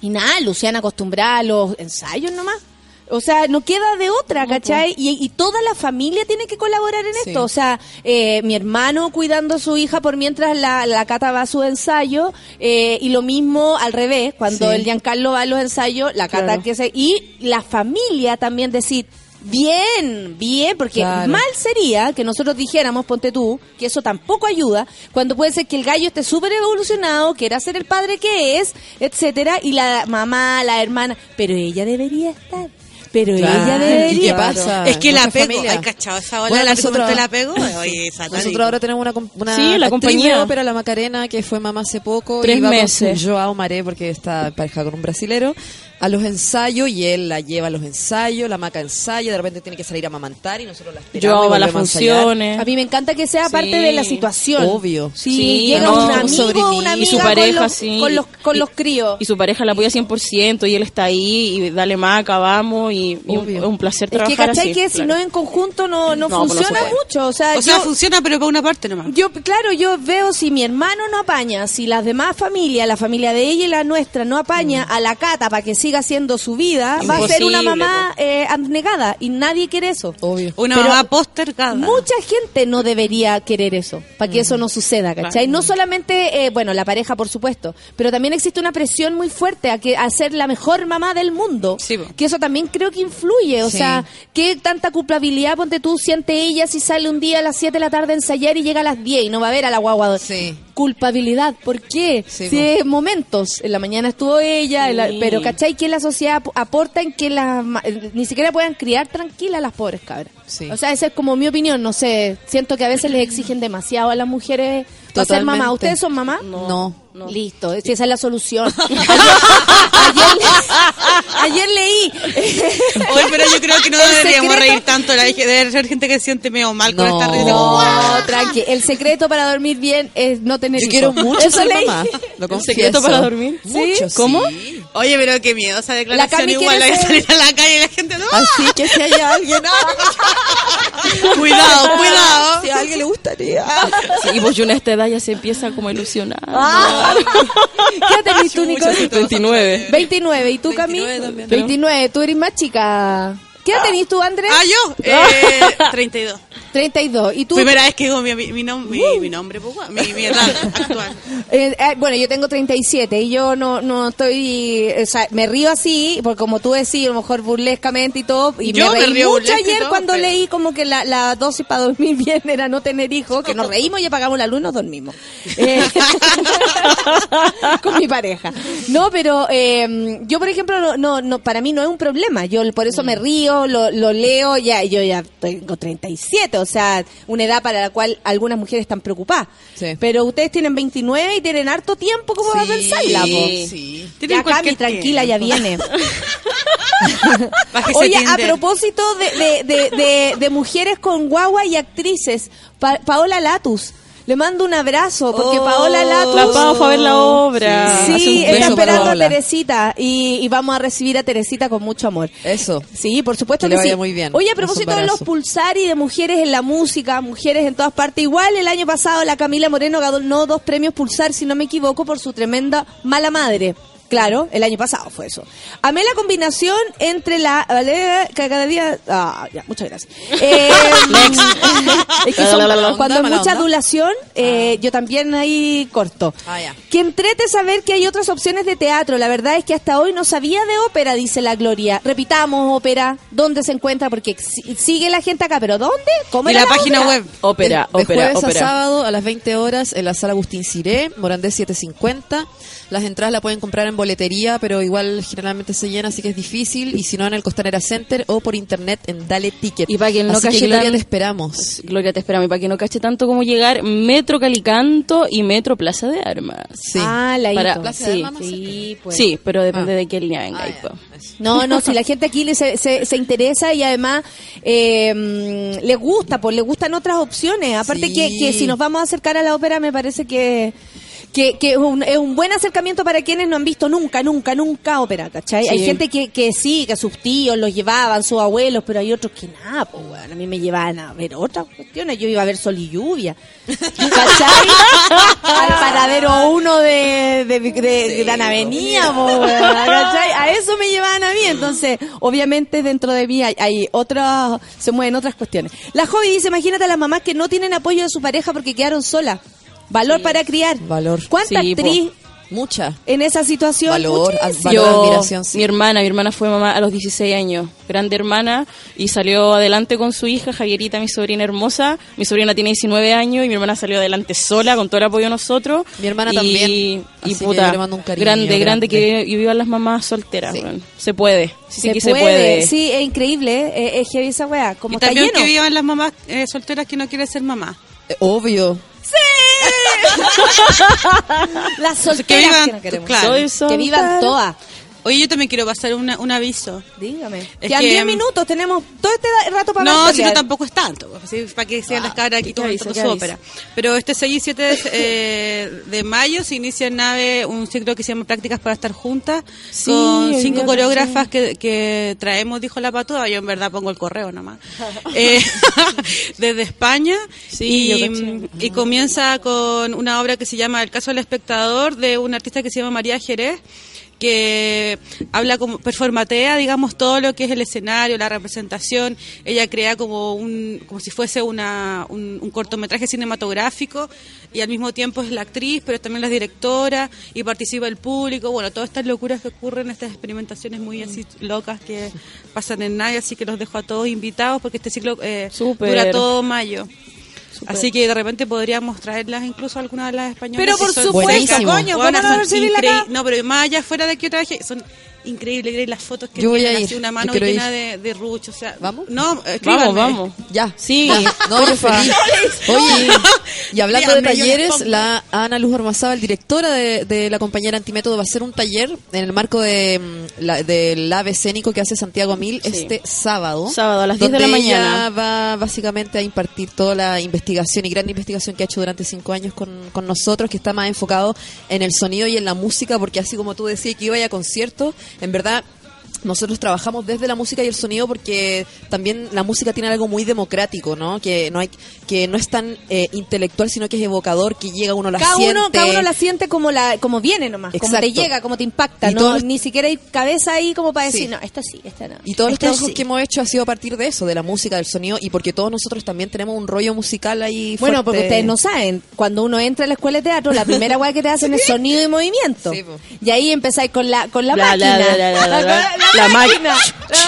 y nada, Luciana acostumbrada a los ensayos nomás. O sea, no queda de otra, ¿cachai? Y, y toda la familia tiene que colaborar en Sí. esto. O sea, eh, mi hermano cuidando a su hija por mientras la, la Cata va a su ensayo. eh, y lo mismo al revés, cuando Sí. el Giancarlo va a los ensayos, la Cata Claro. que se... Y la familia también decir, bien, bien, porque Claro. mal sería que nosotros dijéramos, ponte tú, que eso tampoco ayuda, cuando puede ser que el gallo esté súper evolucionado, quiera ser el padre que es, etcétera, y la mamá, la hermana, pero ella debería estar. Pero Claro. ella ¿Y debería. qué pasa? Es que la pego, familia. ¿hay cachado esa ola Bueno, la que nosotros- comenté la pego? Oye. Nosotros ahora tenemos una, com- una Sí, la compañía. de ópera, la Macarena, que fue mamá hace poco. Tres y meses. Con Joao Maré, porque está pareja con un brasilero, a los ensayos y él la lleva a los ensayos, la maca ensaya, de repente tiene que salir a amamantar y nosotros la esperamos. Yo y a las volvemos a funciones. A mí me encanta que sea parte Sí. de la situación. Obvio. Sí, Sí, llega no, un amigo, una Y amiga su pareja, con los, sí. con los, con Y- los críos. Y su pareja la apoya 100% y él está ahí y dale maca, vamos y, y un, Obvio. es un placer Es que, trabajar ¿cachai? así. que si no en conjunto no, no, No, pues no funciona mucho. O sea, O sea, yo, funciona, pero para una parte nomás. Yo, claro, yo veo si mi hermano no apaña, si las demás familias, la familia de ella y la nuestra, no apaña a la cata para que siga haciendo su vida, va a ser una mamá eh, abnegada y nadie quiere eso. Obvio. Una Pero mamá postergada. Mucha gente no debería querer eso, para que eso no suceda, ¿cachai? No solamente, eh, bueno, la pareja, por supuesto, pero también existe una presión muy fuerte a, que, a ser la mejor mamá del mundo. Sí. Que eso también creo que influye, o Sí. sea, ¿qué tanta culpabilidad, ponte tú, siente ella si sale un día a las 7 de la tarde a ensayar y llega a las 10 y no va a ver a la guagua? Sí. Culpabilidad, ¿por qué? Sí, si momentos, en la mañana estuvo ella, la- pero ¿cachai? Que la sociedad ap- aporta en que las eh, ni siquiera puedan criar tranquilas las pobres cabras. Sí. O sea, esa es como mi opinión, no sé, siento que a veces les exigen demasiado a las mujeres ser mamá. ¿Ustedes son mamá? No. Listo, si esa es la solución. ayer, ayer leí. Oye, pero yo creo que no El deberíamos secreto- reír tanto. La debe ser gente que se siente medio mal con No. esta risa. No, tranqui. El secreto para dormir bien es no tener Yo hijos. quiero mucho Eso ser leí. mamá. Lo ¿Un confieso. secreto para dormir? Mucho, ¿Cómo? sí. Oye, pero qué miedo esa declaración. Cami Igual hay que salir a la calle y la gente no. Así que si hay alguien, cuidado, cuidado. si a alguien le gustaría. Sí, pues yo en esta edad ya se empieza como a ilusionar. Ah. ¿Qué edad tenés tú, Nico? 29. 29. ¿Y tú, Cami? 29 también. 29. Tú eres más chica. ¿Qué edad tenés tú, Andrés? Ah, yo. Eh, 32. 32. ¿Y tú? Primera vez que digo mi, mi, mi, nom- mi, mi nombre, pues, mi, mi edad actual. Eh, eh, bueno, yo tengo 37 y yo no no estoy, o sea, me río así, porque como tú decís, a lo mejor burlescamente y todo, y Yo me me reí río mucho ayer todo, cuando pero- leí como que la, la dosis para dormir bien era no tener hijos, que nos reímos y apagamos la luz, nos dormimos. Eh, con mi pareja. No, pero eh, yo, por ejemplo, no, no, no, para mí no es un problema, yo por eso me río, lo, lo leo, ya yo ya tengo 37, o sea, una edad para la cual algunas mujeres están preocupadas. Sí. Pero ustedes tienen 29 y tienen harto tiempo como va a pensarla, po. Sí. Ya, Cami, tranquila, ya viene. Oye, a propósito de, de, de, de- de mujeres con guagua y actrices, Pa- Paola Latus. Le mando un abrazo, porque Oh. Paola Latus... La Pau fue a ver la obra. Sí, está esperando a. Teresita y, y vamos a recibir a Teresita con mucho amor. Eso. Sí, por supuesto Que que, le vaya sí. muy bien. Oye, a propósito de los embarazo. pulsar y de mujeres en la música, mujeres en todas partes, igual el año pasado la Camila Moreno ganó dos premios pulsar, si no me equivoco, por su tremenda mala madre. Claro, el año pasado fue eso. Amé la combinación entre la... vale, que cada día... Ah, ya, muchas gracias. Eh, es que son- Mala onda, cuando hay mucha onda. adulación, eh, yo también ahí corto. Ah, ya. Que entrete saber que hay otras opciones de teatro. La verdad es que hasta hoy no sabía de ópera, dice la Gloria. Repitamos, ópera. ¿Dónde se encuentra? Porque si- sigue la gente acá, pero ¿dónde? ¿Cómo Y la página ópera? web. Ópera, de ópera, jueves ópera. a sábado a las 20 horas en la sala Agustín Ciré, Morandé 750. Las entradas la pueden comprar en boletería, pero igual generalmente se llena, así que es difícil. Y si no, en el Costanera Center o por internet en Dale Ticket. Y para quien no así que, cache Gloria, tan- te esperamos. Gloria, te esperamos. Y para que no cache tanto como llegar, Metro Calicanto y Metro Plaza de Armas. Sí. Ah, la Para-. Plaza de sí, Armas, Sí, pues. sí, pero depende Ah. de qué línea venga. Ah. No, no, si la gente aquí le- se, se, se interesa y además eh, mm, le gusta, pues le gustan otras opciones. Aparte Sí. que, que si nos vamos a acercar a la ópera me parece que, que, que es, un, es un buen acercamiento para quienes no han visto nunca, nunca, nunca ópera, ¿cachai? Sí. Hay gente que, que sí, que sus tíos los llevaban, sus abuelos, pero hay otros que nada, pues bueno, a mí me llevaban a ver otras cuestiones. Yo iba a ver sol y lluvia, ¿cachai? Al paradero uno de, de, de, Gran Avenida, weón, ¿cachai? A eso me llevaban a mí. Entonces, obviamente, dentro de mí hay, hay otras, se mueven otras cuestiones. La joven dice, imagínate a las mamás que no tienen apoyo de su pareja porque quedaron solas. Valor para criar. Valor. ¿Cuánta Sí, actriz Mucha. en esa situación? Valor, Muchísima. ad- valor, Yo, admiración, sí. mi hermana, mi hermana fue mamá a los 16 años, grande hermana, y salió adelante con su hija, Javierita, mi sobrina hermosa. Mi sobrina tiene 19 años y mi hermana salió adelante sola, con todo el apoyo de nosotros. Mi hermana y, también, Y así puta, yo le mando un cariño grande, grande, grande. que y vivan las mamás solteras. Sí. weón. Se puede, sí, Se, que puede. se puede. Sí, es increíble. ¿eh? Es, heavy esa weá. Como Y está también lleno. que vivan las mamás eh, solteras que no quieren ser mamá. Eh, Obvio. Las Que solteras vivan, que no queremos. claro. Soy Que vivan todas. Oye, yo también quiero pasar una- un aviso. Dígame. Es que, 10 mm, minutos, tenemos todo este rato para No, si no tampoco es tanto, pues, ¿sí? para que sigan las cabras aquí ¿qué todo su ópera. Pero este 6 y 7 de, eh, de mayo se inicia en nave un ciclo que se llama Prácticas para estar juntas, Sí, con cinco coreógrafas que, que traemos, dijo la patúa, yo en verdad pongo el correo nomás, Eh, desde España, Sí, y, caché. y comienza con una obra que se llama El caso del espectador, de una artista que se llama María Jerez, que habla como performatea, digamos, todo lo que es el escenario, la representación. Ella crea como un, como si fuese una, un, un cortometraje cinematográfico y al mismo tiempo es la actriz, pero también la directora y participa el público. Bueno, todas estas locuras que ocurren, estas experimentaciones muy así locas que pasan en nadie, así que los dejo a todos invitados porque este ciclo eh, dura todo mayo. Así que de repente podríamos traerlas incluso algunas de las españolas. Pero por supuesto, coño, ¿cómo no recibirla acá? No, pero más allá fuera de que yo trabajé, son increíbles. increíbles las fotos que Yo voy tienen a ir, así, una mano llena de, de ruch, o sea, ¿Vamos? No, Vamos, escríbanme. vamos. Ya. Sí. No, yo feliz. Oye, y hablando de Díganme, talleres, la Ana Luz Ormazábal, directora de, de la compañera Antimétodo, va a hacer un taller en el marco de, mm, la, del AVE escénico que hace Santiago Mil Sí. este sábado. Sábado a las 10 de donde la ella mañana. va básicamente a impartir toda la investigación y gran investigación que ha hecho durante cinco años con, con nosotros, que está más enfocado en el sonido y en la música, porque así como tú decías que iba a conciertos, en verdad nosotros trabajamos desde la música y el sonido porque también la música tiene algo muy democrático, ¿no? Que no hay que no es tan eh, intelectual, sino que es evocador, que llega uno la cada siente. uno cada uno la siente como la como viene nomás como te Exacto. llega como te impacta Y no todos- ni siquiera hay cabeza ahí como para decir Sí. no esta sí esta no Y todos los Esta trabajos sí. que hemos hecho ha sido a partir de eso, de la música, del sonido, y porque todos nosotros también tenemos un rollo musical ahí bueno fuerte. porque ustedes no saben cuando uno entra a la escuela de teatro la primera weá que te hacen es sonido y movimiento Sí, y ahí empezáis con la con la Bla, máquina bla, bla. la, máquina.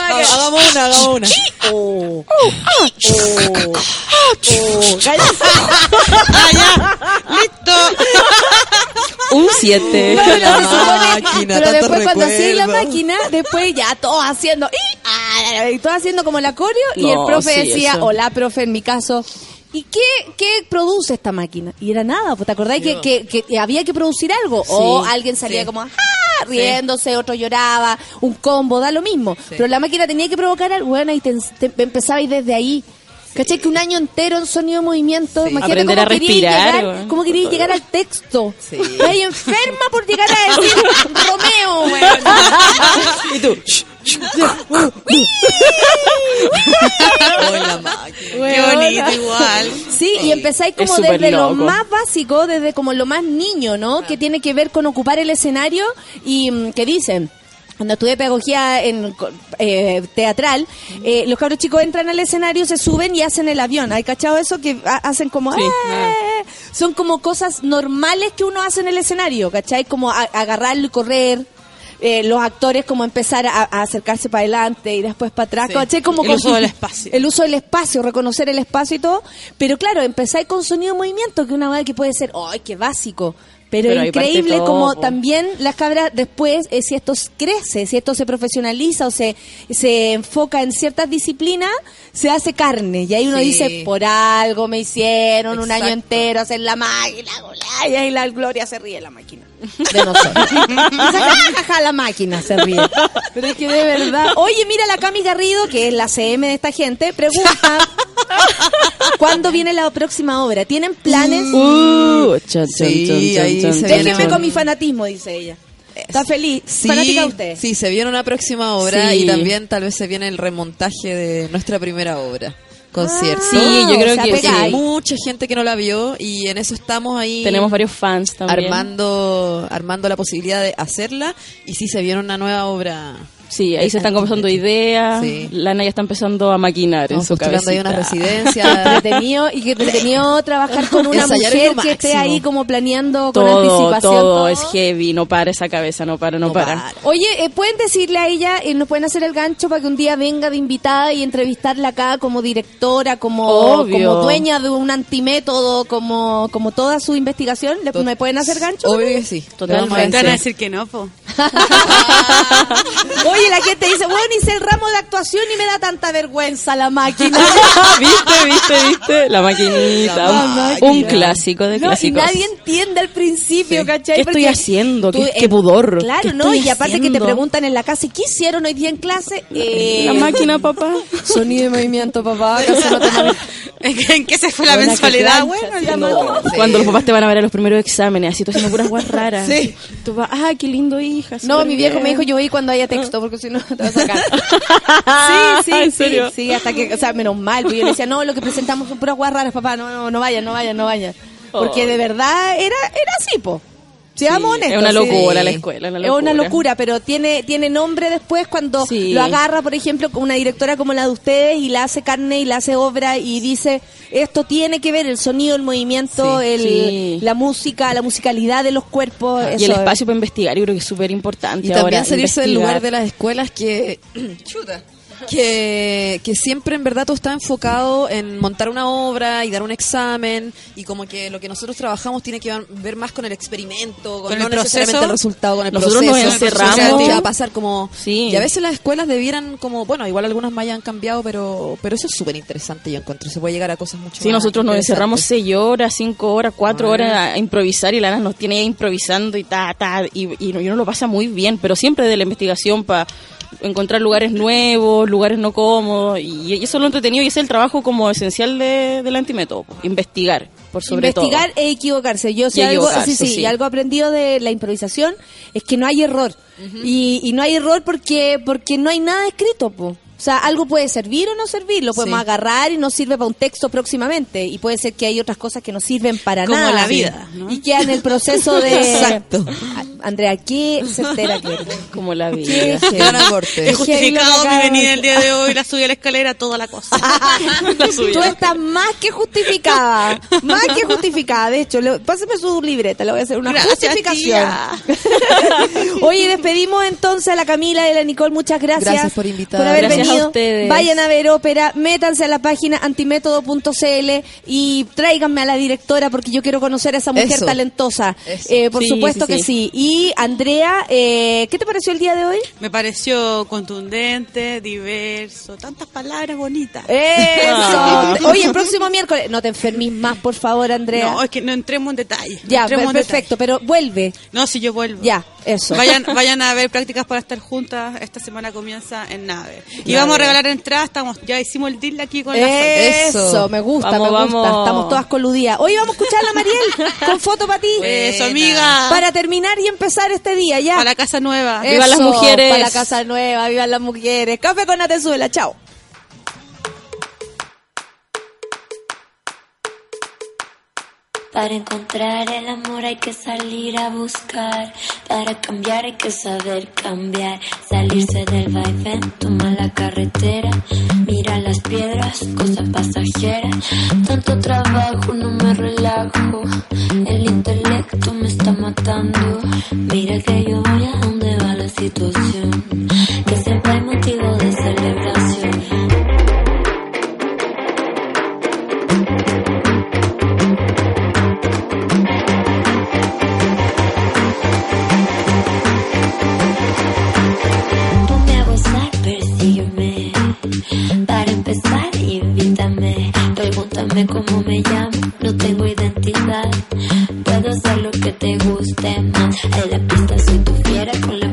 Hagamos una, hagamos una. Oh. Oh. Oh. ¡Listo! Un 7. No, pero se La máquina, pero después cuando hacía la máquina, después ya todos haciendo, y, ah, y todos haciendo como la coreo, y el profe sí, decía, eso. o la profe en mi caso, ¿y qué, qué produce esta máquina? Y era nada, pues te acordáis que, que, que había que producir algo, o alguien salía sí. como, ¡ah! riéndose, otro lloraba, un combo, da lo mismo. Pero la máquina tenía que provocar algo, bueno, y te, te empezabais desde ahí. ¿Cachai? Que un año entero en sonido movimiento. Imagínate Aprender cómo a queríais respirar, llegar- cómo queríais llegar al texto. Sí. Ay, enferma por llegar a decir Romeo, weón. Y tú, Qué bonito igual. Sí, y empezáis como desde lo más básico, desde como lo más niño, ¿no? Que tiene que ver con ocupar el escenario y mm, que dicen. Cuando estudié pedagogía en, eh, teatral, eh, los cabros chicos entran al escenario, se suben y hacen el avión. ¿Hay cachado eso? Que ha- hacen como... Sí, "Eh". Son como cosas normales que uno hace en el escenario, ¿cachai? Como agarrarlo y correr. Eh, los actores como empezar a, a acercarse para adelante y después para atrás, Sí. ¿cachai? Como El con- uso del espacio. el uso del espacio, reconocer el espacio y todo. Pero claro, empezáis con sonido de movimiento, que una vez que puede ser, ¡ay, qué básico! Pero, increíble todo, como po. también las cabras después, eh, si esto crece, si esto se profesionaliza o se, se enfoca en ciertas disciplinas, se hace carne. Y ahí uno Sí. dice, por algo me hicieron un año entero hacer la máquina, golá", y ahí la Gloria se ríe la máquina. De nosotros. Jajaja, la máquina se ríe. Pero es que de verdad. Oye, mira la Cami Garrido, que es la CM de esta gente, pregunta: ¿Cuándo viene la próxima obra? ¿Tienen planes? Uh, chan, Sí, ahí se viene Déjenme con mi fanatismo, dice ella. Está feliz. Sí, Fanática de usted. sí, se viene una próxima obra Sí. y también tal vez se viene el remontaje de nuestra primera obra. Concierto. Sí, yo creo o sea, que sí. ahí. Mucha gente que no la vio y en eso estamos ahí Tenemos varios fans también. armando armando la posibilidad de hacerla y sí se viene una nueva obra. Sí, ahí se están comenzando ideas. Sí. Lana ya está empezando a maquinar Estamos en su postulando ahí cabeza. una residencia. Entretenido y que entretenido trabajar con una Ensayar mujer que esté ahí como planeando con Todo, anticipación. todo es heavy, no para esa cabeza, no para, no, No para. para. Oye, eh, ¿pueden decirle a ella, eh, nos pueden hacer el gancho para que un día venga de invitada y entrevistarla acá como directora, como, Obvio. como dueña de un antimétodo, como, como toda su investigación? ¿Le, ¿Me pueden hacer gancho? Obvio que sí. Totalmente. Lo vamos a Te van a decir que no, po. Oye, la gente dice, bueno, hice el ramo de actuación y me da tanta vergüenza la máquina. ¿Viste, viste, viste? La maquinita. La un, máquina. un clásico de No, y clásicos. nadie entiende al principio, Sí. ¿cachai? ¿Qué estoy Porque haciendo? ¿Qué- tú, qué eh, pudor? Claro, ¿Qué ¿no? estoy Y aparte que te haciendo? preguntan en la casa, ¿qué hicieron hoy día en clase? Eh, La máquina, papá. Sonido de movimiento, papá. ¿En qué, se fue la Buena mensualidad? plancha, Bueno, ya no. no. Cuando los papás te van a ver a los primeros exámenes, así tú haciendo puras guas raras. Sí. Tú vas, ah, qué lindo hija. No, mi viejo bien". me dijo yo voy cuando haya texto, porque si no te vas a sacar. sí, sí, ¿En sí, serio? sí, hasta que, o sea, menos mal, porque yo le decía, no, lo que presentamos son puras guas raras, papá, no, no, no vayan, no vayan, no vayan. Porque Oh. de verdad era, era así, po. Seamos Sí, honestos. es una sí. locura la escuela, una Es una locura. pero tiene, tiene nombre después cuando Sí. lo agarra, por ejemplo, con una directora como la de ustedes y la hace carne y la hace obra y dice, esto tiene que ver el sonido, el movimiento, Sí. el, Sí. la música, la musicalidad de los cuerpos. Y el espacio para investigar, yo creo que es súper importante. Y también ahora, salirse del investigar. lugar de las escuelas que... Chuta. Que, que siempre en verdad todo está enfocado en montar una obra y dar un examen y como que lo que nosotros trabajamos tiene que ver más con el experimento, con, Con no el necesariamente proceso. el resultado, con el Nosotros proceso. nos encerramos. Va a pasar como... Sí. Y a veces las escuelas debieran como... Bueno, igual algunas más hayan cambiado, pero, pero eso es súper interesante yo encuentro. Se puede llegar a cosas mucho Sí, más nosotros nos encerramos interesantes. seis horas, cinco horas, cuatro Ah. horas a improvisar y Lana nos tiene improvisando y ta, ta, y, y uno lo pasa muy bien, pero siempre de la investigación para encontrar lugares nuevos, lugares no cómodos, y, y eso es lo entretenido y ese es el trabajo como esencial de, del antimétodo, po, investigar, por sobre investigar e equivocarse. Yo Y algo, sí, sí, sí. y algo aprendido de la improvisación es que no hay error. y, y no hay error porque porque no hay nada escrito, po. O sea, algo puede servir o no servir, lo podemos Sí. agarrar y nos sirve para un texto próximamente. Y puede ser que hay otras cosas que no sirven para Como nada. la vida, ¿no? Y queda en el proceso de... Exacto. A- Andrea, qué certera que eres. como la Qué vida. He justificado Qué mi que venida el día de hoy, la subí a la escalera, toda la cosa. Tú estás más que justificada. Más que justificada. De hecho, le, pásame su libreta, le voy a hacer una Gracias, justificación. tía. Oye, despedimos entonces a la Camila y a la Nicole. Muchas gracias. Gracias por invitar. Por haber Gracias a venido. ustedes. Vayan a ver ópera, métanse a la página antimétodo.cl y tráiganme a la directora porque yo quiero conocer a esa mujer Eso. talentosa. Eso. Eh, por Sí, supuesto sí, que sí. Y Andrea, eh, ¿qué te pareció el día de hoy? Me pareció contundente, diverso, tantas palabras bonitas. Eso. Oye, el próximo miércoles. No te enfermís más, por favor, Andrea. No, es que no entremos en detalle. no ya, entremos en perfecto, pero vuelve. detalle. No, si yo vuelvo. Ya, Eso. Vayan, vayan a ver prácticas para estar juntas. Esta semana comienza en nave. Y Nave. vamos a regalar entradas. Estamos, ya hicimos el deal aquí con la Eso, Eso. me gusta, Vamos, me gusta. Estamos todas coludidas. Hoy vamos a escuchar a la Mariel con foto para ti. Eso, amiga. Para terminar y empezar este día, ya. Para la casa nueva. Eso, Vivan las mujeres. Para la casa nueva, vivan las mujeres. Café con Atezuela, chao. Para encontrar el amor hay que salir a buscar. Para cambiar hay que saber cambiar. Salirse del vaivén, toma la carretera. Mira las piedras, cosa pasajera. Tanto trabajo, no me relajo. El intelecto me está matando. Mira que yo voy a donde va la situación. Que siempre hay motivo de celebración. Cómo me llamo, no tengo identidad. Puedo hacer lo que te guste más. En la pista soy tu fiera, con la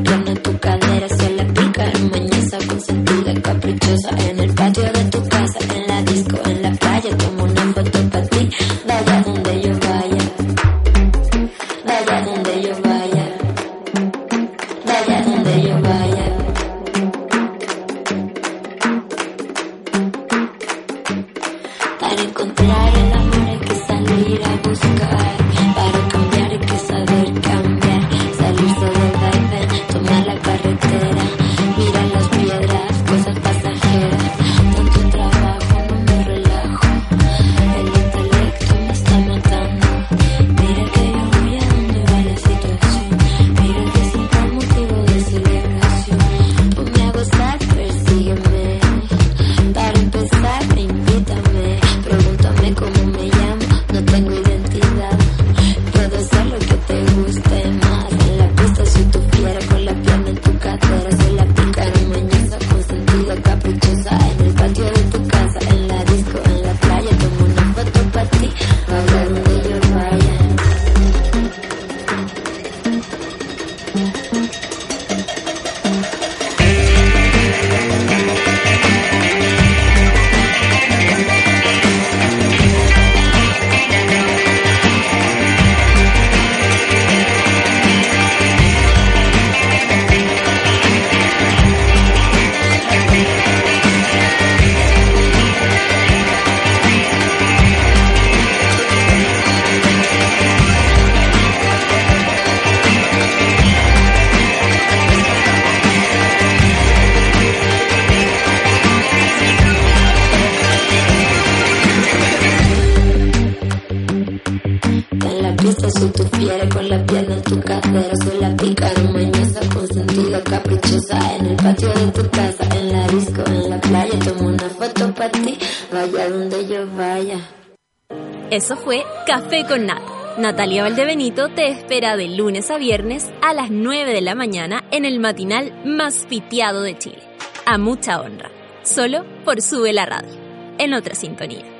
Eso fue Café con Nata. Natalia Valdebenito te espera de lunes a viernes a las 9 de la mañana en el matinal más piteado de Chile. A mucha honra. Solo por Sube la Radio. En otra sintonía.